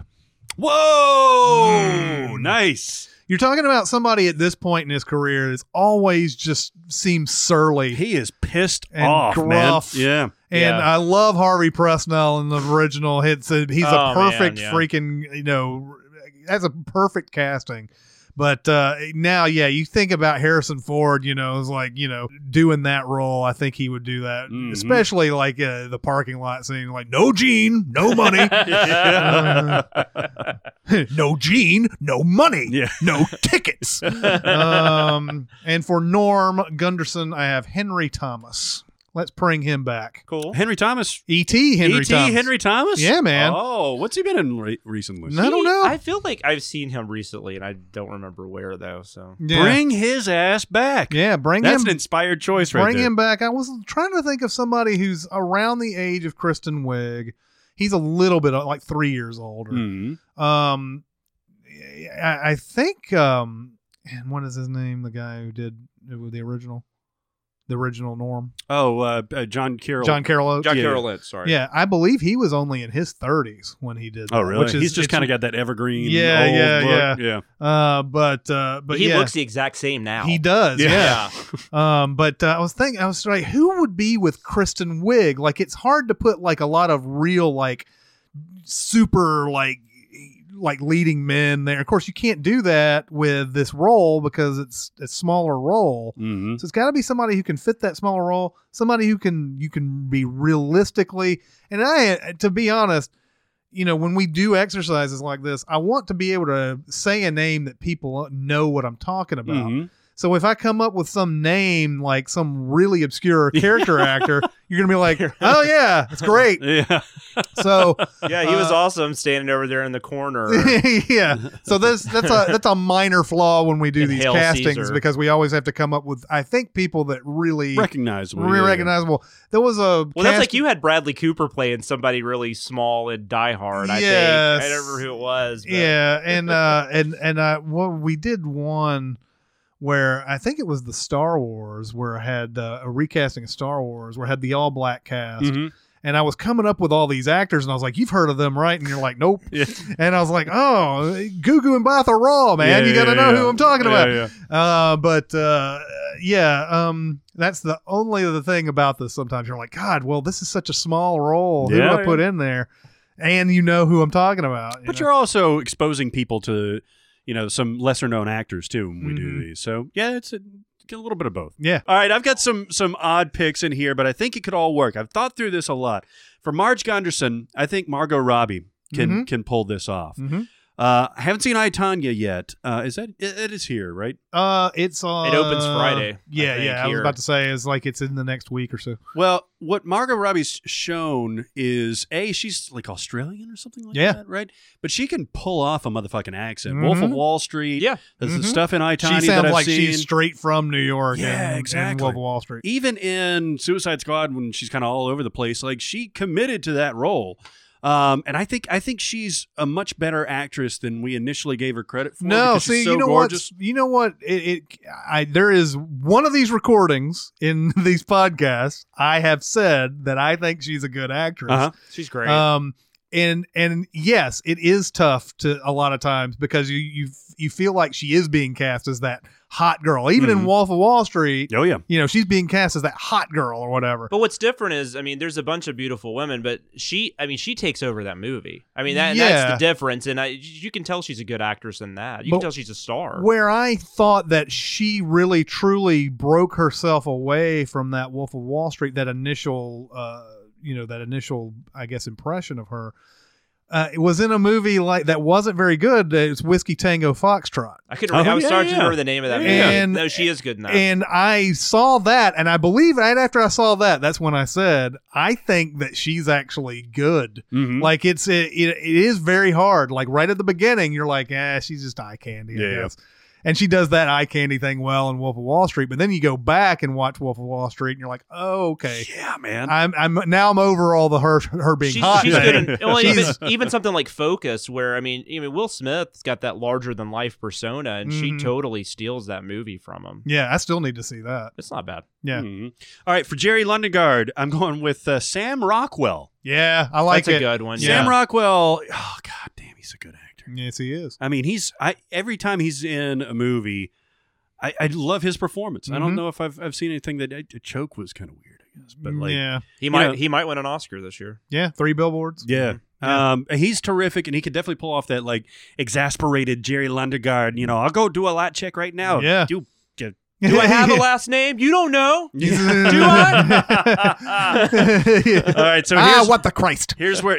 Whoa, Mm. nice. You're talking about somebody at this point in his career that's always just seems surly. He is pissed And off, gruff. man. Yeah. And Yeah. I love Harvey Presnell in the original. It's a, he's a Oh, man, perfect yeah. freaking, you know, that's a perfect casting. But uh, now, yeah, you think about Harrison Ford, you know, is like, you know, doing that role. I think he would do that, Mhm. especially like uh, the parking lot scene, like, no Jean, no money. Uh, no Jean, no money, Yeah. no tickets. um, and for Norm Gunderson, I have Henry Thomas. Let's bring him back. Cool. Henry Thomas. E.T. Henry E.T. Thomas. Henry Thomas? Yeah, man. Oh, what's he been in re- recently? I don't know. I feel like I've seen him recently, and I don't remember where though. So Yeah. Bring his ass back. yeah, bring That's him. an inspired choice right bring there. him back. I was trying to think of somebody who's around the age of Kristen Wiig. He's a little bit like three years older. Mhm. Um, I, I think. Um, and what is his name? The guy who did the original, the original Norm, Oh, uh, uh, John Carroll. John Carroll Oates. John Yeah. Carroll Lynch, sorry. Yeah, I believe he was only in his 30s when he did. Oh, really? Which is, He's just kind of got that evergreen. Yeah, old yeah, look. yeah. Uh, but uh, but he yeah, looks the exact same now. he does. Yeah. Yeah. Um, but uh, I was thinking, I was like, who would be with Kristen Wiig? Like, it's hard to put like a lot of real like super like like leading men there. Of course, you can't do that with this role because it's a smaller role. hmm So it's got to be somebody who can fit that smaller role, somebody who can you can be realistically. And I, to be honest, you know, when we do exercises like this, I want to be able to say a name that people know what I'm talking about. Mhm. So if I come up with some name like some really obscure character actor, you're gonna be like, "Oh yeah, it's great." Yeah. So yeah, he was Uh, awesome standing over there in the corner. yeah. So this that's a that's a minor flaw when we do And these Hail castings Caesar. because we always have to come up with I think people that really Recognizable. really yeah, yeah. recognizable. There was a Well, that's like you had Bradley Cooper playing somebody really small in Die Hard. I Yes. think I don't remember who it was. But Yeah, and uh and and uh well, we did one where I think it was the Star Wars where I had uh, a recasting of Star Wars where I had the all black cast. Mhm. And I was coming up with all these actors, and I was like, "You've heard of them, right?" And you're like, "Nope." Yeah. And I was like, "Oh, Gugu Mbatha-Raw, man! Yeah, you got to yeah, know who I'm talking about." Uh, but uh, yeah, um, that's the only other thing about this. Sometimes you're like, God, well, this is such a small role. Who do I put in there? And you know who I'm talking about. But know? you're also exposing people to, you know, some lesser known actors too when we Mhm. do these. So yeah, it's a, a little bit of both. yeah. All right, I've got some some odd picks in here, but I think it could all work. I've thought through this a lot. For Marge Gunderson, I think Margot Robbie can Mhm. can pull this off. Mhm. Uh, I haven't seen I, Tonya yet. Uh, is that it, it is here, right? Uh, it's on. It opens Friday, I Yeah, think, yeah. I was here. about to say is like it's in the next week or so. Well, what Margot Robbie's shown is a she's like Australian or something like Yeah. that, right? But she can pull off a motherfucking accent. Wolf of Mhm. Wall Street. Yeah. there's the Mhm. stuff in I, Tonya She that sounds I've like seen. she's straight from New York. Yeah, and, and exactly. Wolf of Wall Street. even in Suicide Squad when she's kind of all over the place, like she committed to that role. Um, and I think I think she's a much better actress than we initially gave her credit for. No, because she's see, so you know gorgeous. what? You know what? It, it, I there is one of these recordings in these podcasts. I have said that I think she's a good actress. Uh-huh. she's great. Um, and and yes, it is tough to a lot of times because you you you feel like she is being cast as that hot girl. Even in Mhm. Wolf of Wall Street, Oh yeah, you know, she's being cast as that hot girl or whatever. but what's different is, I mean, there's a bunch of beautiful women, but she, I mean, she takes over that movie. I mean, that Yeah. that's the difference, and I, you can tell she's a good actress in that. You But can tell she's a star. Where I thought that she really truly broke herself away from that Wolf of Wall Street, that initial, uh, you know, that initial, I guess, impression of her. Uh, it was in a movie like that wasn't very good. It's Whiskey Tango Foxtrot. I could. Oh, I was yeah, starting yeah. to remember the name of that movie. And- no, she is good in that. And I saw that, and I believe right after I saw that, that's when I said, I think that she's actually good. Mhm. Like it's it, it, it is very hard. Like right at the beginning, you're like, ah, she's just eye candy, I Yeah, yeah. Guess. and she does that eye candy thing well in Wolf of Wall Street. But then you go back and watch Wolf of Wall Street, and you're like, oh, okay. Yeah, man. I'm I'm now I'm over all the her her being She's, hot. she's thing. good. In, well, even, even something like Focus, where I mean, even Will Smith's got that larger than life persona, and Mhm. she totally steals that movie from him. yeah, I still need to see that. It's not bad. Yeah, Mhm. All right, for Jerry Lundegaard, I'm going with uh, Sam Rockwell. yeah, I like That's it. a good one. Yeah. Sam Rockwell. Oh god damn, he's a good actor. Yes, he is. I mean, he's I every time he's in a movie, I, I love his performance. I don't Mhm. know if I've I've seen anything that a choke was kind of weird, I guess, but like yeah, He might know- he might win an Oscar this year. yeah, three billboards. Yeah. Yeah. Um, he's terrific, and he could definitely pull off that like exasperated Jerry Lundegaard. You know, I'll go do a lot check right now. Yeah. do do- Do I have a last name? You don't know. Do I? All right, so ah, what the Christ? here's where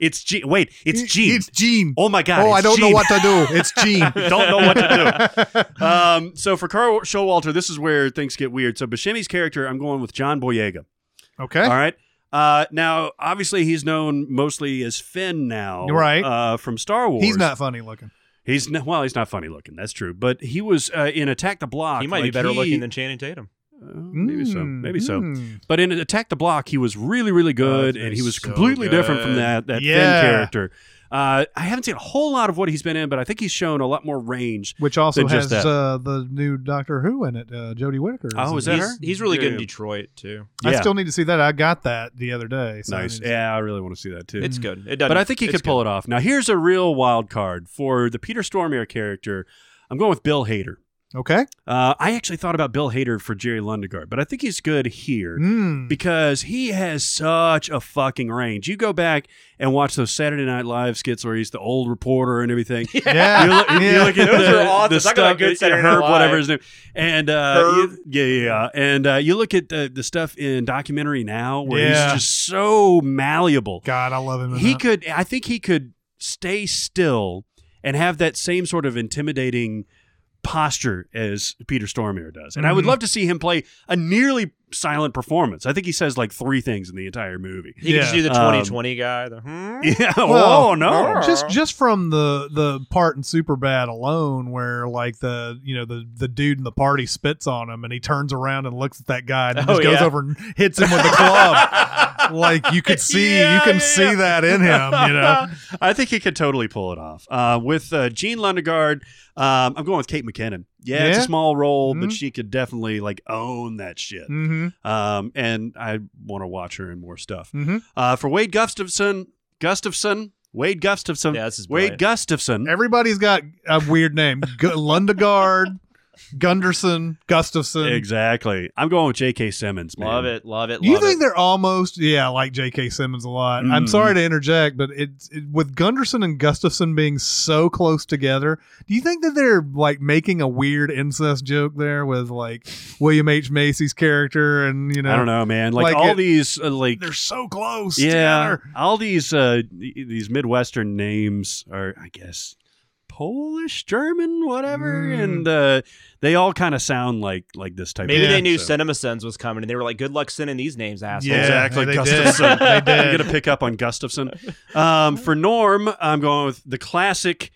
it's Gene. Wait, it's Gene. It's Gene. oh my god! oh, I don't know what to do. It's Gene. don't know what to do. Um, so for Carl Showalter, this is where things get weird. So Buscemi's character, I'm going with John Boyega. Okay. All right. Uh, now, obviously, he's known mostly as Finn now, Right. Uh, from Star Wars. He's not funny looking. He's n- well, he's not funny looking. That's true. But he was uh, in Attack the Block. He might be better he- looking than Channing Tatum. Maybe so. Mm, Maybe so. mm. But in Attack the Block, he was really, really good, Oh, and he was so completely different from that that Yeah. Finn character. Uh, I haven't seen a whole lot of what he's been in, but I think he's shown a lot more range. Which also Than has just that. uh, the new Doctor Who in it, uh, Jodie Whittaker. Oh, is that he's, her? he's really good in Detroit too. I still need to see that. I got that the other day. so Nice. need to- Yeah, I really want to see that too. It's good. It doesn't. but I think he it's could pull it off. Now, here's a real wild card for the Peter Stormare character. I'm going with Bill Hader. Okay. Uh, I actually thought about Bill Hader for Jerry Lundegaard, but I think he's good here Mm. because he has such a fucking range. You go back and watch those Saturday Night Live skits where he's the old reporter and everything. Yeah. You look, you Yeah. look at Those the, are awesome. the stuff, good yeah, Saturday Night Herb, whatever his name, and uh, you- yeah, yeah, yeah, and uh, you look at the, the stuff in documentary now where Yeah. he's just so malleable. God, I love him. He that. could, I think, he could stay still and have that same sort of intimidating posture as Peter Stormare does. And I would Mhm. love to see him play a nearly silent performance. I think he says like three things in the entire movie. He can just Yeah. do the Um, 2020 guy. The, hmm? Yeah. Well, oh no. just just from the the part in Superbad alone, where like the you know the the dude in the party spits on him, and he turns around and looks at that guy and Oh, just goes yeah. over and hits him with the club. like you could see, Yeah, you can yeah, see yeah. that in him. You know. I think he could totally pull it off. Uh, with uh, Jean Lundegaard, um, I'm going with Kate McKinnon. Yeah, it's a small role, but Mhm. she could definitely like own that shit. Mm-hmm. Um, and I want to watch her in more stuff. Mhm. Uh, for Wade Gustafson, Gustafson, Wade Gustafson, Yeah, this is Wade. Gustafson. Everybody's got a weird name: Gu- Lundegaard, Gunderson, Gustafson. Exactly. I'm going with J.K. Simmons. Man. Love it. Love it. Do you think it. they're almost yeah I like J.K. Simmons a lot? I'm Mm. sorry to interject, but it's it, with Gunderson and Gustafson being so close together. Do you think that they're like making a weird incest joke there with like William H Macy's character and you know I don't know, man. Like, Like all it- these, uh, like they're so close yeah, together. all these uh these midwestern names are, I guess, Polish, German, whatever, Mm. and uh, they all kind of sound like like this type. Maybe of Yeah, they knew so. Cinema Sins was coming, and they were like, "Good luck sending these names, assholes." Yeah. Exactly, they did. Gustafson. They did. I'm gonna pick up on Gustafson. Um, for Norm, I'm going with the classic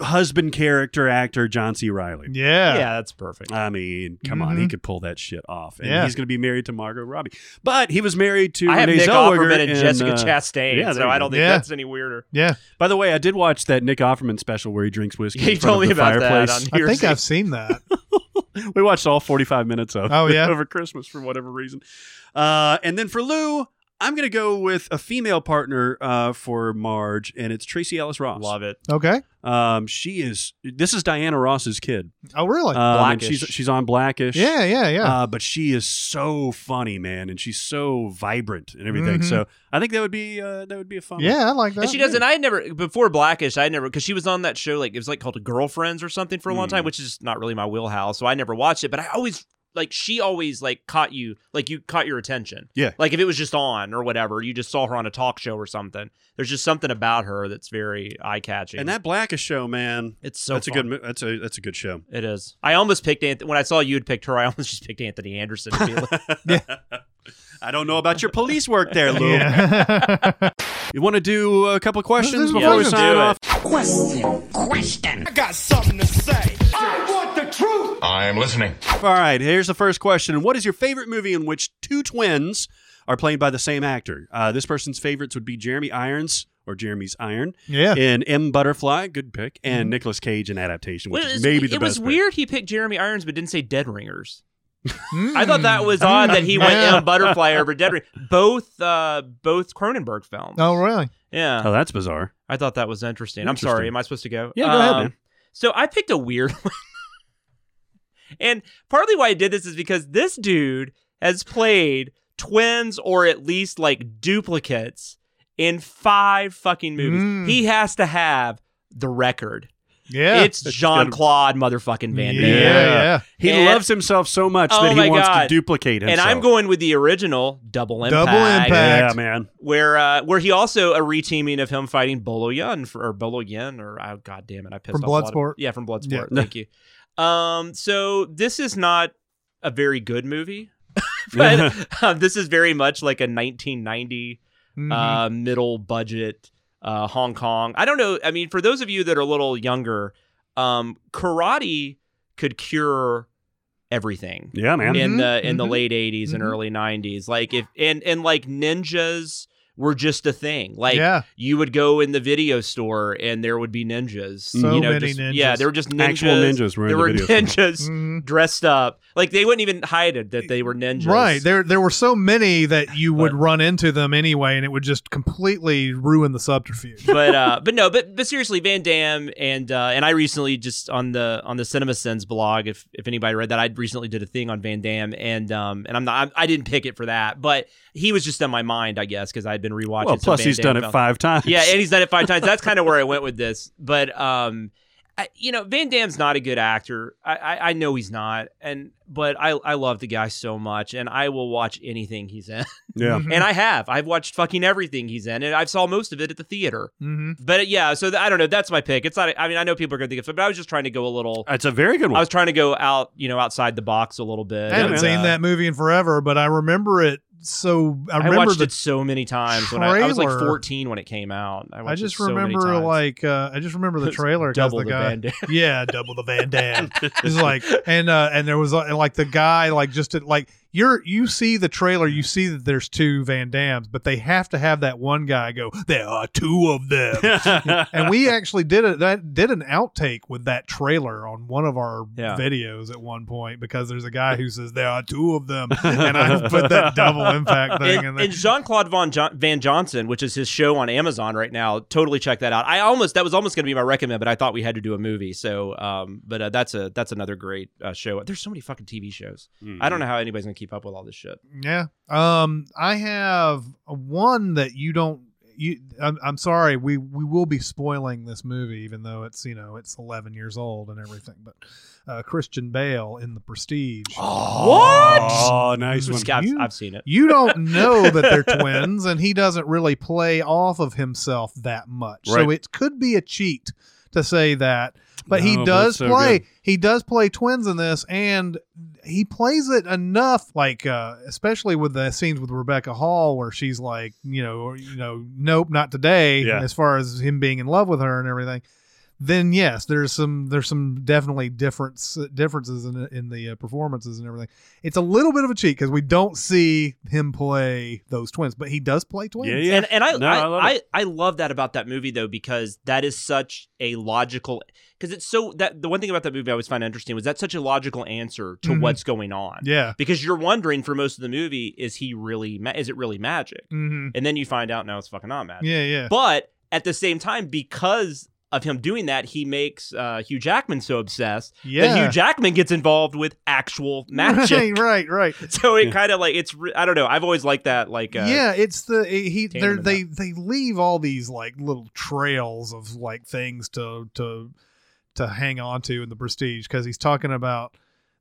husband character actor John C. Reilly. Yeah. Yeah, that's perfect. I mean, come on, he Mhm. could pull that shit off, and Yeah. he's going to be married to Margot Robbie. But he was married to I have Renee Nick Zellweger Offerman and in, Jessica uh, Chastain, yeah, so I don't think Yeah. that's any weirder. Yeah. By the way, I did watch that Nick Offerman special where he drinks whiskey. Yeah, you in front told of me the about that fireplace. on I think. I've seen that. we watched all 45 minutes of Oh, yeah? over Christmas for whatever reason. Uh, and then for Lou, I'm going to go with a female partner uh, for Marge, and it's Tracee Ellis Ross. Love it. Okay. Um, she is. This is Diana Ross's kid. Oh really? Um, and Blackish. she's she's on Blackish. yeah, yeah, yeah. Uh, but she is so funny, man, and she's so vibrant and everything. Mhm. So I think that would be uh, that would be a fun. one. yeah, I like that. And she doesn't. I had never before Blackish. I had never because she was on that show like it was like called Girlfriends or something for a long Mm. time, which is not really my wheelhouse. So I never watched it. But I always like she always like caught you like you caught your attention. Yeah. Like if it was just on or whatever, you just saw her on a talk show or something. There's just something about her that's very eye catching. And that Blackish show, man, it's so that's a good. That's a that's a good show. It is. I almost picked Anthony when I saw you had picked her. I almost just picked Anthony Anderson. to be like- I don't know about your police work there, Lou. Yeah. You want to do a couple of questions This is before we sign Do it. off? Question. Question. I got something to say. I want the truth. I'm listening. All right, here's the first question. What is your favorite movie in which two twins are played by the same actor? Uh, this person's favorites would be Jeremy Irons or Jeremy's Iron Yeah. in M Butterfly, good pick, and Nicolas Cage in Adaptation, which Well, it is was- maybe the it best. was pick. weird he picked Jeremy Irons but didn't say Dead Ringers. Mm. I thought that was odd that he went Yeah. M Butterfly over Dead Ringers. Both uh both Cronenberg films. Oh, really? Yeah. Oh, that's bizarre. I thought that was interesting. I'm sorry. Am I supposed to go? Yeah, go ahead, Um, man. So I picked a weird one. and partly why I did this is because this dude has played twins or at least like duplicates in five fucking movies. Mm. He has to have the record. Yeah. it's Jean Claude motherfucking Van Damme. yeah. He And- loves himself so much Oh that he wants God. to duplicate himself. And I'm going with the original Double Impact. Double Impact. Yeah, man. Where uh, where he also a reteaming of him fighting Bolo Yun for or Bolo Yen or oh god damn it I pissed From off a lot of- Bloodsport? yeah from Bloodsport Yeah. thank you um so this is not a very good movie but um, this is very much like a 1990 Mhm. uh middle budget uh Hong Kong. I don't know. I mean for those of you that are a little younger um karate could cure everything. Yeah, man. in Mhm, the in the mhm, late 80s and mhm. early 90s like if and and like ninjas were just a thing like yeah. you would go in the video store and there would be ninjas So you know many just, ninjas. yeah there were just ninjas Actual ninjas were in there the were video store. ninjas Mhm. dressed up like they wouldn't even hide it that they were ninjas Right. There there were so many that you would But- run into them anyway and it would just completely ruin the subterfuge. but uh but no but but seriously Van Damme and uh and I recently just on the on the Cinema Sins blog if if anybody read that I recently did a thing on Van Damme and um and I'm not I, I didn't pick it for that but he was just on my mind I guess because I'd been rewatching Well, plus Van he's Damme done it films. five times. Yeah, and he's done it five times. That's kind of where I went with this. But um, I, you know, Van Damme's not a good actor. I, I I know he's not, and but I I love the guy so much, and I will watch anything he's in, yeah. Mhm. and I have. I've watched fucking everything he's in, and I saw most of it at the theater. Mhm. But yeah, so th- I don't know. That's my pick. It's not. I mean, I know people are gonna think it's, but I was just trying to go a little. It's a very good one. I was trying to go out, you know, outside the box a little bit. I haven't and, seen uh, that movie in forever, but I remember it so I I, remember watched it so many times when I, I was like 14 when it came out. I, I just so remember like uh, I just remember the trailer double the the guy Van Damme. yeah double the Van Damme it's like and uh, and there was uh, like the guy like just at, like you're you see the trailer you see that there's two Van Dams but they have to have that one guy go there are two of them and we actually did it that did an outtake with that trailer on one of our Yeah. videos at one point because there's a guy who says there are two of them and I put that double impact thing in and, there and Jean Claude Van, jo- Van Johnson, which is his show on Amazon right now, totally check that out. I almost that was almost going to be my recommend, but I thought we had to do a movie. So, um, but uh, that's a that's another great uh, show. There's so many fucking TV shows. Hmm. I don't know how anybody's going to keep up with all this shit. Yeah. Um, I have one that you don't. You, I'm, I'm sorry. We we will be spoiling this movie, even though it's you know it's 11 years old and everything. But uh, Christian Bale in The Prestige. Oh, What? Oh, nice one. I've, You- I've seen it. You don't know that they're twins, and he doesn't really play off of himself that much. So it could be a cheat to say that. But he No, but does it's so play. good. He does play twins in this, and he plays it enough. Like uh, especially with the scenes with Rebecca Hall, where she's like, you know, or, you know, nope, not today. Yeah. As far as him being in love with her and everything. Then yes, there's some there's some definitely difference differences in in the uh, performances and everything. It's a little bit of a cheat because we don't see him play those twins, but he does play twins. Yeah, yeah. And and I No, I I, love I. I love that about that movie though because that is such a logical because it's so that the one thing about that movie I always find interesting was that's such a logical answer to Mhm. what's going on. Yeah. Because you're wondering for most of the movie is he really ma- is it really magic? hmm And then you find out no it's fucking not magic. Yeah, yeah. But at the same time because of him doing that, he makes uh, Hugh Jackman so obsessed that Hugh Jackman gets involved with actual magic. Right, right, right. So it Yeah. kind of like it's re- I don't know. I've always liked that like uh, yeah, it's the he. They're, they they leave all these like little trails of like things to to to hang on to in the prestige because he's talking about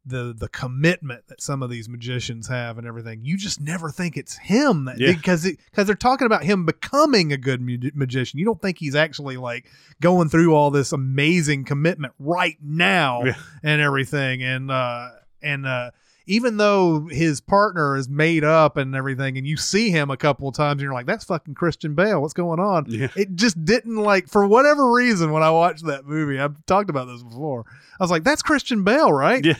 the the commitment that some of these magicians have and everything. You just never think it's him that, Yeah. because because they're talking about him becoming a good mu- magician. You don't think he's actually like going through all this amazing commitment right now Yeah. and everything and uh and uh even though his partner is made up and everything, and you see him a couple of times, and you're like, "That's fucking Christian Bale. What's going on?" Yeah. It just didn't like for whatever reason when I watched that movie. I've talked about this before. I was like, "That's Christian Bale, right?" Yeah.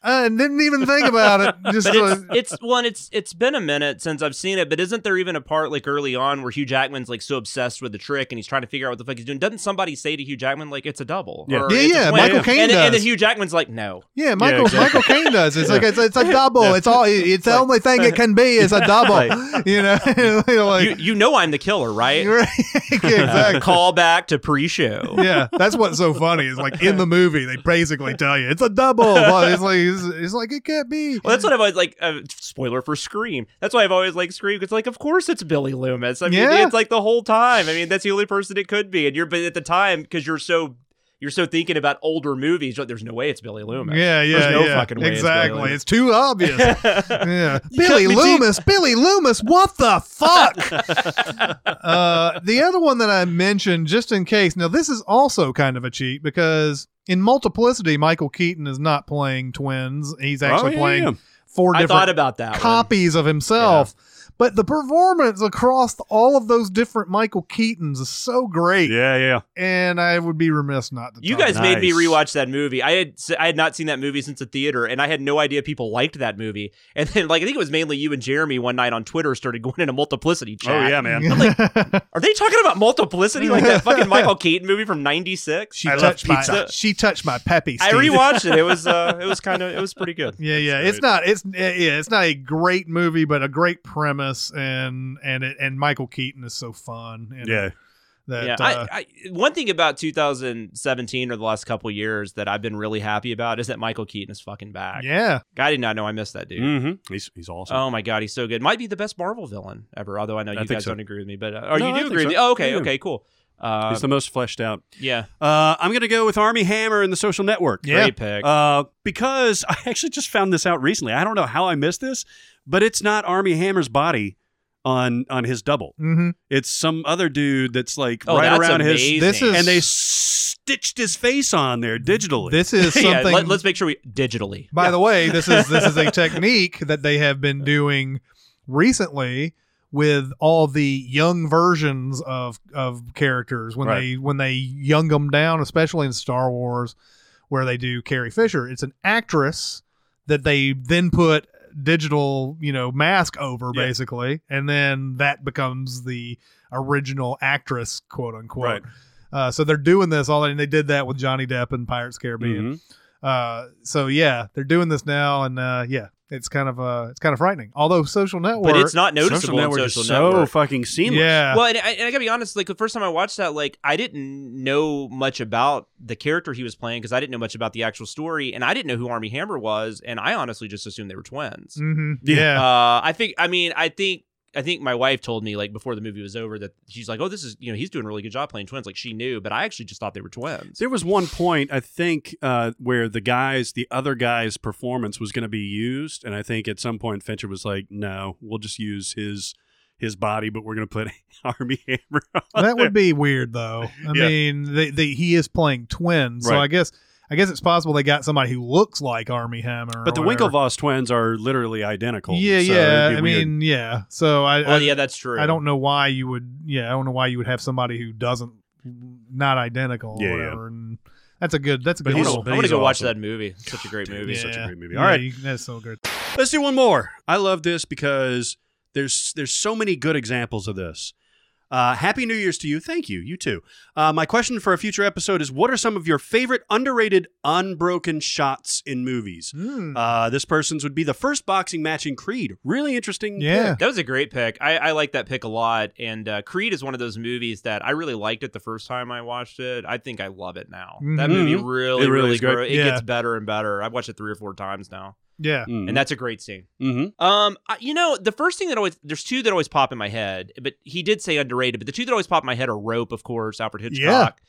Uh, and didn't even think about it. Just But it's uh, it's one it's it's been a minute since I've seen it, but isn't there even a part like early on where Hugh Jackman's like so obsessed with the trick and he's trying to figure out what the fuck he's doing? Doesn't somebody say to Hugh Jackman like it's a double? Yeah. Or Yeah, yeah. Michael Caine and, then- and then. Hugh Jackman's like, no. Yeah, Michael exactly. Michael Caine does. It's like it's, it's a double. It's all. It's the only thing it can be is a double. Like- you know, You're like You you know I'm the killer, right? right? exactly. Call back to pre-show. Yeah, that's what's so funny. Is like in the movie they basically tell you it's a double. But it's like it's, it's like it can't be. Well, that's what I've always like. Uh, spoiler for Scream. That's why I've always like Scream. It's like, of course, it's Billy Loomis. I mean, Yeah. it's like the whole time. I mean, that's the only person it could be. And you're, but at the time, because you're so you're so thinking about older movies, there's no way it's Billy Loomis. Yeah, yeah, There's no yeah. fucking way. exactly. It's It's too obvious. yeah, Billy me deep. Loomis. Billy Loomis. What the fuck? uh, the other one that I mentioned, just in case. Now, this is also kind of a cheat because in Multiplicity, Michael Keaton is not playing twins. He's oh, actually Oh, yeah, playing yeah. four I different thought about that. one. copies of himself. But the performance across all of those different Michael Keatons is so great, Yeah, yeah. and I would be remiss not to. You talk guys about made me rewatch that movie. I had I had not seen that movie since the theater, and I had no idea people liked that movie. And then, like, I think it was mainly you and Jeremy one night on Twitter started going into multiplicity chat. Oh yeah, man. it. Are they talking about multiplicity like that fucking Michael Keaton movie from '96? she I touched my pizza. she touched my peppy. I rewatched it. It was uh, it was kind of it was pretty good. Yeah, yeah. That's It's not. It's yeah. It's not a great movie, but a great premise, and and it and Michael Keaton is so fun. And Yeah. That, yeah, uh, I, I, one thing about 2017 or the last couple years that I've been really happy about is that Michael Keaton is fucking back. yeah. I did not know I missed that dude. Mm-hmm. He's he's awesome. Oh my god, he's so good. Might be the best Marvel villain ever. Although I know I you think guys so. don't agree with me, but uh, or No, you I do think agree with me. Oh, okay, Yeah. okay, cool. Uh, he's the most fleshed out. yeah, Uh, I'm gonna go with Armie Hammer and the Social Network. Yeah. great pick. Uh, because I actually just found this out recently. I don't know how I missed this, but it's not Armie Hammer's body on on his double. Mm-hmm. It's some other dude that's like oh, right that's around amazing. his, This is- and they stitched his face on there digitally. This is something. yeah, let, us make sure we digitally. by the way, this is this is a technique that they have been doing recently with all the young versions of of characters when Right. they when they young them down, especially in Star Wars, where they do Carrie Fisher. It's an actress that they then put digital, you know, mask over Yeah. basically, and then that becomes the original actress, quote unquote. Right. Uh, so they're doing this all, and they did that with Johnny Depp and Pirates Caribbean. Mhm. Uh, so yeah, they're doing this now, and uh, yeah, it's kind of uh, it's kind of frightening. Although Social Network, But it's not noticeable. Social noticeable Network on is social so network. fucking seamless. yeah, Well, and I, and I gotta be honest. Like the first time I watched that, like I didn't know much about the character he was playing because I didn't know much about the actual story, and I didn't know who Armie Hammer was, and I honestly just assumed they were twins. hmm Yeah. yeah, Uh, I think. I mean, I think. I think my wife told me like before the movie was over that she's like, "Oh, this is you know he's doing a really good job playing twins." Like she knew, but I actually just thought they were twins. There was one point I think uh, where the guys, the other guy's performance was going to be used, and I think at some point Fincher was like, "No, we'll just use his his body, but we're going to put Armie Hammer." On that there." would be weird though. I Yeah. mean, they, they, he is playing twins, so I guess I guess it's possible they got somebody who looks like Armie Hammer. But the or whatever. Winklevoss twins are literally identical. Yeah, so yeah. I weird. mean, yeah. So I, well, I, yeah, that's true. I don't know why you would. Yeah, I don't know why you would have somebody who doesn't not identical Yeah, or yeah. And that's a good. That's a But good. I he's- want to he's go watch that movie. It's such a great movie. It's such a great movie. Yeah, All right, you- that's so good. let's do one more. I love this because there's there's so many good examples of this. Uh, Happy New Year's to you. Thank you. You too. Uh, my question for a future episode is: What are some of your favorite underrated unbroken shots in movies? Hmm. Uh, this person's would be the first boxing match in Creed. Really interesting. Yeah. pick. That was a great pick. I, I like that pick a lot. And uh, Creed is one of those movies that I really liked it the first time I watched it. I think I love it now. That Mhm. movie really, It really really, is good. grow- It Yeah. gets better and better. I've watched it three or four times now, Yeah. Mhm. and that's a great scene. Mhm. Um, I, you know, the first thing that always there's two that always pop in my head, but he did say underrated. But the two that always pop in my head are Rope, of course, Alfred Hitchcock,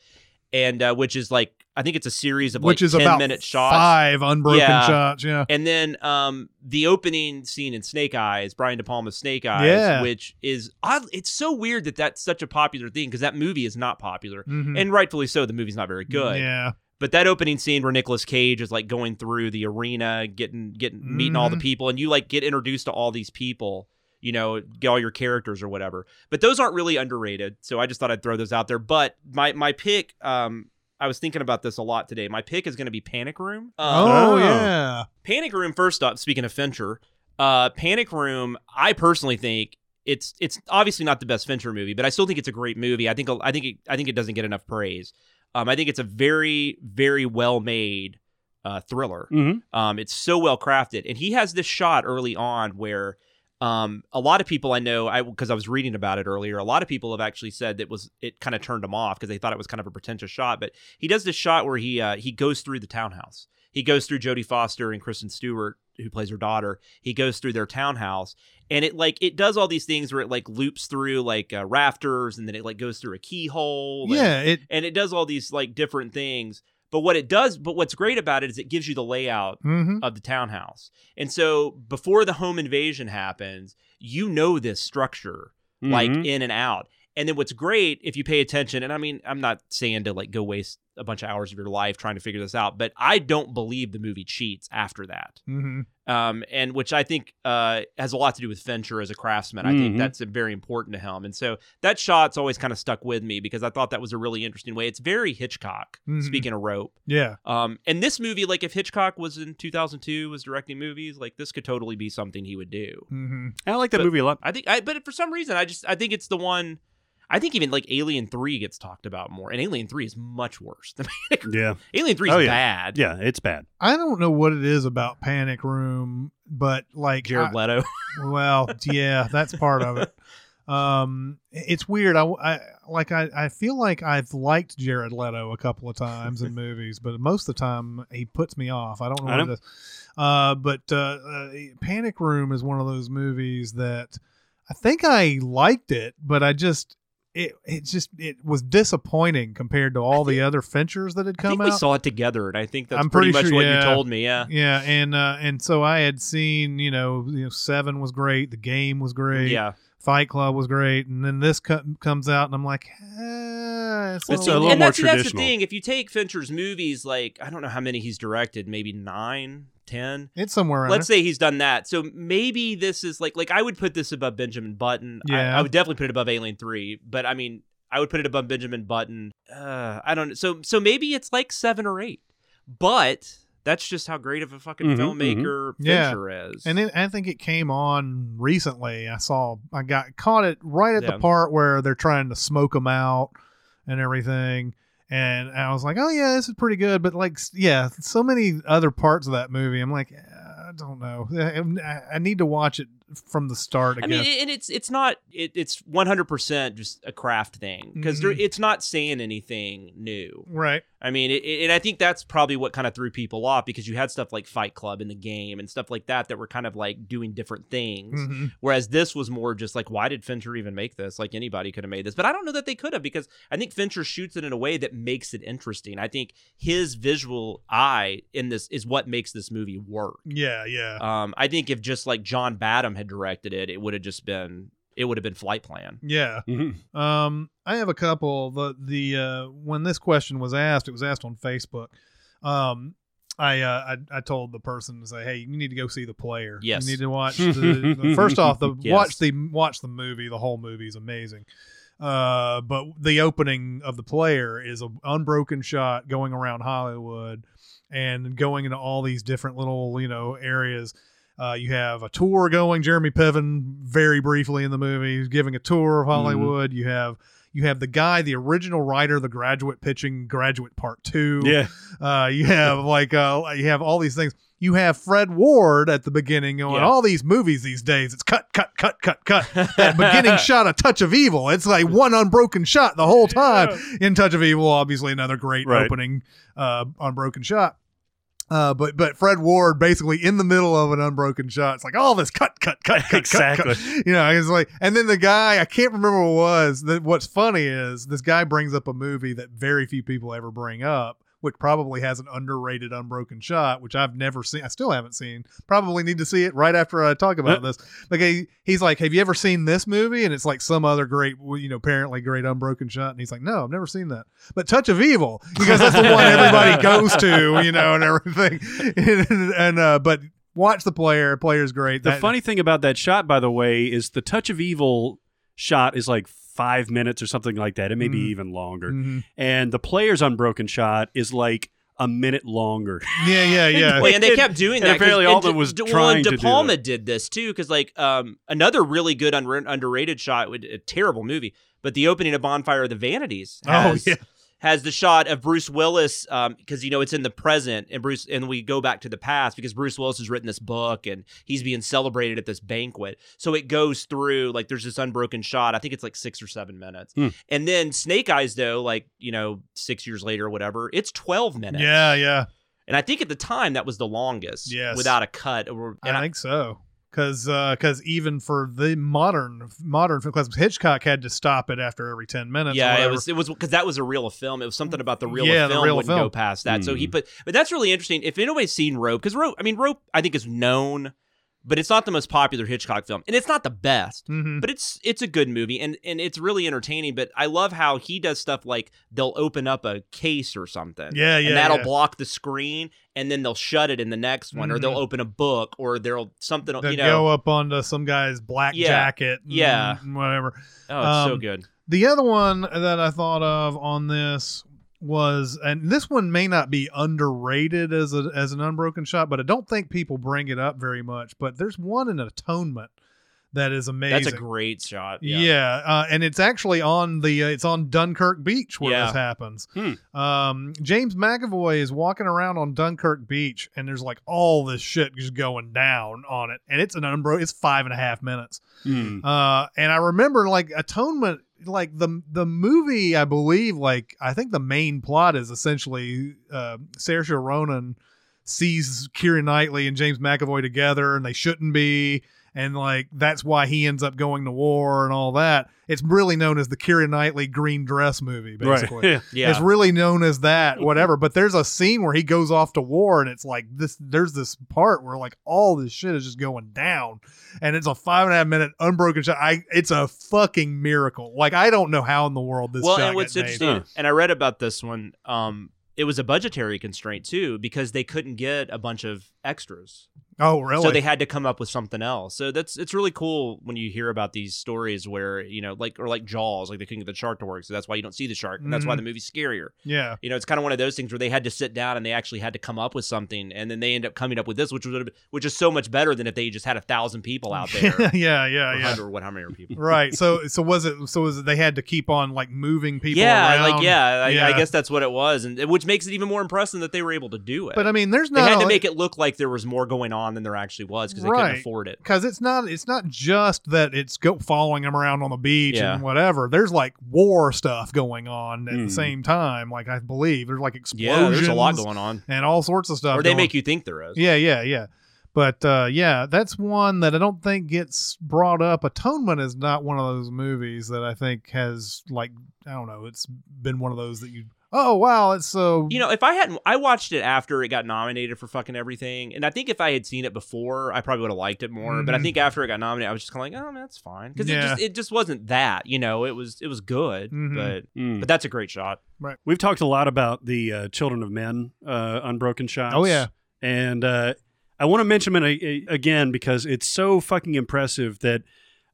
and uh, which is like I think it's a series of Which like is 10 about minute shots. five unbroken Yeah. shots. Yeah. And then um, the opening scene in Snake Eyes, Brian De Palma's Snake Eyes, Yeah. which is odd. It's so weird that that's such a popular thing because that movie is not popular, Mhm. and rightfully so. The movie's not very good. Yeah. But that opening scene where Nicolas Cage is like going through the arena, getting getting meeting all the Mhm. people, and you like get introduced to all these people, you know, get all your characters or whatever. But those aren't really underrated, so I just thought I'd throw those out there. But my my pick, um, I was thinking about this a lot today. My pick is going to be Panic Room. Um, oh, Oh. yeah. Panic Room. First up, speaking of Fincher, uh, Panic Room. I personally think it's it's obviously not the best Fincher movie, but I still think it's a great movie. I think I think it, I think it doesn't get enough praise. Um, I think it's a very very well made uh, thriller. Mhm. Um, it's so well crafted, and he has this shot early on where. Um, a lot of people I know, I because I was reading about it earlier. A lot of people have actually said that was it kind of turned them off because they thought it was kind of a pretentious shot. But he does this shot where he uh, he goes through the townhouse. He goes through Jodie Foster and Kristen Stewart, who plays her daughter. He goes through their townhouse, and it like it does all these things where it like loops through like uh, rafters, and then it like goes through a keyhole. and- Yeah, it and it does all these like different things. But what it does, but what's great about it is it gives you the layout mhm. of the townhouse. And so before the home invasion happens, you know this structure like Mhm. in and out. And then what's great if you pay attention, and I mean, I'm not saying to like go waste a bunch of hours of your life trying to figure this out, but I don't believe the movie cheats after that. Mhm. Um, and which I think uh, has a lot to do with Fincher as a craftsman. I think Mhm. that's very important to him. And so that shot's always kind of stuck with me because I thought that was a really interesting way. It's very Hitchcock, Mhm. speaking of rope. Yeah. Um, and this movie, like if Hitchcock was in 2002, was directing movies, like this could totally be something he would do. hmm I like that But- movie a lot. I think, I but for some reason, I just I think it's the one. I think even like Alien Three gets talked about more, and Alien Three is much worse than Yeah, Alien Three is Oh, yeah. bad. yeah, it's bad. I don't know what it is about Panic Room, but like Jared I- Leto. well, yeah, that's part of it. Um, it's weird. I, I like I, I feel like I've liked Jared Leto a couple of times in movies, but most of the time he puts me off. I don't know I what know. it is. Uh, but uh, uh, Panic Room is one of those movies that I think I liked it, but I just it it just it was disappointing compared to all the other Finchers that had I come think out. we saw it together, and I think that's I'm pretty, pretty much what yeah. you told me. Yeah. Yeah, and uh, and so I had seen, you know, you know, Seven was great, The Game was great, Yeah. Fight Club was great, and then this co- comes out, and I'm like, eh, it's, It's a a little, little and more that's, that's the thing. If you take Fincher's movies, like I don't know how many he's directed, maybe nine, ten. it's somewhere around. Let's say he's done that. So maybe this is like like I would put this above Benjamin Button. Yeah. I, would definitely put it above Alien Three. But I mean, I would put it above Benjamin Button. Uh, I don't know. So so maybe it's like seven or eight. But that's just how great of a fucking Mhm, filmmaker Yeah. Fincher is. and then I think it came on recently. I saw, I got caught it right at Yeah. the part where they're trying to smoke them out and everything. And I was like, oh yeah, this is pretty good. But like, yeah, so many other parts of that movie, I'm like, I don't know. I need to watch it from the start I again. mean, and it's it's not it, it's one hundred percent just a craft thing because Mhm. it's not saying anything new. right. I mean, it, it, and I think that's probably what kind of threw people off because you had stuff like Fight Club in the game and stuff like that that were kind of like doing different things. Mhm. Whereas this was more just like, why did Fincher even make this? Like anybody could have made this, but I don't know that they could have because I think Fincher shoots it in a way that makes it interesting. I think his visual eye in this is what makes this movie work. Yeah, yeah. Um, I think if just like John Badham had directed it, it would have just been it would have been Flight Plan. Yeah. Mhm. Um, I have a couple. The the uh, when this question was asked, it was asked on Facebook. Um, I, uh, I I told the person to say, "Hey, you need to go see the player. Yes. you need to watch the, the first off the Yes. watch the watch the movie. The whole movie is amazing. Uh, but the opening of the player is an unbroken shot going around Hollywood and going into all these different little you know areas. Uh, you have a tour going. Jeremy Piven, very briefly in the movie, he's giving a tour of Hollywood. You have you have the guy, the original writer, the graduate pitching Graduate Part Two. Yeah, Uh, you have like uh, you have all these things. You have Fred Ward at the beginning going, Yeah. all these movies these days, it's cut, cut, cut, cut, cut. That beginning shot, a touch of evil. It's like one unbroken shot the whole time. In Touch of Evil, obviously another great Right. opening uh, unbroken shot. Uh, but but Fred Ward basically in the middle of an unbroken shot. It's like all this cut cut cut cut Exactly. cut, cut. You know, it's like, and then the guy I can't remember what it was. That what's funny is this guy brings up a movie that very few people ever bring up, which probably has an underrated unbroken shot, which I've never seen. I still haven't seen. Probably need to see it right after I talk about this. Like he, he's like, "Have you ever seen this movie?" And it's like some other great, you know, apparently great unbroken shot. And he's like, "No, I've never seen that." But Touch of Evil, because that's the one everybody goes to, you know, and everything. and, and uh, but watch the player. Player's great. The That- funny thing about that shot, by the way, is the touch of evil shot is like five minutes or something like that. It may be Mhm. even longer. Mhm. And the player's unbroken shot is like a minute longer. Yeah, yeah, yeah. Well, and they kept doing And that. 'cause- apparently and Alden De- was De, trying well, and to De do Palma did this too, because like um, another really good unre- underrated shot, with a terrible movie, but the opening of Bonfire of the Vanities Oh, yeah. Has the shot of Bruce Willis because you know it's in the present, and Bruce and we go back to the past because Bruce Willis has written this book and he's being celebrated at this banquet. So it goes through like there's this unbroken shot. I think it's like six or seven minutes, Hmm. and then Snake Eyes though, like you know six years later or whatever, it's twelve minutes. Yeah, yeah. And I think at the time that was the longest, Yes. without a cut. And I think so. Because because even for the modern modern because Hitchcock had to stop it after every ten minutes. or yeah, it was it was because that was a reel of film. It was something about the reel Yeah, of the film reel wouldn't go past that. So he Mm. put, but that's really interesting. If anybody's seen Rope, because Rope, I mean Rope, I think is known, but it's not the most popular Hitchcock film, and it's not the best. Mhm. But it's it's a good movie and and it's really entertaining. But I love how he does stuff like they'll open up a case or something, Yeah, yeah, and that'll yeah. block the screen, and then they'll shut it in the next one, or they'll Mhm. open a book, or they'll something They you know. go up onto some guy's black Yeah, jacket. yeah. whatever. oh, it's so um, good. The other one that I thought of on this was, and this one may not be underrated as a as an unbroken shot, but I don't think people bring it up very much. But there's one in Atonement that is amazing. That's a great shot. Yeah, uh, and it's actually on the uh, it's on Dunkirk Beach where Yeah. this happens. Hmm. Um, James McAvoy is walking around on Dunkirk Beach, and there's like all this shit just going down on it, and it's an unbroken. It's five and a half minutes. Hmm. Uh, and I remember like Atonement, like the the movie. I believe like I think the main plot is essentially uh, Saoirse Ronan sees Keira Knightley and James McAvoy together, and they shouldn't be. And like that's why he ends up going to war and all that. It's really known as the Keira Knightley green dress movie, basically. Right. Yeah. It's really known as that, whatever. But there's a scene where he goes off to war, and it's like this. There's this part where like all this shit is just going down, and it's a five and a half minute unbroken shot. I it's a fucking miracle. Like I don't know how in the world this. well, shot and what's got made. interesting, and I read about this one. Um, it was a budgetary constraint too because they couldn't get a bunch of extras, Oh really? so they had to come up with something else. So that's it's really cool when you hear about these stories where you know, like or like Jaws, like they couldn't get the shark to work, so that's why you don't see the shark, and that's why Mhm. the movie's scarier. yeah. You know, it's kind of one of those things where they had to sit down and they actually had to come up with something, and then they end up coming up with this, which was which is so much better than if they just had a thousand people out there, yeah, yeah, yeah. 100 or what, how many people? Right. So so was it? So was it? They had to keep on like moving people. yeah, around? like yeah, I, I guess that's what it was, and which makes it even more impressive that they were able to do it. But I mean, there's no. they had to make it look like there was more going on than there actually was because they Right. couldn't afford it. because it's not it's not just that it's go following them around on the beach Yeah. and whatever. There's like war stuff going on at Mm. the same time. Like I believe there's like explosions. Yeah, there's a lot going on, and all sorts of stuff. or they going- make you think there is. Yeah, yeah, yeah. But uh, yeah, that's one that I don't think gets brought up. Atonement is not one of those movies that I think has like I don't know. It's been one of those that you oh wow, it's so You know, if I hadn't, I watched it after it got nominated for fucking everything, and I think if I had seen it before, I probably would have liked it more. But I Mhm. think after it got nominated, I was just kind of like, oh, man, that's fine, because it just it just wasn't that. You know, it was it was good, Mhm. but Hmm. but that's a great shot. Right. We've talked a lot about the uh, Children of Men uh, unbroken shots. Oh, yeah. and uh, I want to mention it a- a- again because it's so fucking impressive that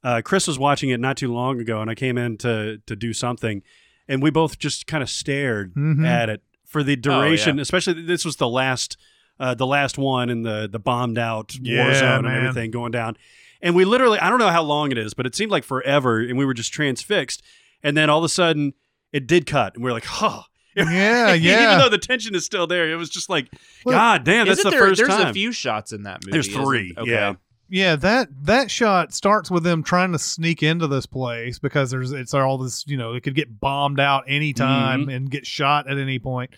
uh, Chris was watching it not too long ago, and I came in to to do something, and we both just kind of stared Mhm. at it for the Oh, yeah. duration. Especially this was the last uh, the last one in the the bombed out war zone man. and everything going down. And we literally, I don't know how long it is, but it seemed like forever, and we were just transfixed. And then all of a sudden, it did cut, and we are like, huh. Yeah, yeah. Even though the tension is still there, it was just like, Well, God damn, that's the there, first there's time. There's a few shots in that movie. There's three, Okay. yeah. Yeah, that that shot starts with them trying to sneak into this place because there's it's all this, you know, it could get bombed out anytime Mm-hmm. and get shot at any point.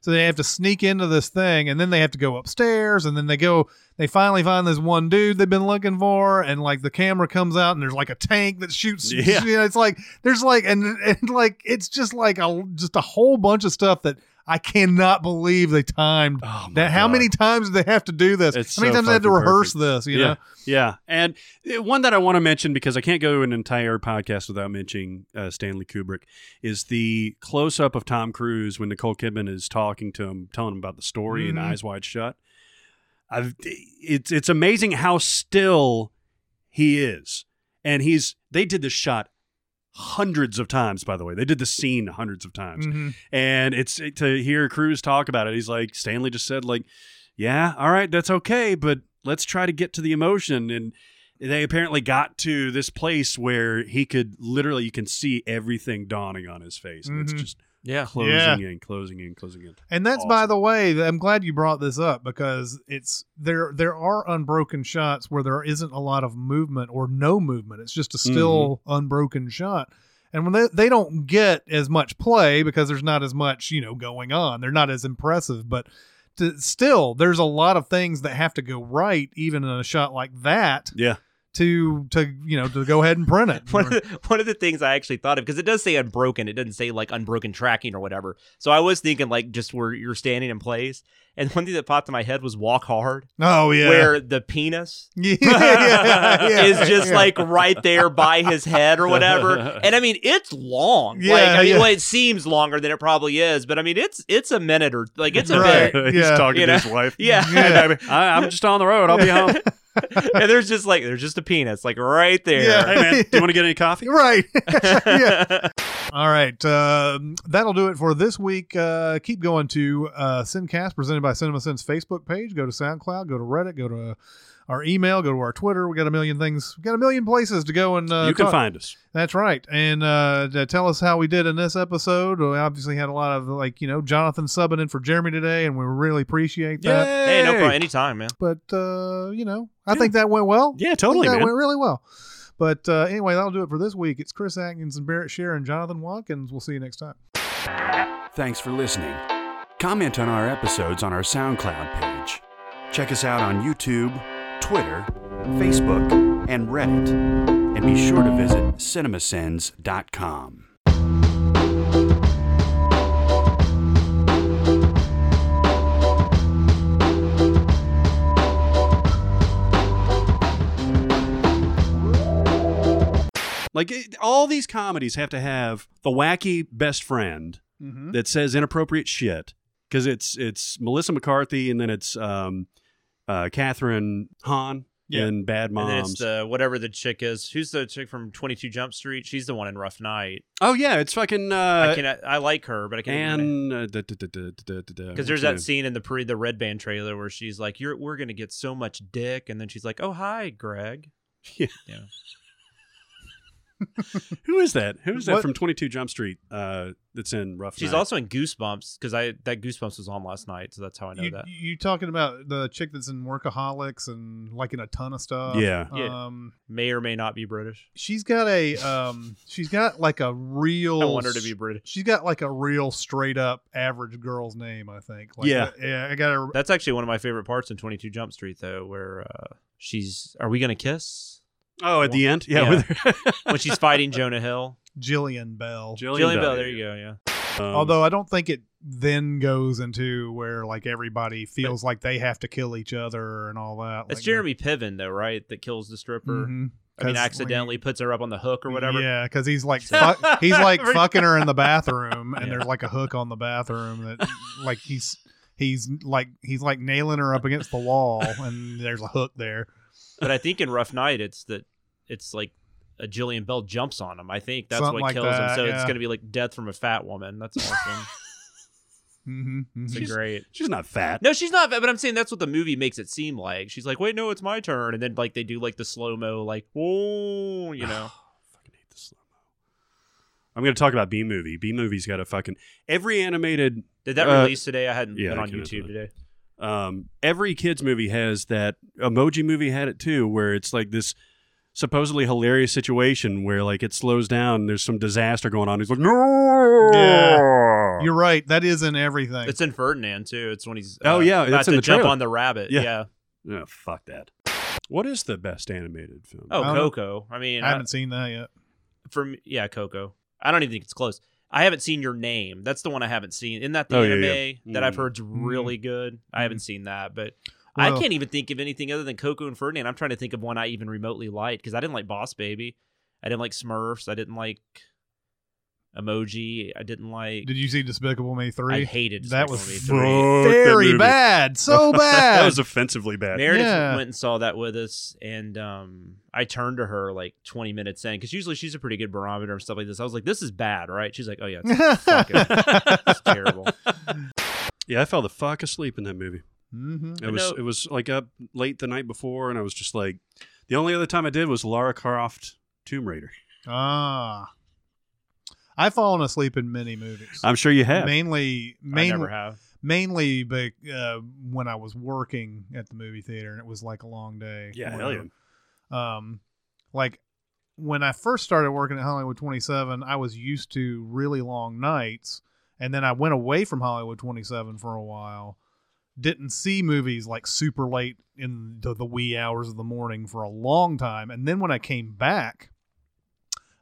So they have to sneak into this thing and then they have to go upstairs and then they go they finally find this one dude they've been looking for and like the camera comes out and there's like a tank that shoots Yeah. you know, it's like there's like and and like it's just like a just a whole bunch of stuff that I cannot believe they timed Oh, that. How many times did they have to do this? It's how many so times they had to rehearse perfect. this? You yeah, know, yeah. And uh, one that I want to mention because I can't go an entire podcast without mentioning uh, Stanley Kubrick is the close up of Tom Cruise when Nicole Kidman is talking to him, telling him about the story and Mhm. Eyes Wide Shut. I've, it's it's amazing how still he is, and he's they did this shot hundreds of times. By the way, they did the scene hundreds of times. Mhm. And it's to hear Cruise talk about it. He's like, Stanley just said, like, yeah, all right, that's okay, but let's try to get to the emotion. And they apparently got to this place where he could literally, you can see everything dawning on his face. And Mhm. it's just Yeah. closing Yeah. in, closing in, closing in. And that's by the way, I'm glad you brought this up because it's there there are unbroken shots where there isn't a lot of movement or no movement. It's just a still Mm-hmm. unbroken shot. And when they, they don't get as much play because there's not as much, you know, going on. They're not as impressive, but to, still there's a lot of things that have to go right even in a shot like that Yeah. To to you know to go ahead and print it. one of the, one of the things I actually thought of because it does say unbroken, it doesn't say like unbroken tracking or whatever. So I was thinking like just where you're standing in place. And one thing that popped in my head was walk hard, oh yeah. where the penis yeah, yeah, yeah, is just yeah. like right there by his head or whatever. And I mean, it's long. like, Yeah, I mean, yeah. well, it seems longer than it probably is, but I mean, it's it's a minute or like it's a Right. bit. He's talking You to know? his wife. Yeah. Hey, baby, I, I'm just on the road. I'll be home. and there's just like there's just a penis like right there. Yeah. hey, man, do you want to get any coffee? right. yeah. All right. Um, that'll do it for this week. Uh, keep going to uh, Sincast presented by Cinema Sins Facebook page. Go to SoundCloud, go to Reddit, go to our email, go to our Twitter. We got a million things. We got a million places to go and uh, you can talk- find us. That's right. And uh, tell us how we did in this episode. We obviously had a lot of like you know Jonathan subbing in for Jeremy today, and we really appreciate that. Hey, no problem. Anytime, man. But uh, you know, I Yeah. think that went well. Yeah, I think totally, that man. went really well. But uh, anyway, that'll do it for this week. It's Chris Atkins and Barrett Shear and Jonathan Watkins. We'll see you next time. Thanks for listening. Comment on our episodes on our SoundCloud page. Check us out on YouTube, Twitter, Facebook, and Reddit. And be sure to visit cinemasins.com. Like it, all these comedies have to have the wacky best friend Mm-hmm. that says inappropriate shit because it's it's Melissa McCarthy and then it's um, uh, Kathryn Hahn Yeah. in Bad And Moms. it's the whatever the chick is. Who's the chick from Twenty Two Jump Street? She's the one in Rough Night. oh yeah, it's fucking I uh, can I like her, but I can't. and uh, because there's that scene in the pre the red band trailer where she's like, "You're we're gonna get so much dick," and then she's like, "Oh hi, Greg." Yeah. Yeah. Who is that? Who is that What- from Twenty Two Jump Street? Uh, that's in Rough. She's Night? also in Goosebumps because I that Goosebumps was on last night, so that's how I know You, that. you talking about the chick that's in Workaholics and liking a ton of stuff? Yeah. Yeah. Um, May or may not be British. she's got a um, she's got like a real. I want her to be British. She's got like a real straight up average girl's name, I think. Like, Yeah. uh, yeah. I got her. That's actually one of my favorite parts in Twenty Two Jump Street, though, where uh, she's "Are we gonna kiss?" Oh, at the end, yeah. Yeah. with her- when she's fighting Jonah Hill. Jillian Bell. Jillian, Jillian Bell. There you go. Yeah. Um, Although I don't think it then goes into where like everybody feels like they have to kill each other and all that. It's like, Jeremy Piven, though, right? That kills the stripper. Mhm. I mean, accidentally puts her up on the hook or whatever. Yeah, because he's like fuck, he's like fucking her in the bathroom, and Yeah. there's like a hook on the bathroom that like he's he's like he's like nailing her up against the wall, and there's a hook there. But I think in Rough Night, it's that it's like a Jillian Bell jumps on him. I think that's Something what like kills him. that, So it's going to be like death from a fat woman. That's awesome. Mm-hmm, It's great. she's not fat. No, she's not. fat, But I'm saying that's what the movie makes it seem like. She's like, wait, no, it's my turn, and then like they do like the slow mo, like, oh, you know. fucking hate the slow mo. I'm going to talk about B movie. B movie's got a fucking every animated Did that Uh, release today? I hadn't yeah, been on YouTube that. today. Um, every kids movie has that emoji movie had it too where it's like this supposedly hilarious situation where like it slows down and there's some disaster going on he's like no Yeah. You're right. That is in everything. It's in Ferdinand too. It's when he's Oh, uh, yeah, about it's in the jump trailer. on the rabbit. Yeah. Yeah. oh, fuck that what is the best animated film Oh, I. Coco. I mean, I I haven't seen that yet. for me, yeah, Coco. I don't even think it's close. I haven't seen your name. That's the one I haven't seen. Isn't that the Oh, anime yeah. that I've Mm. heard's really good? I haven't seen that, but I can't even think of anything other than Coco and Ferdinand. I'm trying to think of one I even remotely liked because I didn't like Boss Baby. I didn't like Smurfs. I didn't like Emoji. I didn't like. Did you see Despicable Me three? I hated that Despicable was Me 3. Fuck that very bad, so bad. that was offensively bad. Meredith Yeah. went and saw that with us, and um, I turned to her like 20 minutes in because usually she's a pretty good barometer and stuff like this. I was like, "This is bad, right?" She's like, "Oh yeah, it's fucking it's terrible." Yeah, I fell the fuck asleep in that movie. hmm It was know- it was like up late the night before, and I was just like, the only other time I did was Lara Croft Tomb Raider. Ah, I've fallen asleep in many movies. I'm sure you have. mainly, I mainly, never have. mainly, but uh, when I was working at the movie theater and it was like a long day. Yeah, hell yeah. Um, like when I first started working at Hollywood 27, I was used to really long nights, and then I went away from Hollywood 27 for a while. Didn't see movies like super late in the, the wee hours of the morning for a long time, and then when I came back.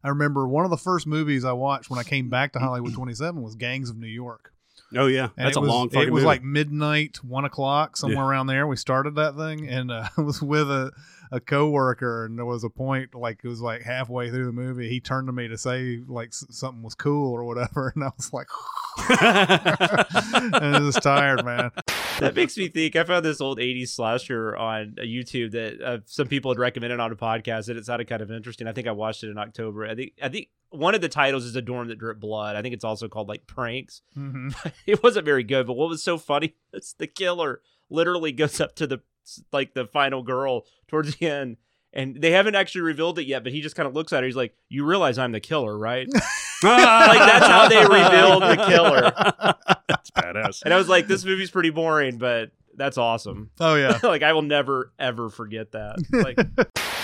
I remember one of the first movies I watched when I came back to Hollywood 27 was Gangs of New York. Oh yeah, And that's a was, long It was movie. like midnight, one o'clock, somewhere Yeah. around there. We started that thing, and uh, I was with a a coworker, and there was a point like it was like halfway through the movie. He turned to me to say like s- something was cool or whatever, and I was like, and I was tired, man. that makes me think. I found this old '80s slasher on uh, YouTube that uh, some people had recommended on a podcast, and it sounded kind of interesting. I think I watched it in October. I think I think one of the titles is "A Dorm That Dripped Blood." I think it's also called like Pranks. hmm it wasn't very good, but what was so funny is the killer literally goes up to the like the final girl towards the end. And they haven't actually revealed it yet, but he just kind of looks at her. He's like, "You realize I'm the killer, right?" like that's how they revealed the killer. that's badass. And I was like, "This movie's pretty boring, but that's awesome." Oh yeah. like I will never ever forget that. Like